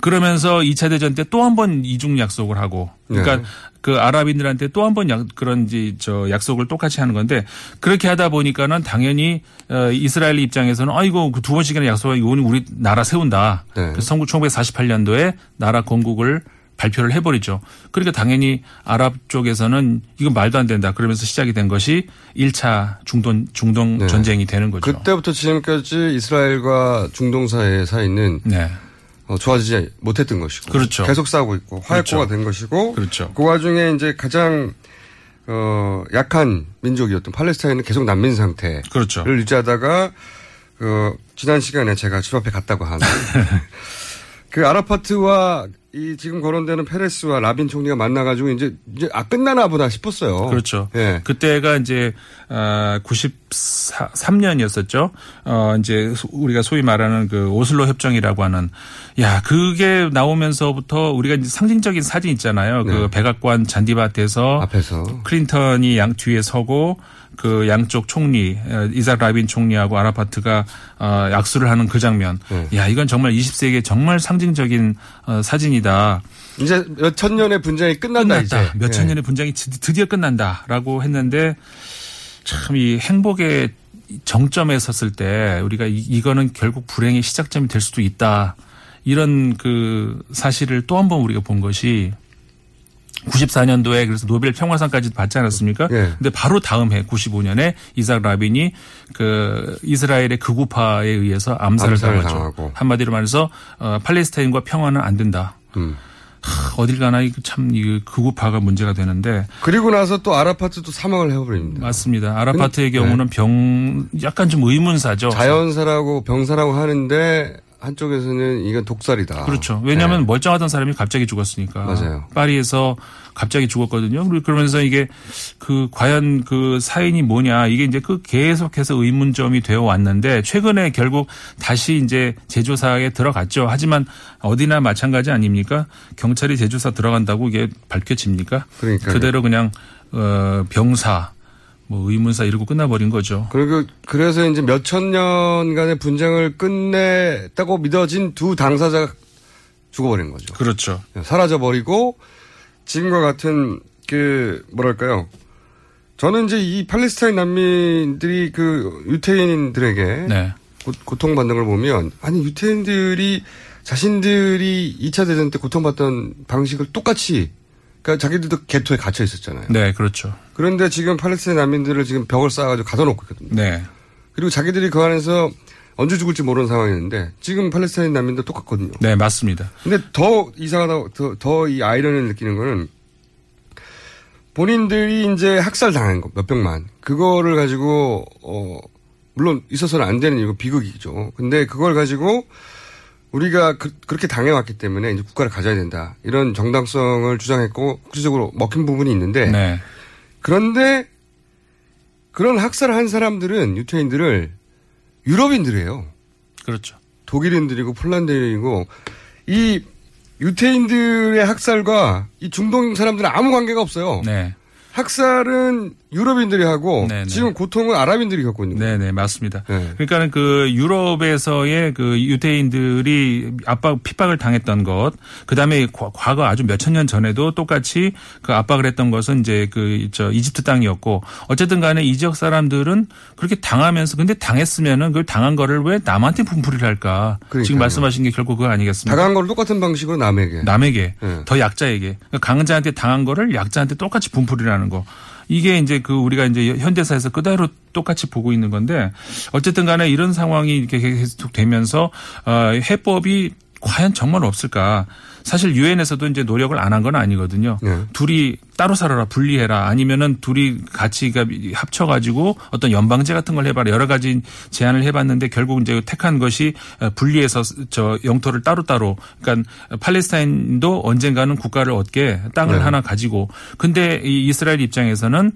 [SPEAKER 8] 그러면서 2차 대전 때 또 한 번 이중 약속을 하고 그러니까
[SPEAKER 2] 네.
[SPEAKER 8] 그 아랍인들한테 또 한 번 그런 이제 저 약속을 똑같이 하는 건데 그렇게 하다 보니까는 당연히 어, 이스라엘 입장에서는 아이고 그두 번씩이나 약속하고 이거는 우리 나라 세운다.
[SPEAKER 2] 네.
[SPEAKER 8] 그래서 1948년도에 나라 건국을 발표를 해버리죠. 그러니까 당연히 아랍 쪽에서는 이건 말도 안 된다. 그러면서 시작이 된 것이 1차 중동 중동
[SPEAKER 2] 네.
[SPEAKER 8] 전쟁이 되는 거죠.
[SPEAKER 2] 그때부터 지금까지 이스라엘과 중동 사이의 사이는
[SPEAKER 8] 네.
[SPEAKER 2] 어, 좋아지지 못했던 것이고.
[SPEAKER 8] 그렇죠.
[SPEAKER 2] 계속 싸우고 있고 화약고가
[SPEAKER 8] 그렇죠.
[SPEAKER 2] 된 것이고.
[SPEAKER 8] 그렇죠.
[SPEAKER 2] 그 와중에 이제 가장 어, 약한 민족이었던 팔레스타인은 계속 난민 상태를
[SPEAKER 8] 그렇죠.
[SPEAKER 2] 유지하다가 그 지난 시간에 제가 집 앞에 갔다고 한. [LAUGHS] 그 아라파트와 이 지금 거론되는 페레스와 라빈 총리가 만나가지고 이제 이제 아 끝나나 보다 싶었어요.
[SPEAKER 8] 그렇죠.
[SPEAKER 2] 예.
[SPEAKER 8] 그때가 이제 아 93년이었었죠. 어 이제 소- 우리가 소위 말하는 그 오슬로 협정이라고 하는 야 그게 나오면서부터 우리가 이제 상징적인 사진 있잖아요. 그
[SPEAKER 2] 네.
[SPEAKER 8] 백악관 잔디밭에서
[SPEAKER 2] 앞에서
[SPEAKER 8] 클린턴이 양 뒤에 서고 그 양쪽 총리 어, 이삭 라빈 총리하고 아라파트가 어, 약수를 하는 그 장면.
[SPEAKER 2] 네.
[SPEAKER 8] 야 이건 정말 20세기의 정말 상징적인 어, 사진이 시간이다.
[SPEAKER 2] 이제 몇 천 년의 분쟁이 끝난다,
[SPEAKER 8] 끝났다.
[SPEAKER 2] 이제.
[SPEAKER 8] 몇천
[SPEAKER 2] 예.
[SPEAKER 8] 년의 분쟁이 드- 드디어 끝난다라고 했는데 참 이 행복의 정점에 섰을 때 우리가 이- 이거는 결국 불행의 시작점이 될 수도 있다. 이런 그 사실을 또 한 번 우리가 본 것이 94년도에 그래서 노벨 평화상까지 받지 않았습니까?
[SPEAKER 2] 예.
[SPEAKER 8] 근데 바로 다음 해 95년에 이삭 라빈이 그 이스라엘의 극우파에 의해서 암살을,
[SPEAKER 2] 암살을
[SPEAKER 8] 당하죠.
[SPEAKER 2] 당하고.
[SPEAKER 8] 한마디로 말해서 어, 팔레스타인과 평화는 안 된다.
[SPEAKER 2] 음.
[SPEAKER 8] 하, 어딜 가나 이거 참 이거 극우파가 문제가 되는데
[SPEAKER 2] 그리고 나서 또 아라파트도 사망을 해버립니다.
[SPEAKER 8] 맞습니다. 아라파트의
[SPEAKER 2] 근데-
[SPEAKER 8] 경우는 병 약간 좀 의문사죠.
[SPEAKER 2] 자연사라고 병사라고 하는데 한쪽에서는 이건 독살이다.
[SPEAKER 8] 그렇죠. 왜냐하면
[SPEAKER 2] 네.
[SPEAKER 8] 멀쩡하던 사람이 갑자기 죽었으니까.
[SPEAKER 2] 맞아요.
[SPEAKER 8] 파리에서 갑자기 죽었거든요. 그러면서 이게 그 과연 그 사인이 뭐냐 이게 이제 그 계속해서 의문점이 되어 왔는데 최근에 결국 다시 이제 제조사에 들어갔죠. 하지만 어디나 마찬가지 아닙니까? 경찰이 제조사 들어간다고 이게 밝혀집니까?
[SPEAKER 2] 그러니까요.
[SPEAKER 8] 그대로 그냥 어 병사 뭐 의문사 이러고 끝나버린 거죠.
[SPEAKER 2] 그리고 그래서 이제 몇천 년간의 분쟁을 끝냈다고 믿어진 두 당사자가 죽어버린 거죠.
[SPEAKER 8] 그렇죠.
[SPEAKER 2] 사라져버리고 지금과 같은 그 뭐랄까요. 저는 이제 이 팔레스타인 난민들이 그 유태인들에게
[SPEAKER 8] 네.
[SPEAKER 2] 고, 고통받는 걸 보면 아니 유태인들이 자신들이 2차 대전 때 고통받던 방식을 똑같이 그러니까 자기들도 개토에 갇혀 있었잖아요.
[SPEAKER 8] 네, 그렇죠.
[SPEAKER 2] 그런데 지금 팔레스타인 난민들을 지금 벽을 쌓아가지고 가둬놓고 있거든요.
[SPEAKER 8] 네.
[SPEAKER 2] 그리고 자기들이 그 안에서 언제 죽을지 모르는 상황이었는데 지금 팔레스타인 난민도 똑같거든요.
[SPEAKER 8] 네, 맞습니다.
[SPEAKER 2] 근데 더 이상하다, 더, 더이 아이러니를 느끼는 거는 본인들이 이제 학살 당한 거, 몇백만. 그거를 가지고, 어, 물론 있어서는 안 되는 이거 비극이죠. 근데 그걸 가지고 우리가 그, 렇게 당해왔기 때문에 이제 국가를 가져야 된다. 이런 정당성을 주장했고 구체적으로 먹힌 부분이 있는데
[SPEAKER 8] 네.
[SPEAKER 2] 그런데 그런 학살을 한 사람들은 유태인들을 유럽인들이에요.
[SPEAKER 8] 그렇죠.
[SPEAKER 2] 독일인들이고 폴란드인이고 이 유태인들의 학살과 이 중동 사람들은 아무 관계가 없어요.
[SPEAKER 8] 네.
[SPEAKER 2] 학살은 유럽인들이 하고
[SPEAKER 8] 네, 네.
[SPEAKER 2] 지금 고통은 아랍인들이 겪고 있는 거예요.
[SPEAKER 8] 네, 네, 맞습니다.
[SPEAKER 2] 네.
[SPEAKER 8] 그러니까는 그 유럽에서의 그 유태인들이 압박, 핍박을 당했던 것, 그 다음에 과거 아주 몇천 년 전에도 똑같이 그 압박을 했던 것은 이제 그, 저, 이집트 땅이었고, 어쨌든 간에 이 지역 사람들은 그렇게 당하면서, 근데 당했으면은 그 당한 거를 왜 남한테 분풀이를 할까?
[SPEAKER 2] 그러니까요.
[SPEAKER 8] 지금 말씀하신 게 결국 그거 아니겠습니까?
[SPEAKER 2] 당한 걸 똑같은 방식으로 남에게.
[SPEAKER 8] 남에게
[SPEAKER 2] 네.
[SPEAKER 8] 더 약자에게 그러니까 강자한테 당한 거를 약자한테 똑같이 분풀이라는 거 이게 이제 그 우리가 이제 현대사에서 그대로 똑같이 보고 있는 건데 어쨌든 간에 이런 상황이 이렇게 계속 되면서 어 해법이 과연 정말 없을까? 사실 유엔에서도 이제 노력을 안 한 건 아니거든요.
[SPEAKER 2] 네.
[SPEAKER 8] 둘이 따로 살아라, 분리해라, 아니면은 둘이 같이 가- 합쳐 가지고 어떤 연방제 같은 걸 해봐라 여러 가지 제안을 해봤는데 결국 이제 택한 것이 어, 분리해서 저 영토를 따로따로 그러니까 팔레스타인도 언젠가는 국가를 얻게 땅을
[SPEAKER 2] 네.
[SPEAKER 8] 하나 가지고 근데 이 이스라엘 입장에서는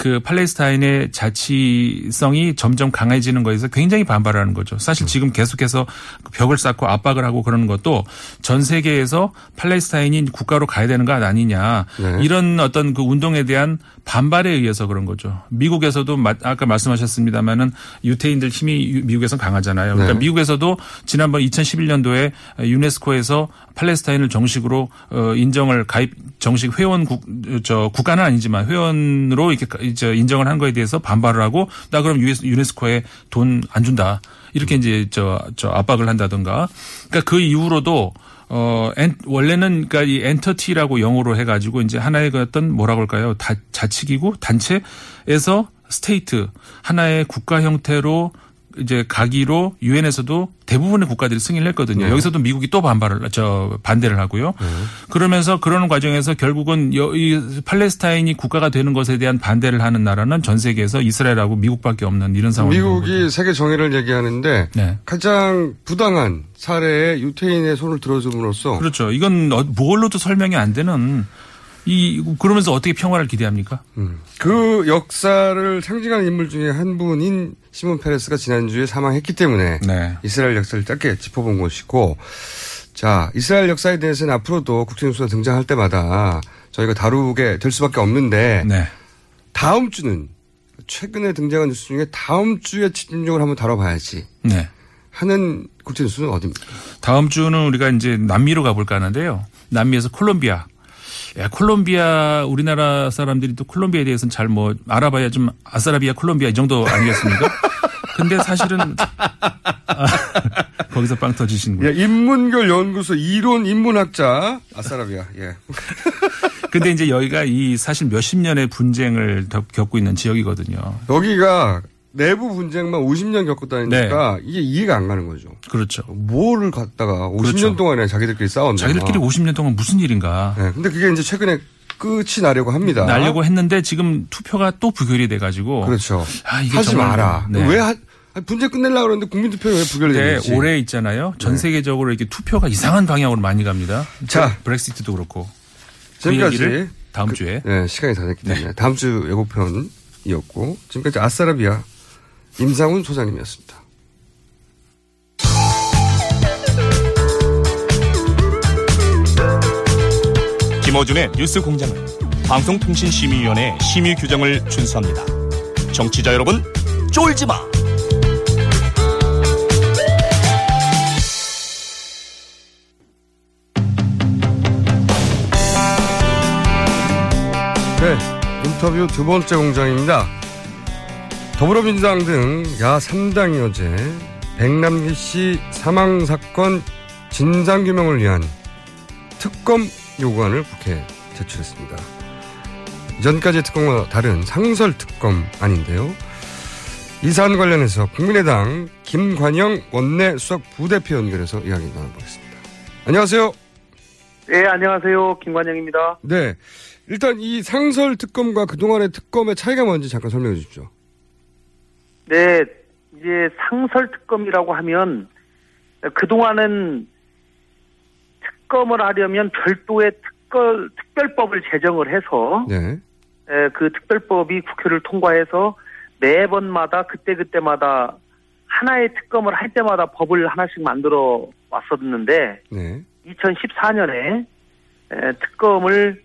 [SPEAKER 8] 그 팔레스타인의 자치성이 점점 강해지는 거에서 굉장히 반발하는 거죠.
[SPEAKER 2] 음.
[SPEAKER 8] 사실 지금 계속해서 벽을 쌓고 압박을 하고 그러는 것도 전 세계에서 팔레스타인이 국가로 가야 되는 거 아니냐
[SPEAKER 2] 네.
[SPEAKER 8] 이런 어떤 그 운동에 대한 반발에 의해서 그런 거죠. 미국에서도 마- 아까 말씀하셨습니다마는 유태인들 힘이 유- 미국에서는 강하잖아요. 그러니까
[SPEAKER 2] 네.
[SPEAKER 8] 미국에서도 지난번 2011년도에 유네스코에서 팔레스타인을 정식으로 어, 인정을 가입 정식 회원 국 저 국가는 아니지만 회원으로 이렇게 가- 이제 인정을 한 거에 대해서 반발을 하고 나 그럼 유네스코에 돈 안 준다 이렇게 이제 저 저 압박을 한다든가 그러니까 그 이후로도 어, 엔, 원래는 그러니까 이 entity라고 영어로 해가지고 이제 하나의 그 어떤 뭐라고 할까요? 다, 자치기구 단체에서 state 하나의 국가 형태로 이제 가기로 유엔에서도 대부분의 국가들이 승인을 했거든요.
[SPEAKER 2] 네.
[SPEAKER 8] 여기서도 미국이 또 반발을 저 반대를 하고요. 그러면서 그러는 과정에서 결국은 여- 이 팔레스타인이 국가가 되는 것에 대한 반대를 하는 나라는 전 세계에서 이스라엘하고 미국밖에 없는 이런 상황이
[SPEAKER 2] 미국이 세계 정의를 얘기하는데
[SPEAKER 8] 네.
[SPEAKER 2] 가장 부당한 사례에 유태인의 손을 들어줌으로써
[SPEAKER 8] 그렇죠. 이건 어- 뭘로도 설명이 안 되는 이 그러면서 어떻게 평화를 기대합니까?
[SPEAKER 2] 음. 그 역사를 상징하는 인물 중에 한 분인 시몬 페레스가 지난주에 사망했기 때문에
[SPEAKER 8] 네.
[SPEAKER 2] 이스라엘 역사를 짧게 짚어본 것이고 자 이스라엘 역사에 대해서는 앞으로도 국제뉴스가 등장할 때마다 저희가 다루게 될 수밖에 없는데
[SPEAKER 8] 네.
[SPEAKER 2] 다음 주는 최근에 등장한 뉴스 중에 다음 주에 집중적으로 한번 다뤄봐야지
[SPEAKER 8] 네.
[SPEAKER 2] 하는 국제뉴스는 어디입니까?
[SPEAKER 8] 다음 주는 우리가 이제 남미로 가볼까 하는데요. 남미에서 콜롬비아. 야, 콜롬비아 우리나라 사람들이 또 콜롬비아에 대해서는 잘 뭐 알아봐야 좀 아사라비아 콜롬비아 이 정도 아니겠습니까? 근데 사실은 아, 거기서 빵 터지신 거예요.
[SPEAKER 2] 예, 인문결 연구소 이론 인문학자 아사라비아. 예.
[SPEAKER 8] 근데 이제 여기가 이 사실 몇십 년의 분쟁을 겪- 겪고 있는 지역이거든요.
[SPEAKER 2] 여기가 내부 분쟁만 50년 겪었다니까
[SPEAKER 8] 네.
[SPEAKER 2] 이게 이해가 안 가는 거죠.
[SPEAKER 8] 그렇죠.
[SPEAKER 2] 뭐를 갖다가 50년
[SPEAKER 8] 그렇죠.
[SPEAKER 2] 동안에 자기들끼리 싸웠나.
[SPEAKER 8] 자기들끼리 50년 동안 무슨 일인가
[SPEAKER 2] 네, 근데 그게 이제 최근에 끝이 나려고 합니다.
[SPEAKER 8] 날려고 했는데 지금 투표가 또 부결이 돼가지고
[SPEAKER 2] 그렇죠.
[SPEAKER 8] 아, 이게
[SPEAKER 2] 하지 마라.
[SPEAKER 8] 네.
[SPEAKER 2] 왜 하, 분쟁 끝내려고 그러는데 국민투표를 왜 부결이
[SPEAKER 8] 근데
[SPEAKER 2] 되는지.
[SPEAKER 8] 올해 있잖아요. 전 세계적으로 이렇게 투표가 이상한 방향으로 많이 갑니다.
[SPEAKER 2] 자.
[SPEAKER 8] 브렉시트도 그렇고. 그
[SPEAKER 2] 지금까지
[SPEAKER 8] 얘기를 다음 주에
[SPEAKER 2] 네, 시간이 다 됐기 때문에 다음 주 예고편이었고 지금까지 아싸라비아 임상훈 소장님이었습니다.
[SPEAKER 9] 김어준의 뉴스 공장은 방송통신심의위원회 심의 규정을 준수합니다. 정치자 여러분, 쫄지 마!
[SPEAKER 2] 네, 인터뷰 두 번째 공장입니다. 더불어민주당 등 야 3당이 어제 백남기 씨 사망 사건 진상 규명을 위한 특검 요구안을 국회에 제출했습니다. 이전까지의 특검과 다른 상설 특검 아닌데요. 이 사안 관련해서 국민의당 김관영 원내 수석 부대표 연결해서 이야기 나눠보겠습니다. 안녕하세요.
[SPEAKER 10] 네, 안녕하세요. 김관영입니다.
[SPEAKER 2] 네. 일단 이 상설 특검과 그동안의 특검의 차이가 뭔지 잠깐 설명해 주십시오.
[SPEAKER 10] 네, 이제 상설 특검이라고 하면 그동안은 특검을 하려면 별도의 특별, 특별법을 제정을 해서
[SPEAKER 2] 네.
[SPEAKER 10] 에, 그 특별법이 국회를 통과해서 매번마다 그때그때마다 하나의 특검을 할 때마다 법을 하나씩 만들어 왔었는데
[SPEAKER 2] 네.
[SPEAKER 10] 2014년에 특검을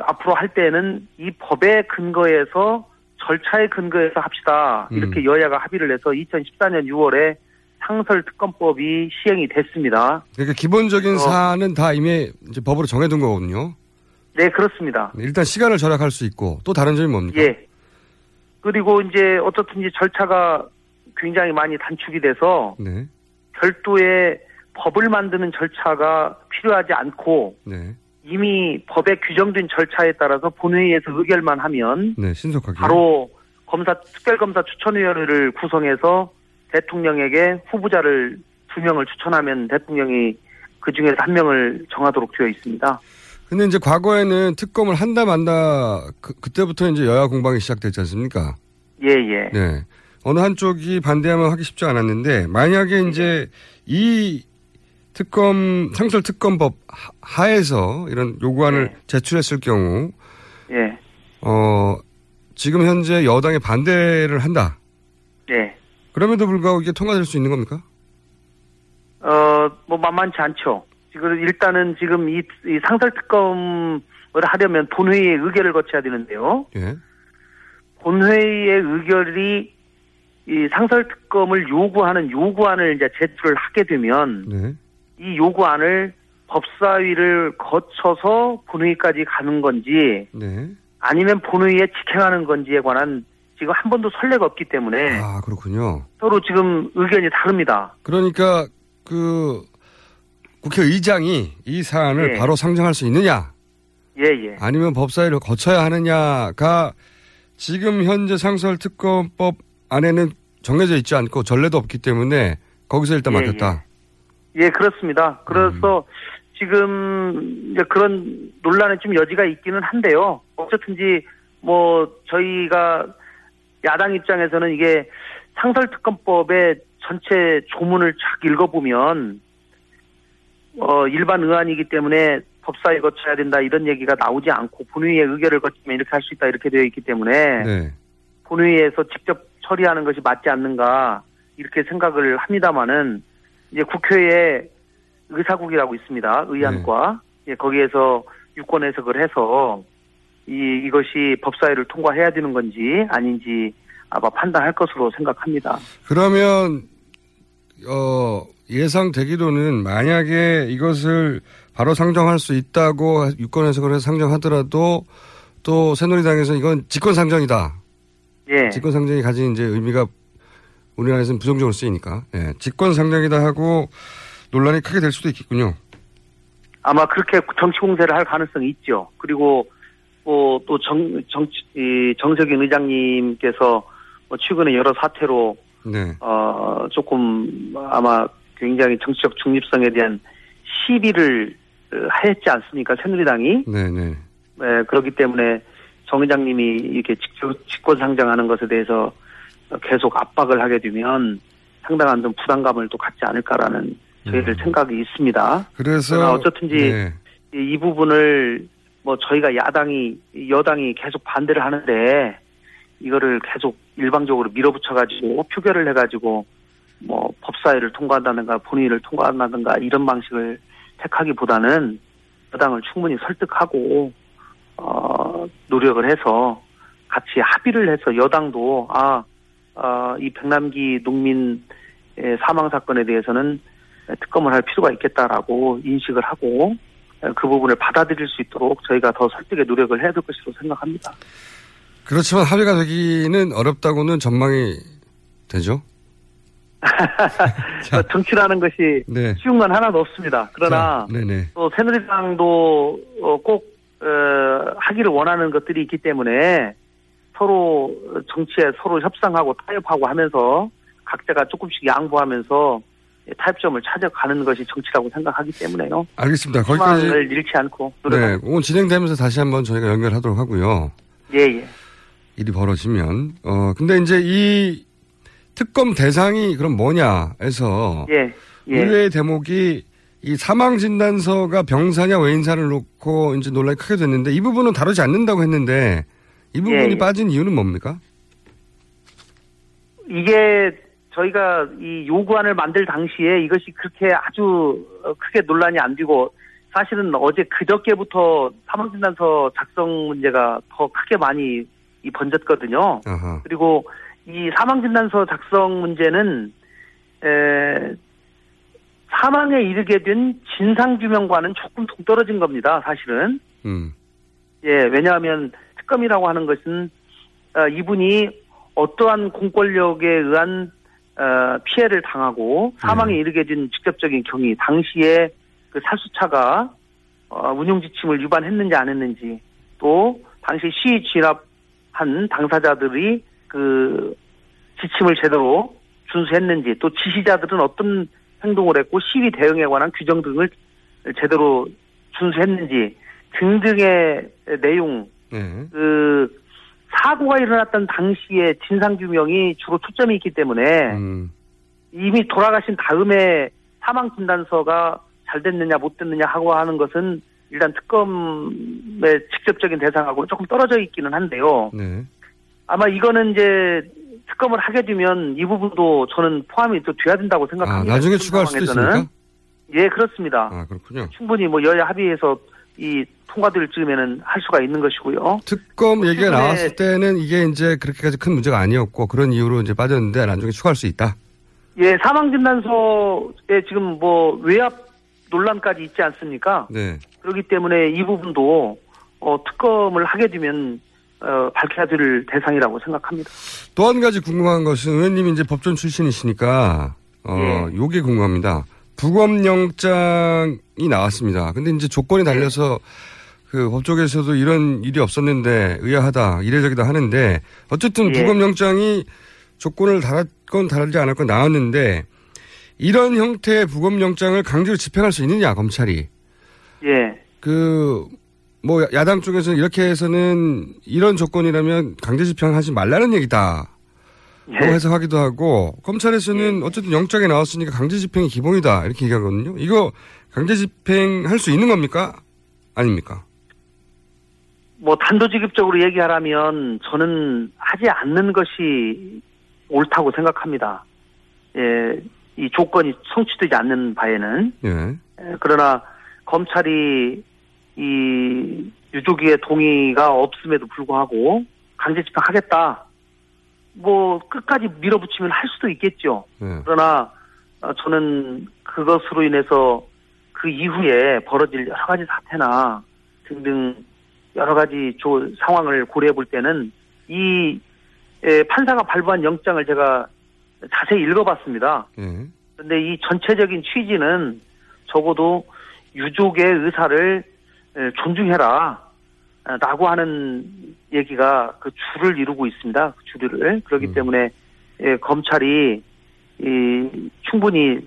[SPEAKER 10] 앞으로 할 때는 이 법의 근거에서 절차의 근거에서 합시다. 이렇게
[SPEAKER 2] 음.
[SPEAKER 10] 여야가 합의를 해서 2014년 6월에 상설 특검법이 시행이 됐습니다.
[SPEAKER 2] 그러니까 기본적인
[SPEAKER 10] 어.
[SPEAKER 2] 사안은 다 이미 이제 법으로 정해둔 거거든요.
[SPEAKER 10] 네, 그렇습니다.
[SPEAKER 2] 일단 시간을 절약할 수 있고 또 다른 점이 뭡니까?
[SPEAKER 10] 예. 그리고 이제 어떻든지 절차가 굉장히 많이 단축이 돼서
[SPEAKER 2] 네.
[SPEAKER 10] 별도의 법을 만드는 절차가 필요하지 않고
[SPEAKER 2] 네.
[SPEAKER 10] 이미 법에 규정된 절차에 따라서 본회의에서 의결만 하면
[SPEAKER 2] 네. 신속하게.
[SPEAKER 10] 바로 검사 특별검사 추천위원회를 구성해서 대통령에게 후보자를 두 명을 추천하면 대통령이 그 중에서 한 명을 정하도록 되어 있습니다.
[SPEAKER 2] 근데 이제 과거에는 특검을 한다 만다 그, 그때부터 이제 여야 공방이 시작됐지 않습니까?
[SPEAKER 10] 예, 예.
[SPEAKER 2] 네. 어느 한쪽이 반대하면 하기 쉽지 않았는데 만약에 이제 이 특검 상설 특검법 하- 하에서 이런 요구안을
[SPEAKER 10] 네.
[SPEAKER 2] 제출했을 경우
[SPEAKER 10] 예.
[SPEAKER 2] 어 지금 현재 여당이 반대를 한다.
[SPEAKER 10] 예.
[SPEAKER 2] 그럼에도 불구하고 이게 통과될 수 있는 겁니까?
[SPEAKER 10] 어, 뭐 만만치 않죠. 지금 일단은 지금 이, 이 상설 특검을 하려면 본회의의 의결을 거쳐야 되는데요.
[SPEAKER 2] 예.
[SPEAKER 10] 본회의의 의결이 이 상설 특검을 요구하는 요구안을 이제 제출을 하게 되면
[SPEAKER 2] 네.
[SPEAKER 10] 이 요구안을 법사위를 거쳐서 본회의까지 가는 건지
[SPEAKER 2] 네.
[SPEAKER 10] 아니면 본회의에 직행하는 건지에 관한 지금 한 번도 선례가 없기 때문에
[SPEAKER 2] 아, 그렇군요.
[SPEAKER 10] 서로 지금 의견이 다릅니다.
[SPEAKER 2] 그러니까 그 국회의장이 이 사안을
[SPEAKER 10] 예.
[SPEAKER 2] 바로 상정할 수 있느냐
[SPEAKER 10] 예, 예.
[SPEAKER 2] 아니면 법사위를 거쳐야 하느냐가 지금 현재 상설 특검법 안에는 정해져 있지 않고 전례도 없기 때문에 거기서 일단
[SPEAKER 10] 예,
[SPEAKER 2] 막혔다.
[SPEAKER 10] 예, 그렇습니다. 그래서
[SPEAKER 2] 음.
[SPEAKER 10] 지금 이제 그런 논란에 좀 여지가 있기는 한데요. 어쨌든지 뭐 저희가 야당 입장에서는 이게 상설특검법의 전체 조문을 쫙 읽어보면 어 일반 의안이기 때문에 법사위 거쳐야 된다 이런 얘기가 나오지 않고 본회의의 의결을 거치면 이렇게 할 수 있다 이렇게 되어 있기 때문에
[SPEAKER 2] 네.
[SPEAKER 10] 본회의에서 직접 처리하는 것이 맞지 않는가 이렇게 생각을 합니다마는 이제 국회에 의사국이라고 있습니다. 의안과 예, 거기에서 유권 해석을 해서 이 이것이 법사위를 통과해야 되는 건지 아닌지 아마 판단할 것으로 생각합니다.
[SPEAKER 2] 그러면 어 예상되기로는 만약에 이것을 바로 상정할 수 있다고 유권에서 그래서 상정하더라도 또 새누리당에서 이건 직권 상정이다.
[SPEAKER 10] 예.
[SPEAKER 2] 직권 상정이 가진 이제 의미가 우리나라에서는 부정적으로 쓰이니까 예, 직권 상정이다 하고 논란이 크게 될 수도 있겠군요.
[SPEAKER 10] 아마 그렇게 정치 공세를 할 가능성이 있죠. 그리고 뭐 또 정, 정치, 이 정석인 의장님께서 뭐 최근에 여러 사태로
[SPEAKER 2] 네.
[SPEAKER 10] 어, 조금 아마 굉장히 정치적 중립성에 대한 시비를 어, 하였지 않습니까? 새누리당이.
[SPEAKER 2] 네네.
[SPEAKER 10] 네, 그렇기 때문에 정 의장님이 이렇게 직권 상정하는 것에 대해서 계속 압박을 하게 되면 상당한 좀 부담감을 또 갖지 않을까라는 저희들 생각이 있습니다.
[SPEAKER 2] 그래서
[SPEAKER 10] 어쨌든지
[SPEAKER 2] 네.
[SPEAKER 10] 이, 이 부분을 뭐 저희가 야당이 여당이 계속 반대를 하는데 이거를 계속 일방적으로 밀어붙여 가지고 표결을 해 가지고 뭐 법사위를 통과한다든가 본회의를 통과한다든가 이런 방식을 택하기보다는 여당을 충분히 설득하고 어 노력을 해서 같이 합의를 해서 여당도 아, 아, 이 백남기 농민 의 사망 사건에 대해서는 특검을 할 필요가 있겠다라고 인식을 하고 그 부분을 받아들일 수 있도록 저희가 더 설득의 노력을 해야 될 것이라고 생각합니다.
[SPEAKER 2] 그렇지만 합의가 되기는 어렵다고는 전망이 되죠. [LAUGHS] 자.
[SPEAKER 10] 정치라는 것이
[SPEAKER 2] 네.
[SPEAKER 10] 쉬운 건 하나도 없습니다. 그러나
[SPEAKER 2] 자.
[SPEAKER 10] 또 새누리당도 어, 꼭 어, 하기를 원하는 것들이 있기 때문에 서로 정치에 서로 협상하고 타협하고 하면서 각자가 조금씩 양보하면서 타협점을 찾아가는 것이 정치라고 생각하기 때문에요.
[SPEAKER 2] 알겠습니다. 거기까지
[SPEAKER 10] 잃지 않고
[SPEAKER 2] 네, 오늘 진행되면서 다시 한번 저희가 연결하도록 하고요.
[SPEAKER 10] 예, 예.
[SPEAKER 2] 일이 벌어지면 어 근데 이제 이 특검 대상이 그럼 뭐냐에서
[SPEAKER 10] 예, 예.
[SPEAKER 2] 의외의 대목이 이 사망 진단서가 병사냐 외인사를 놓고 이제 논란이 크게 됐는데 이 부분은 다루지 않는다고 했는데 이 부분이
[SPEAKER 10] 예, 예.
[SPEAKER 2] 빠진 이유는 뭡니까?
[SPEAKER 10] 이게 저희가 이 요구안을 만들 당시에 이것이 그렇게 아주 어, 크게 논란이 안 되고 사실은 어제 그저께부터 사망진단서 작성 문제가 더 크게 많이 이 번졌거든요.
[SPEAKER 2] 아하.
[SPEAKER 10] 그리고 이 사망진단서 작성 문제는 에, 사망에 이르게 된 진상규명과는 조금 동떨어진 겁니다. 사실은.
[SPEAKER 2] 음.
[SPEAKER 10] 예, 왜냐하면 특검이라고 하는 것은 어, 이분이 어떠한 공권력에 의한 어, 피해를 당하고 사망에 이르게 된 직접적인 경위, 당시에 그 살수차가 어, 운용 지침을 위반했는지 안 했는지, 또 당시 시위 진압한 당사자들이 그 지침을 제대로 준수했는지, 또 지시자들은 어떤 행동을 했고 시위 대응에 관한 규정 등을 제대로 준수했는지 등등의 내용
[SPEAKER 2] 네.
[SPEAKER 10] 그 사고가 일어났던 당시에 진상 규명이 주로 초점이 있기 때문에
[SPEAKER 2] 음.
[SPEAKER 10] 이미 돌아가신 다음에 사망 진단서가 잘 됐느냐 못 됐느냐 하고 하는 것은 일단 특검의 직접적인 대상하고 조금 떨어져 있기는 한데요.
[SPEAKER 2] 네.
[SPEAKER 10] 아마 이거는 이제 특검을 하게 되면 이 부분도 저는 포함이 또 돼야 된다고
[SPEAKER 2] 아,
[SPEAKER 10] 생각합니다.
[SPEAKER 2] 나중에
[SPEAKER 10] 지금
[SPEAKER 2] 추가할 수도. 있습니까?
[SPEAKER 10] 예, 그렇습니다.
[SPEAKER 2] 아, 그렇군요.
[SPEAKER 10] 충분히 뭐 여야 합의해서 이 통과될 즈음에는 할 수가 있는 것이고요.
[SPEAKER 2] 특검 얘기가 나왔을 때는 이게 이제 그렇게까지 큰 문제가 아니었고 그런 이유로 이제 빠졌는데 나중에 추가할 수 있다.
[SPEAKER 10] 예, 사망진단서에 지금 뭐 외압 논란까지 있지 않습니까?
[SPEAKER 2] 네.
[SPEAKER 10] 그렇기 때문에 이 부분도 어, 특검을 하게 되면 어, 밝혀야 될 대상이라고 생각합니다.
[SPEAKER 2] 또 한 가지 궁금한 것은 의원님이 이제 법전 출신이시니까 어
[SPEAKER 10] 예.
[SPEAKER 2] 요게 궁금합니다. 부검영장이 나왔습니다. 근데 이제 조건이 달려서 그 법조계에서도 이런 일이 없었는데 의아하다 이례적이다 하는데 어쨌든
[SPEAKER 10] 예.
[SPEAKER 2] 부검영장이 조건을 달았건 달지 않았건 나왔는데 이런 형태의 부검영장을 강제로 집행할 수 있느냐 검찰이
[SPEAKER 10] 예,
[SPEAKER 2] 그 뭐 야당 쪽에서는 이렇게 해서는 이런 조건이라면 강제 집행하지 말라는 얘기다.
[SPEAKER 10] 예.
[SPEAKER 2] 고 해석하기도 하고 검찰에서는 어쨌든 영장에 나왔으니까 강제 집행이 기본이다 이렇게 얘기하거든요. 이거 강제 집행할 수 있는 겁니까? 아닙니까?
[SPEAKER 10] 뭐 단도직입적으로 얘기하라면 저는 하지 않는 것이 옳다고 생각합니다. 예, 이 조건이 성취되지 않는 바에는
[SPEAKER 2] 예.
[SPEAKER 10] 예, 그러나 검찰이 이 유족의 동의가 없음에도 불구하고 강제 집행하겠다. 뭐 끝까지 밀어붙이면 할 수도 있겠죠.
[SPEAKER 2] 예.
[SPEAKER 10] 그러나 어, 저는 그것으로 인해서 그 이후에 벌어질 여러 가지 사태나 등등 여러 가지 조, 상황을 고려해 볼 때는 이 에, 판사가 발부한 영장을 제가 자세히 읽어봤습니다.
[SPEAKER 2] 예.
[SPEAKER 10] 그런데 이 전체적인 취지는 적어도 유족의 의사를 에, 존중해라. 아, 라고 하는 얘기가 그 줄을 이루고 있습니다. 그 줄을. 그렇기
[SPEAKER 2] 음.
[SPEAKER 10] 때문에 예, 검찰이 이, 충분히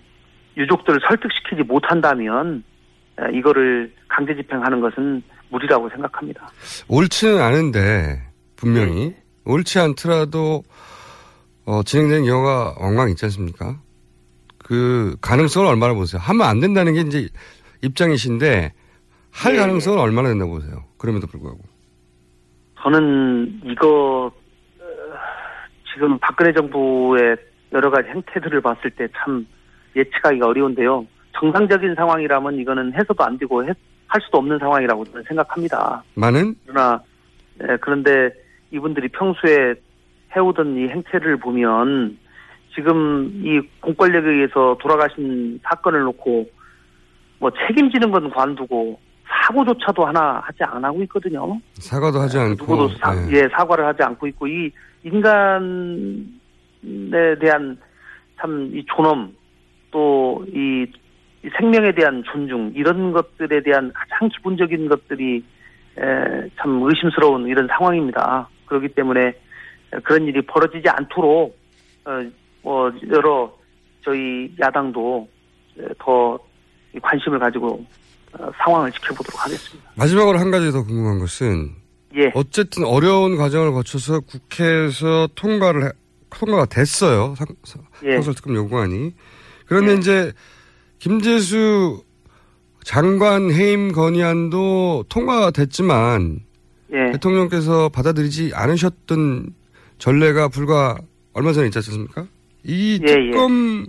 [SPEAKER 10] 유족들을 설득시키지 못한다면 에, 이거를 강제 집행하는 것은 무리라고 생각합니다.
[SPEAKER 2] 옳지는 않은데 분명히 옳지 않더라도 어, 진행되는 경우가 왕왕 있지 않습니까? 그 가능성을 얼마나 보세요? 하면 안 된다는 게 이제 입장이신데 할
[SPEAKER 10] 예,
[SPEAKER 2] 가능성은 얼마나 된다고 보세요? 그럼에도 불구하고.
[SPEAKER 10] 저는 이거 어, 지금 박근혜 정부의 여러 가지 행태들을 봤을 때 참 예측하기가 어려운데요. 정상적인 상황이라면 이거는 해서도 안 되고 해- 할 수도 없는 상황이라고 저는 생각합니다.
[SPEAKER 2] 많은
[SPEAKER 10] 그러나 예, 그런데 이분들이 평소에 해오던 이 행태를 보면 지금 이 공권력에 의해서 돌아가신 사건을 놓고 뭐 책임지는 건 관두고 사고조차도 하나 하지 안 하고 있거든요.
[SPEAKER 2] 사과도 하지 않고
[SPEAKER 10] 누구도 사,
[SPEAKER 2] 예.
[SPEAKER 10] 예, 사과를 하지 않고 있고 이 인간에 대한 참 이 존엄 또 이 생명에 대한 존중 이런 것들에 대한 가장 기본적인 것들이 에, 참 의심스러운 이런 상황입니다. 그렇기 때문에 그런 일이 벌어지지 않도록 어, 뭐 여러 저희 야당도 에, 더 관심을 가지고 어, 상황을 지켜보도록 하겠습니다.
[SPEAKER 2] 마지막으로 한 가지 더 궁금한 것은
[SPEAKER 10] 예.
[SPEAKER 2] 어쨌든 어려운 과정을 거쳐서 국회에서 통과를 해- 통과가 됐어요. 상,
[SPEAKER 10] 예.
[SPEAKER 2] 상설특검 요구안이. 그런데
[SPEAKER 10] 예.
[SPEAKER 2] 이제 김재수 장관 해임 건의안도 통과가 됐지만
[SPEAKER 10] 예.
[SPEAKER 2] 대통령께서 받아들이지 않으셨던 전례가 불과 얼마 전에 있지 않습니까? 이
[SPEAKER 10] 예, 예.
[SPEAKER 2] 특검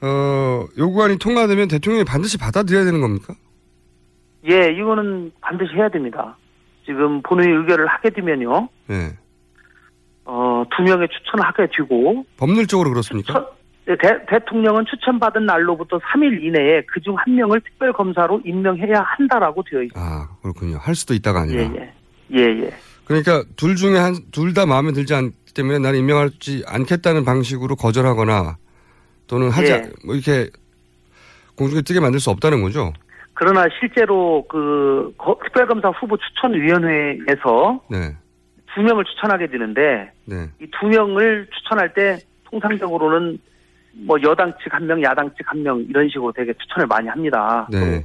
[SPEAKER 2] 어, 요구안이 통과되면 대통령이 반드시 받아들여야 되는 겁니까?
[SPEAKER 10] 예, 이거는 반드시 해야 됩니다. 지금 본회의 의결을 하게 되면요,
[SPEAKER 2] 네.
[SPEAKER 10] 어, 두 명의 추천을 하게 되고,
[SPEAKER 2] 법률적으로 그렇습니까?
[SPEAKER 10] 추천- 네, 대, 대통령은 추천받은 날로부터 3일 이내에 그중 한 명을 특별 검사로 임명해야 한다라고 되어 있습니다.
[SPEAKER 2] 아, 그렇군요. 할 수도 있다가 아니라.
[SPEAKER 10] 예, 예. 예, 예.
[SPEAKER 2] 그러니까 둘 중에 한, 둘 다 마음에 들지 않기 때문에 나는 임명하지 않겠다는 방식으로 거절하거나 또는 하지,
[SPEAKER 10] 예.
[SPEAKER 2] 않- 뭐 이렇게 공중에 뜨게 만들 수 없다는 거죠?
[SPEAKER 10] 그러나 실제로 그 거- 특별검사 후보 추천위원회에서
[SPEAKER 2] 네.
[SPEAKER 10] 두 명을 추천하게 되는데,
[SPEAKER 2] 네.
[SPEAKER 10] 이두 명을 추천할 때 통상적으로는 뭐 여당 측 한 명, 야당 측 한 명 이런 식으로 되게 추천을 많이 합니다.
[SPEAKER 2] 네.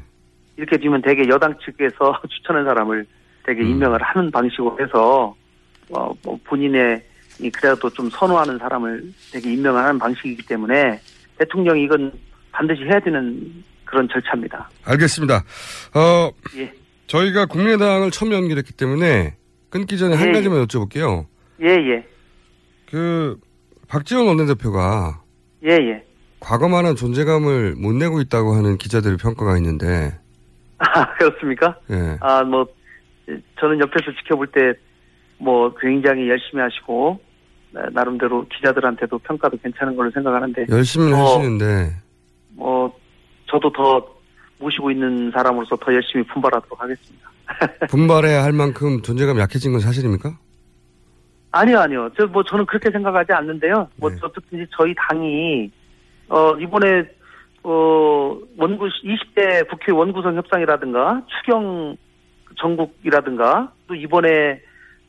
[SPEAKER 10] 이렇게 되면 되게 여당 측에서 [LAUGHS] 추천한 사람을 되게
[SPEAKER 2] 음.
[SPEAKER 10] 임명을 하는 방식으로 해서 어, 뭐 본인의 이 그래도 좀 선호하는 사람을 되게 임명하는 방식이기 때문에 대통령이 이건 반드시 해야 되는 그런 절차입니다.
[SPEAKER 2] 알겠습니다. 어,
[SPEAKER 10] 예.
[SPEAKER 2] 저희가 국민의당을 처음 연결했기 때문에 끊기 전에 한
[SPEAKER 10] 예,
[SPEAKER 2] 가지만 여쭤볼게요.
[SPEAKER 10] 예, 예.
[SPEAKER 2] 그, 박지원 원내대표가
[SPEAKER 10] 예, 예.
[SPEAKER 2] 과거만한 존재감을 못 내고 있다고 하는 기자들의 평가가 있는데,
[SPEAKER 10] 아, 그렇습니까?
[SPEAKER 2] 예.
[SPEAKER 10] 아, 뭐, 저는 옆에서 지켜볼 때, 뭐, 굉장히 열심히 하시고, 네, 나름대로 기자들한테도 평가도 괜찮은 걸로 생각하는데,
[SPEAKER 2] 열심히
[SPEAKER 10] 어.
[SPEAKER 2] 하시는데,
[SPEAKER 10] 뭐, 저도 더 모시고 있는 사람으로서 더 열심히 분발하도록 하겠습니다. [LAUGHS]
[SPEAKER 2] 분발해야 할 만큼 존재감이 약해진 건 사실입니까?
[SPEAKER 10] 아니요, 아니요. 저, 뭐, 저는 그렇게 생각하지 않는데요. 뭐,
[SPEAKER 2] 네.
[SPEAKER 10] 어쨌든지 저희 당이, 어, 이번에, 어, 원구, 20대 국회 원구성 협상이라든가, 추경 전국이라든가, 또 이번에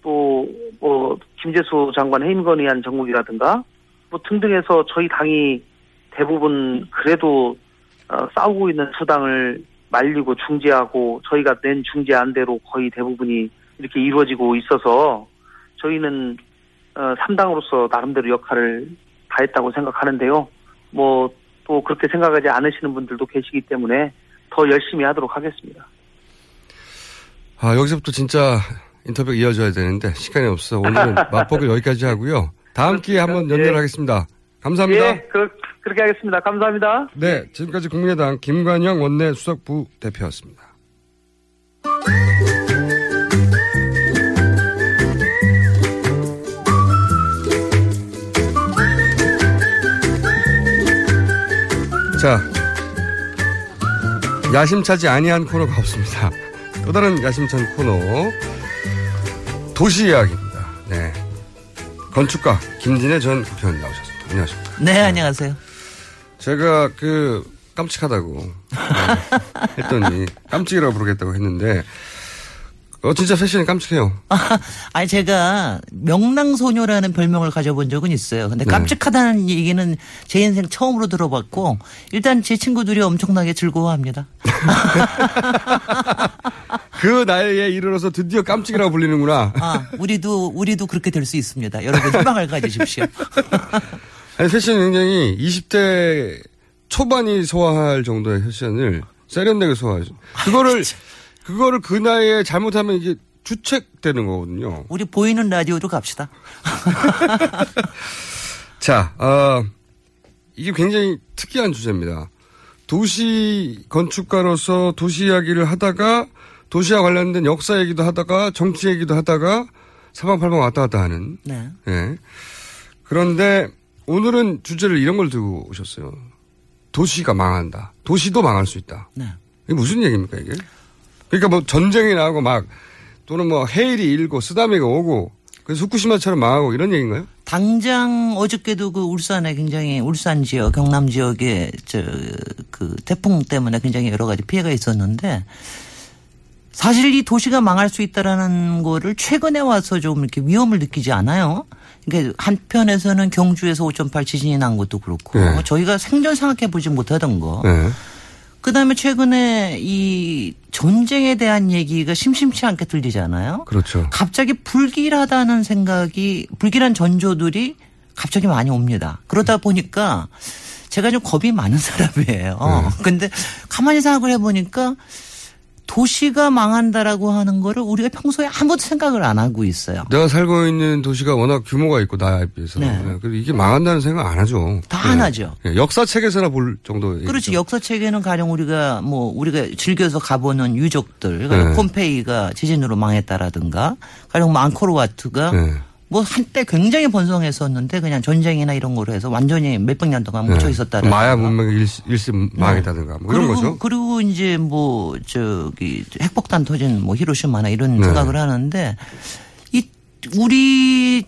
[SPEAKER 10] 또, 뭐, 김재수 장관 해임 건의안 전국이라든가, 뭐 등등해서 저희 당이 대부분 그래도, 어, 싸우고 있는 수당을 말리고 중재하고, 저희가 낸 중재 안대로 거의 대부분이 이렇게 이루어지고 있어서, 저희는 어, 3당으로서 나름대로 역할을 다했다고 생각하는데요. 뭐 또 그렇게 생각하지 않으시는 분들도 계시기 때문에 더 열심히 하도록 하겠습니다.
[SPEAKER 2] 아, 여기서부터 진짜 인터뷰가 이어져야 되는데, 시간이 없어. 오늘은 [LAUGHS] 맛보기 여기까지 하고요. 다음 기회에 한번 연결하겠습니다. 감사합니다.
[SPEAKER 10] 예, 그, 그렇게 하겠습니다. 감사합니다.
[SPEAKER 2] 네, 지금까지 국민의당 김관영 원내 수석부 대표였습니다. 자, 야심차지 아니한 코너가 없습니다. 또 다른 야심찬 코너 도시 이야기입니다. 네. 건축가 김진애 전 국회의원 나오셨습니다. 안녕하십니까.
[SPEAKER 11] 네, 안녕하세요.
[SPEAKER 2] 제가 그 깜찍하다고 네, [LAUGHS] 했더니 깜찍이라고 부르겠다고 했는데 어 진짜 패션이 깜찍해요. [LAUGHS]
[SPEAKER 11] 아니 제가 명랑소녀라는 별명을 가져본 적은 있어요. 근데
[SPEAKER 2] 네.
[SPEAKER 11] 깜찍하다는 얘기는 제 인생 처음으로 들어봤고 일단 제 친구들이 엄청나게 즐거워합니다. [LAUGHS]
[SPEAKER 2] 그 나이에 이르러서 드디어 깜찍이라고 불리는구나.
[SPEAKER 11] 아, 우리도 우리도 그렇게 될 수 있습니다. 여러분 희망을 가지십시오. [LAUGHS]
[SPEAKER 2] 아니 패션이 굉장히 20대 초반이 소화할 정도의 패션을 세련되게 소화하죠. 그거를 그거를 그 나이에 잘못하면 이게 주책되는 거거든요.
[SPEAKER 11] 우리 보이는 라디오로 갑시다. [LAUGHS]
[SPEAKER 2] 자, 어, 이게 굉장히 특이한 주제입니다. 도시 건축가로서 도시 이야기를 하다가 도시와 관련된 역사 얘기도 하다가 정치 얘기도 하다가 사방팔방 왔다 갔다 하는.
[SPEAKER 11] 네.
[SPEAKER 2] 예. 그런데 오늘은 주제를 이런 걸 들고 오셨어요. 도시가 망한다. 도시도 망할 수 있다.
[SPEAKER 11] 네.
[SPEAKER 2] 이게 무슨 얘기입니까, 이게? 그러니까 뭐 전쟁이 나고 막 또는 뭐 해일이 일고 쓰다미가 오고 그래서 후쿠시마처럼 망하고 이런 얘기인가요?
[SPEAKER 11] 당장 어저께도 그 울산에 굉장히 울산 지역, 경남 지역에 저 그 태풍 때문에 굉장히 여러 가지 피해가 있었는데 사실 이 도시가 망할 수 있다라는 거를 최근에 와서 좀 이렇게 위험을 느끼지 않아요. 그러니까 한편에서는 경주에서 5.8 지진이 난 것도 그렇고
[SPEAKER 2] 네.
[SPEAKER 11] 저희가 생전 생각해 보지 못하던 거.
[SPEAKER 2] 네.
[SPEAKER 11] 그다음에 최근에 이 전쟁에 대한 얘기가 심심치 않게 들리잖아요.
[SPEAKER 2] 그렇죠.
[SPEAKER 11] 갑자기 불길하다는 생각이 불길한 전조들이 갑자기 많이 옵니다. 그러다 보니까 제가 좀 겁이 많은 사람이에요.
[SPEAKER 2] 네.
[SPEAKER 11] 근데 가만히 생각을 해보니까 도시가 망한다라고 하는 거를 우리가 평소에 아무도 생각을 안 하고 있어요.
[SPEAKER 2] 내가 살고 있는 도시가 워낙 규모가 있고 나에 비해서
[SPEAKER 11] 네.
[SPEAKER 2] 네. 그리고 이게 망한다는 생각 안 하죠.
[SPEAKER 11] 다 안 하죠.
[SPEAKER 2] 예, 역사책에서나 볼 정도의
[SPEAKER 11] 그렇지. 역사책에는 가령 우리가 뭐 우리가 즐겨서 가보는 유적들,
[SPEAKER 2] 네.
[SPEAKER 11] 폼페이가 지진으로 망했다라든가, 가령 뭐 앙코르와트가
[SPEAKER 2] 네.
[SPEAKER 11] 뭐 한때 굉장히 번성했었는데 그냥 전쟁이나 이런 거로 해서 완전히 몇백 년 동안 묻혀 있었다는
[SPEAKER 2] 마야 문명의 일시, 망했다든가 뭐 이런
[SPEAKER 11] 그리고,
[SPEAKER 2] 거죠.
[SPEAKER 11] 그리고 이제 뭐 저기 핵폭탄 터진 뭐 히로시마나 이런
[SPEAKER 2] 네.
[SPEAKER 11] 생각을 하는데 이 우리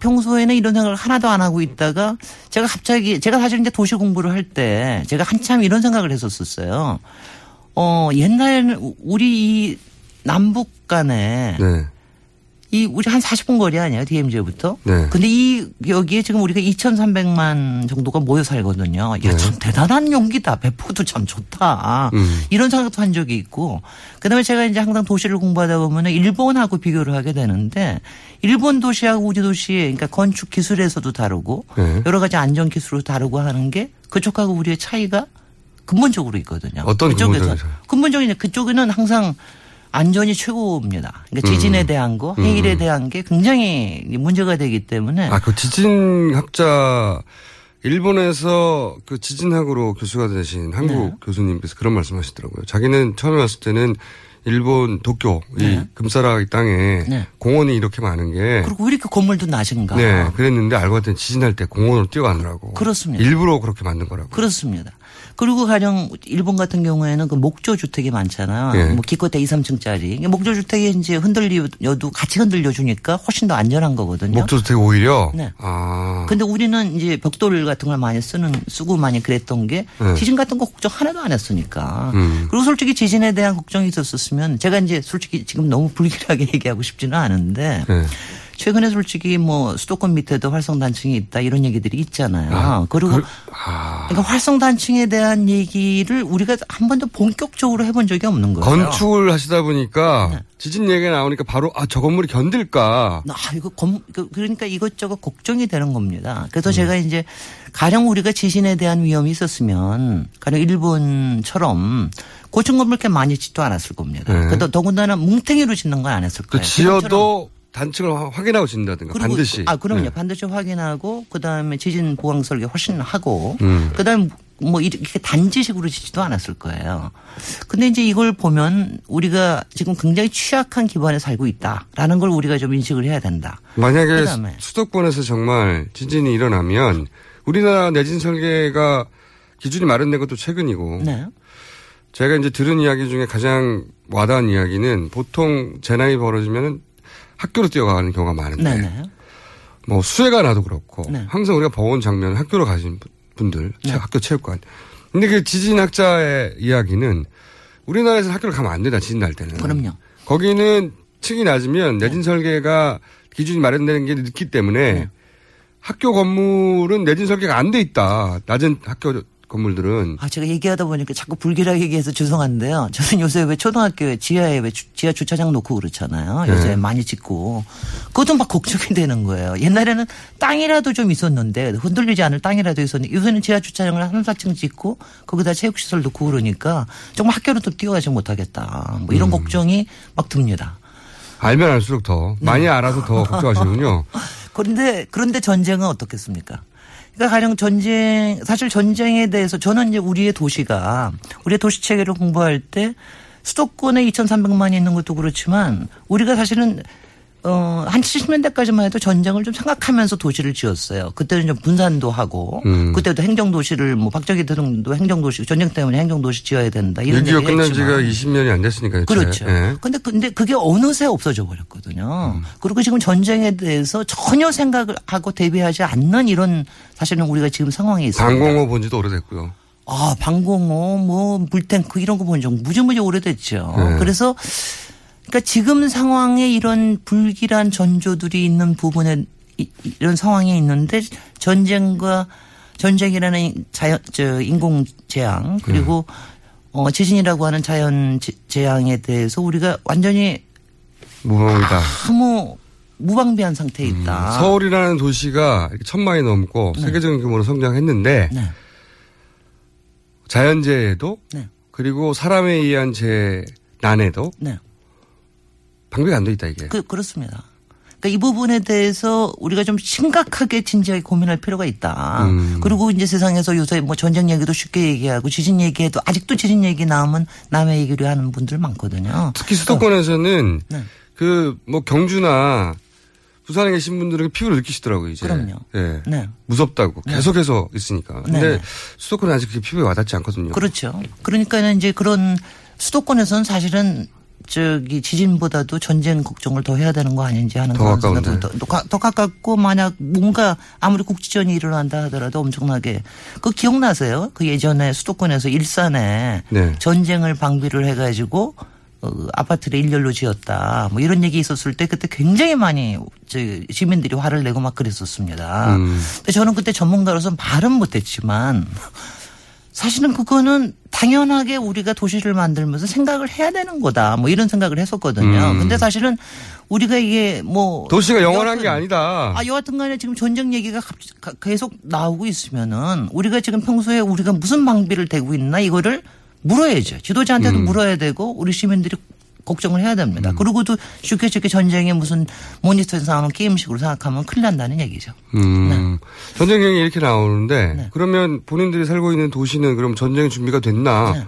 [SPEAKER 11] 평소에는 이런 생각을 하나도 안 하고 있다가 제가 갑자기 제가 사실 이제 도시 공부를 할 때 제가 한참 이런 생각을 했었었어요. 어 옛날에는 우리 이 남북 간에
[SPEAKER 2] 네.
[SPEAKER 11] 이 우리 한 40분 거리 아니에요 DMZ부터.
[SPEAKER 2] 네.
[SPEAKER 11] 근데 이 여기에 지금 우리가 2,300만 정도가 모여 살거든요. 이게
[SPEAKER 2] 네.
[SPEAKER 11] 참 대단한 용기다. 배포도 참 좋다.
[SPEAKER 2] 음.
[SPEAKER 11] 이런 생각도 한 적이 있고. 그다음에 제가 이제 항상 도시를 공부하다 보면은 일본하고 비교를 하게 되는데 일본 도시하고 우리 도시 그러니까 건축 기술에서도 다르고
[SPEAKER 2] 네.
[SPEAKER 11] 여러 가지 안전 기술도 다르고 하는 게 그쪽하고 우리의 차이가 근본적으로 있거든요.
[SPEAKER 2] 어떤 근본적인?
[SPEAKER 11] 근본적인 그쪽에는 항상 안전이 최고입니다. 그러니까 지진에
[SPEAKER 2] 음.
[SPEAKER 11] 대한 거,
[SPEAKER 2] 음.
[SPEAKER 11] 해일에 대한 게 굉장히 문제가 되기 때문에
[SPEAKER 2] 아, 그 지진 학자 일본에서 그 지진학으로 교수가 되신 한국
[SPEAKER 11] 네.
[SPEAKER 2] 교수님께서 그런 말씀하시더라고요. 자기는 처음에 왔을 때는 일본 도쿄 이
[SPEAKER 11] 네.
[SPEAKER 2] 금사라기 땅에
[SPEAKER 11] 네.
[SPEAKER 2] 공원이 이렇게 많은 게
[SPEAKER 11] 그리고 왜 이렇게 건물도 낮은가?
[SPEAKER 2] 네, 그랬는데 알고 봤더니 지진할 때 공원으로 뛰어가느라고.
[SPEAKER 11] 그렇습니다.
[SPEAKER 2] 일부러 그렇게 만든 거라고.
[SPEAKER 11] 그렇습니다. 그리고 가령 일본 같은 경우에는 그 목조 주택이 많잖아요.
[SPEAKER 2] 예.
[SPEAKER 11] 뭐 기껏해 2, 3층짜리. 목조 주택이 이제 흔들려도 같이 흔들려 주니까 훨씬 더 안전한 거거든요.
[SPEAKER 2] 목조 주택 오히려.
[SPEAKER 11] 네.
[SPEAKER 2] 아.
[SPEAKER 11] 근데 우리는 이제 벽돌 같은 걸 많이 쓰는 쓰고 많이 그랬던 게
[SPEAKER 2] 네.
[SPEAKER 11] 지진 같은 거 걱정 하나도 안 했으니까.
[SPEAKER 2] 음.
[SPEAKER 11] 그리고 솔직히 지진에 대한 걱정이 있었으면 제가 이제 솔직히 지금 너무 불길하게 [LAUGHS] 얘기하고 싶지는 않은데
[SPEAKER 2] 네.
[SPEAKER 11] 최근에 솔직히 뭐 수도권 밑에도 활성 단층이 있다 이런 얘기들이 있잖아요.
[SPEAKER 2] 아,
[SPEAKER 11] 그리고
[SPEAKER 2] 그- 아.
[SPEAKER 11] 그러니까 활성 단층에 대한 얘기를 우리가 한 번도 본격적으로 해본 적이 없는 거예요.
[SPEAKER 2] 건축을 하시다 보니까
[SPEAKER 11] 네.
[SPEAKER 2] 지진 얘기가 나오니까 바로 아, 저 건물이 견딜까.
[SPEAKER 11] 아, 이거 검, 그- 그러니까 이것저것 걱정이 되는 겁니다.
[SPEAKER 2] 음.
[SPEAKER 11] 그래서 제가 이제 가령 우리가 지진에 대한 위험이 있었으면 가령 일본처럼 고층 건물 이렇게 많이 짓도 않았을 겁니다.
[SPEAKER 2] 네.
[SPEAKER 11] 그래도 더군다나 뭉탱이로 짓는 건 안 했을
[SPEAKER 2] 그
[SPEAKER 11] 거예요.
[SPEAKER 2] 지어도 단층을 확- 확인하고 짓는다든가
[SPEAKER 11] 그리고
[SPEAKER 2] 반드시.
[SPEAKER 11] 아, 그럼요.
[SPEAKER 2] 네.
[SPEAKER 11] 반드시 확인하고 그다음에 지진 보강 설계 훨씬 하고
[SPEAKER 2] 음.
[SPEAKER 11] 그다음에 뭐 이렇게 단지식으로 짓지도 않았을 거예요. 근데 이제 이걸 보면 우리가 지금 굉장히 취약한 기반에 살고 있다라는 걸 우리가 좀 인식을 해야 된다.
[SPEAKER 2] 만약에
[SPEAKER 11] 그다음에.
[SPEAKER 2] 수도권에서 정말 지진이 일어나면 우리나라 내진 설계가 기준이 마련된 것도 최근이고
[SPEAKER 11] 네.
[SPEAKER 2] 제가 이제 들은 이야기 중에 가장 와닿은 이야기는 보통 재난이 벌어지면 학교로 뛰어가는 경우가 많은데
[SPEAKER 11] 네네.
[SPEAKER 2] 뭐 수해가 나도 그렇고
[SPEAKER 11] 네.
[SPEAKER 2] 항상 우리가 봐온 장면은 학교로 가신 분들 학교 체육관 근데 그 지진학자의 이야기는 우리나라에서 학교를 가면 안 된다 지진 날 때는
[SPEAKER 11] 그럼요.
[SPEAKER 2] 거기는 층이 낮으면 내진 설계가 기준이 마련되는 게 늦기 때문에
[SPEAKER 11] 네.
[SPEAKER 2] 학교 건물은 내진 설계가 안 돼 있다 낮은 학교 건물들은
[SPEAKER 11] 아, 제가 얘기하다 보니까 자꾸 불길하게 얘기해서 죄송한데요. 저는 요새 왜 초등학교에 지하에 왜 주- 지하 주차장 놓고 그렇잖아요. 요새
[SPEAKER 2] 네.
[SPEAKER 11] 많이 짓고. 그것도 막 걱정이 되는 거예요. 옛날에는 땅이라도 좀 있었는데 흔들리지 않을 땅이라도 있었는데 요새는 지하 주차장을 한 4층 짓고 거기다 체육시설 놓고 그러니까 정말 학교로 또 뛰어가지 못하겠다. 뭐
[SPEAKER 2] 음.
[SPEAKER 11] 이런 걱정이 막 듭니다.
[SPEAKER 2] 알면 알수록 더
[SPEAKER 11] 네.
[SPEAKER 2] 많이 알아서 더 걱정하시는군요. [LAUGHS]
[SPEAKER 11] 그런데 그런데 전쟁은 어떻겠습니까? 그러니까 가령 전쟁 사실 전쟁에 대해서 저는 이제 우리의 도시가 우리의 도시 체계를 공부할 때 수도권에 2,300만이 있는 것도 그렇지만 우리가 사실은 어, 한 70년대까지만 해도 전쟁을 좀 생각하면서 도시를 지었어요. 그때는 좀 분산도 하고,
[SPEAKER 2] 음.
[SPEAKER 11] 그때도 행정도시를 뭐 박정희 대통령도 행정도시, 전쟁 때문에 행정도시 지어야 된다. 이런
[SPEAKER 2] 6.25
[SPEAKER 11] 얘기
[SPEAKER 2] 끝난. 지가 20년이 안 됐으니까요.
[SPEAKER 11] 그렇죠.
[SPEAKER 2] 예.
[SPEAKER 11] 근데 근데 그게 어느새 없어져 버렸거든요.
[SPEAKER 2] 음.
[SPEAKER 11] 그리고 지금 전쟁에 대해서 전혀 생각을 하고 대비하지 않는 이런 사실은 우리가 지금 상황에 있습니다.
[SPEAKER 2] 방공호 본 지도 오래됐고요.
[SPEAKER 11] 아, 방공호, 뭐, 물탱크 이런 거 본 적 무지무지 오래됐죠.
[SPEAKER 2] 네.
[SPEAKER 11] 그래서 그러니까 지금 상황에 이런 불길한 전조들이 있는 부분에 이- 이런 상황이 있는데 전쟁과 전쟁이라는 자연, 저, 인공 재앙 그리고 어, 지진이라고 하는 자연 재- 재앙에 대해서 우리가 완전히
[SPEAKER 2] 무방이다.
[SPEAKER 11] 아무 무방비한 상태에 있다.
[SPEAKER 2] 음, 서울이라는 도시가 천만이 넘고 세계적인 규모로 성장했는데
[SPEAKER 11] 네.
[SPEAKER 2] 자연재해도
[SPEAKER 11] 네.
[SPEAKER 2] 그리고 사람에 의한 재난에도
[SPEAKER 11] 네.
[SPEAKER 2] 방비가 안돼 있다 이게.
[SPEAKER 11] 그, 그렇습니다. 그러니까 이 부분에 대해서 우리가 좀 심각하게 진지하게 고민할 필요가 있다.
[SPEAKER 2] 음.
[SPEAKER 11] 그리고 이제 세상에서 요새 뭐 전쟁 얘기도 쉽게 얘기하고 지진 얘기해도 아직도 지진 얘기 나오면 남의 얘기를 하는 분들 많거든요.
[SPEAKER 2] 특히 수도권에서는
[SPEAKER 11] 네.
[SPEAKER 2] 그뭐 경주나 부산에 계신 분들은 피부를 느끼시더라고요 이제.
[SPEAKER 11] 그럼요.
[SPEAKER 2] 예.
[SPEAKER 11] 네.
[SPEAKER 2] 무섭다고 계속해서 있으니까. 근데
[SPEAKER 11] 네.
[SPEAKER 2] 수도권은 아직 그게 피부에 와닿지 않거든요.
[SPEAKER 11] 그렇죠. 그러니까는 이제 그런 수도권에서는 사실은 저기 지진보다도 전쟁 걱정을 더 해야 되는 거 아닌지 하는
[SPEAKER 2] 더 가까운데.
[SPEAKER 11] 생각도 더, 더 가- 더 가깝고 만약 뭔가 아무리 국지전이 일어난다 하더라도 엄청나게 그 기억나세요? 그 예전에 수도권에서 일산에
[SPEAKER 2] 네.
[SPEAKER 11] 전쟁을 방비를 해가지고 어, 아파트를 일렬로 지었다. 뭐 이런 얘기 있었을 때 그때 굉장히 많이 저 시민들이 화를 내고 막 그랬었습니다.
[SPEAKER 2] 음.
[SPEAKER 11] 근데 저는 그때 전문가로서 말은 못했지만 사실은 그거는 당연하게 우리가 도시를 만들면서 생각을 해야 되는 거다. 뭐 이런 생각을 했었거든요.
[SPEAKER 2] 음.
[SPEAKER 11] 근데 사실은 우리가 이게 뭐
[SPEAKER 2] 도시가 영원한
[SPEAKER 11] 여하튼-
[SPEAKER 2] 게 아니다.
[SPEAKER 11] 아, 여하튼 간에 지금 전쟁 얘기가 계속 나오고 있으면은 우리가 지금 평소에 우리가 무슨 방비를 대고 있나 이거를 물어야죠. 지도자한테도
[SPEAKER 2] 음.
[SPEAKER 11] 물어야 되고 우리 시민들이 걱정을 해야 됩니다. 그리고도 쉽게 쉽게 전쟁에 무슨 모니터에서 나오는 게임식으로 생각하면 큰일 난다는 얘기죠.
[SPEAKER 2] 음.
[SPEAKER 11] 네.
[SPEAKER 2] 전쟁 얘기 이렇게 나오는데 그러면 본인들이 살고 있는 도시는 그럼 전쟁 준비가 됐나?
[SPEAKER 11] 네.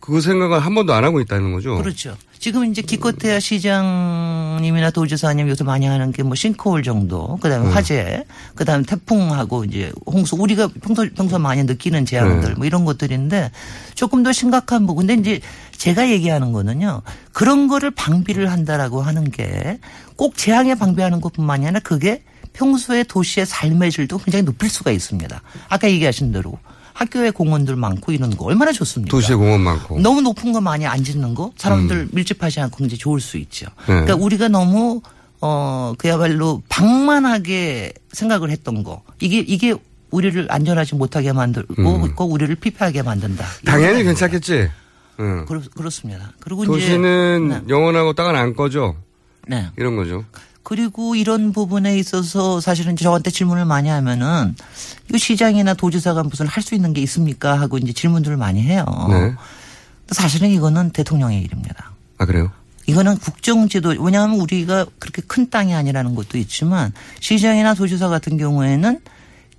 [SPEAKER 2] 그 생각을 한 번도 안 하고 있다는 거죠.
[SPEAKER 11] 그렇죠. 지금 이제 기껏해야 시장님이나 도지사님 요새 많이 하는 게 뭐 싱크홀 정도, 그다음에
[SPEAKER 2] 네.
[SPEAKER 11] 화재, 그다음에 태풍하고 이제 홍수 우리가 평소 평소 많이 느끼는 재앙들
[SPEAKER 2] 네.
[SPEAKER 11] 뭐 이런 것들인데 조금 더 심각한 부분. 근데 이제 제가 얘기하는 거는요. 그런 거를 방비를 한다라고 하는 게 꼭 재앙에 방비하는 것뿐만이 아니라 그게 평소에 도시의 삶의 질도 굉장히 높일 수가 있습니다. 아까 얘기하신 대로 학교에 공원들 많고 이런 거 얼마나 좋습니까?
[SPEAKER 2] 도시에 공원 많고.
[SPEAKER 11] 너무 높은 거 많이 안 짓는 거 사람들 밀집하지 않고 굉장히 좋을 수 있죠.
[SPEAKER 2] 음. 네.
[SPEAKER 11] 그러니까 우리가 너무 어 그야말로 방만하게 생각을 했던 거 이게 이게 우리를 안전하지 못하게 만들고
[SPEAKER 2] 음.
[SPEAKER 11] 꼭 우리를 피폐하게 만든다.
[SPEAKER 2] 당연히 괜찮겠지. 응.
[SPEAKER 11] 그렇, 그렇습니다. 그리고
[SPEAKER 2] 도시는
[SPEAKER 11] 이제 네.
[SPEAKER 2] 영원하고 땅은 안 꺼져.
[SPEAKER 11] 네.
[SPEAKER 2] 이런 거죠.
[SPEAKER 11] 그리고 이런 부분에 있어서 사실은 저한테 질문을 많이 하면은 이거 시장이나 도지사가 무슨 할 수 있는 게 있습니까 하고 이제 질문들을 많이 해요.
[SPEAKER 2] 네.
[SPEAKER 11] 사실은 이거는 대통령의 일입니다.
[SPEAKER 2] 아 그래요?
[SPEAKER 11] 이거는 국정지도 왜냐하면 우리가 그렇게 큰 땅이 아니라는 것도 있지만 시장이나 도지사 같은 경우에는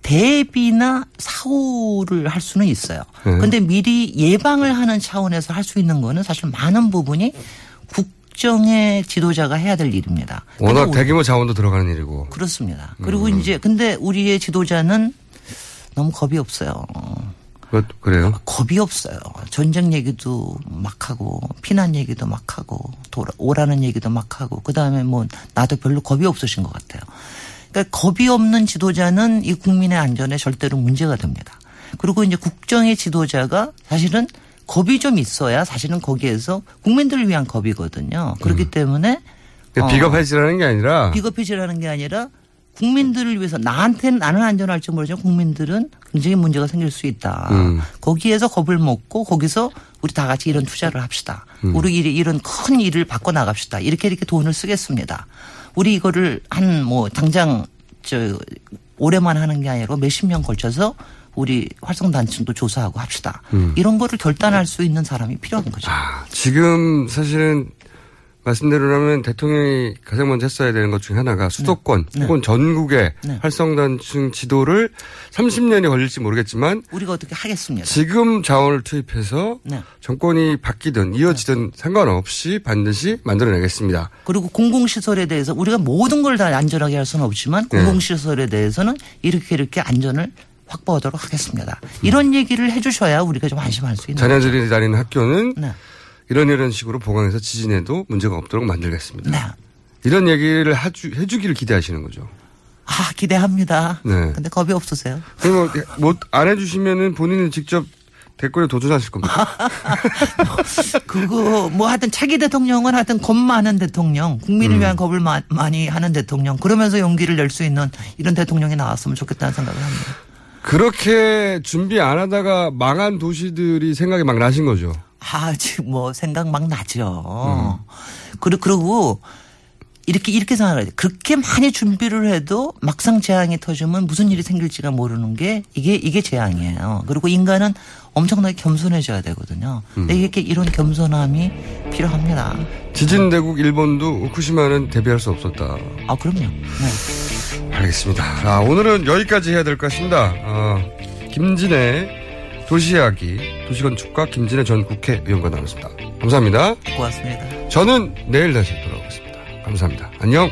[SPEAKER 11] 대비나 사후를 할 수는 있어요.
[SPEAKER 2] 네.
[SPEAKER 11] 그런데 미리 예방을 하는 차원에서 할 수 있는 거는 사실 많은 부분이 국정의 지도자가 해야 될 일입니다.
[SPEAKER 2] 워낙 대규모 자원도 들어가는 일이고.
[SPEAKER 11] 그렇습니다. 그리고
[SPEAKER 2] 음.
[SPEAKER 11] 이제 근데 우리의 지도자는 너무 겁이 없어요.
[SPEAKER 2] 뭐, 그래요?
[SPEAKER 11] 겁이 없어요. 전쟁 얘기도 막 하고 피난 얘기도 막 하고 돌아, 오라는 얘기도 막 하고 그 다음에 뭐 나도 별로 겁이 없으신 것 같아요. 그러니까 겁이 없는 지도자는 이 국민의 안전에 절대로 문제가 됩니다. 그리고 이제 국정의 지도자가 사실은 겁이 좀 있어야 사실은 거기에서 국민들을 위한 겁이거든요. 그렇기 때문에
[SPEAKER 2] 그러니까
[SPEAKER 11] 어,
[SPEAKER 2] 비겁해지라는 게 아니라
[SPEAKER 11] 비겁해지라는 게 아니라 국민들을 위해서 나한테는 나는 안전할지 모르지만 국민들은 굉장히 문제가 생길 수 있다.
[SPEAKER 2] 음.
[SPEAKER 11] 거기에서 겁을 먹고 거기서 우리 다 같이 이런 투자를 합시다.
[SPEAKER 2] 음.
[SPEAKER 11] 우리 이- 이런 큰 일을 바꿔 나갑시다. 이렇게 이렇게 돈을 쓰겠습니다. 우리 이거를 한 뭐 당장 저 올해만 하는 게 아니라 몇십 년 걸쳐서 우리 활성단층도 조사하고 합시다.
[SPEAKER 2] 음.
[SPEAKER 11] 이런 거를 결단할 수 있는 사람이 필요한 거죠.
[SPEAKER 2] 지금 사실은 말씀대로라면 대통령이 가장 먼저 했어야 되는 것 중에 하나가 수도권
[SPEAKER 11] 네.
[SPEAKER 2] 혹은 전국의
[SPEAKER 11] 네.
[SPEAKER 2] 활성단층 지도를 30년이 걸릴지 모르겠지만
[SPEAKER 11] 우리가 어떻게 하겠습니다.
[SPEAKER 2] 지금 자원을 투입해서
[SPEAKER 11] 네.
[SPEAKER 2] 정권이 바뀌든 이어지든 상관없이 반드시 만들어내겠습니다.
[SPEAKER 11] 그리고 공공시설에 대해서 우리가 모든 걸 다 안전하게 할 수는 없지만
[SPEAKER 2] 네.
[SPEAKER 11] 공공시설에 대해서는 이렇게 이렇게 안전을 확보하도록 하겠습니다. 이런 얘기를 해주셔야 우리가 좀 안심할 수 있는.
[SPEAKER 2] 자녀들이 다니는 학교는
[SPEAKER 11] 네.
[SPEAKER 2] 이런 이런 식으로 보강해서 지진에도 문제가 없도록 만들겠습니다.
[SPEAKER 11] 네.
[SPEAKER 2] 이런 얘기를 해주, 해주기를 기대하시는 거죠.
[SPEAKER 11] 아 기대합니다.
[SPEAKER 2] 네.
[SPEAKER 11] 근데 겁이 없으세요?
[SPEAKER 2] 그리고 뭐안 해주시면은 본인은 직접 댓글에 도전하실 겁니다. [LAUGHS]
[SPEAKER 11] 그거 뭐 하여튼 차기 대통령은 하여튼 겁 많은 대통령, 국민을
[SPEAKER 2] 음.
[SPEAKER 11] 위한 겁을 마- 많이 하는 대통령, 그러면서 용기를 낼 수 있는 이런 대통령이 나왔으면 좋겠다는 생각을 합니다.
[SPEAKER 2] 그렇게 준비 안 하다가 망한 도시들이 생각이 막 나신 거죠.
[SPEAKER 11] 아, 지금 뭐 생각 막 나죠.
[SPEAKER 2] 음.
[SPEAKER 11] 그리, 그러고 이렇게, 이렇게 생각해야 돼. 그렇게 많이 준비를 해도 막상 재앙이 터지면 무슨 일이 생길지가 모르는 게 이게, 이게 재앙이에요. 그리고 인간은 엄청나게 겸손해져야 되거든요.
[SPEAKER 2] 음.
[SPEAKER 11] 근데 이렇게 이런 겸손함이 필요합니다.
[SPEAKER 2] 지진 대국 일본도 후쿠시마는 대비할 수 없었다.
[SPEAKER 11] 아, 그럼요. 네.
[SPEAKER 2] 알겠습니다. 아, 오늘은 여기까지 해야 될 것 같습니다. 아, 김진애 도시이야기 도시건축가 김진애 전 국회의원과 나눴습니다. 감사합니다.
[SPEAKER 11] 고맙습니다.
[SPEAKER 2] 저는 내일 다시 돌아오겠습니다. 감사합니다. 안녕.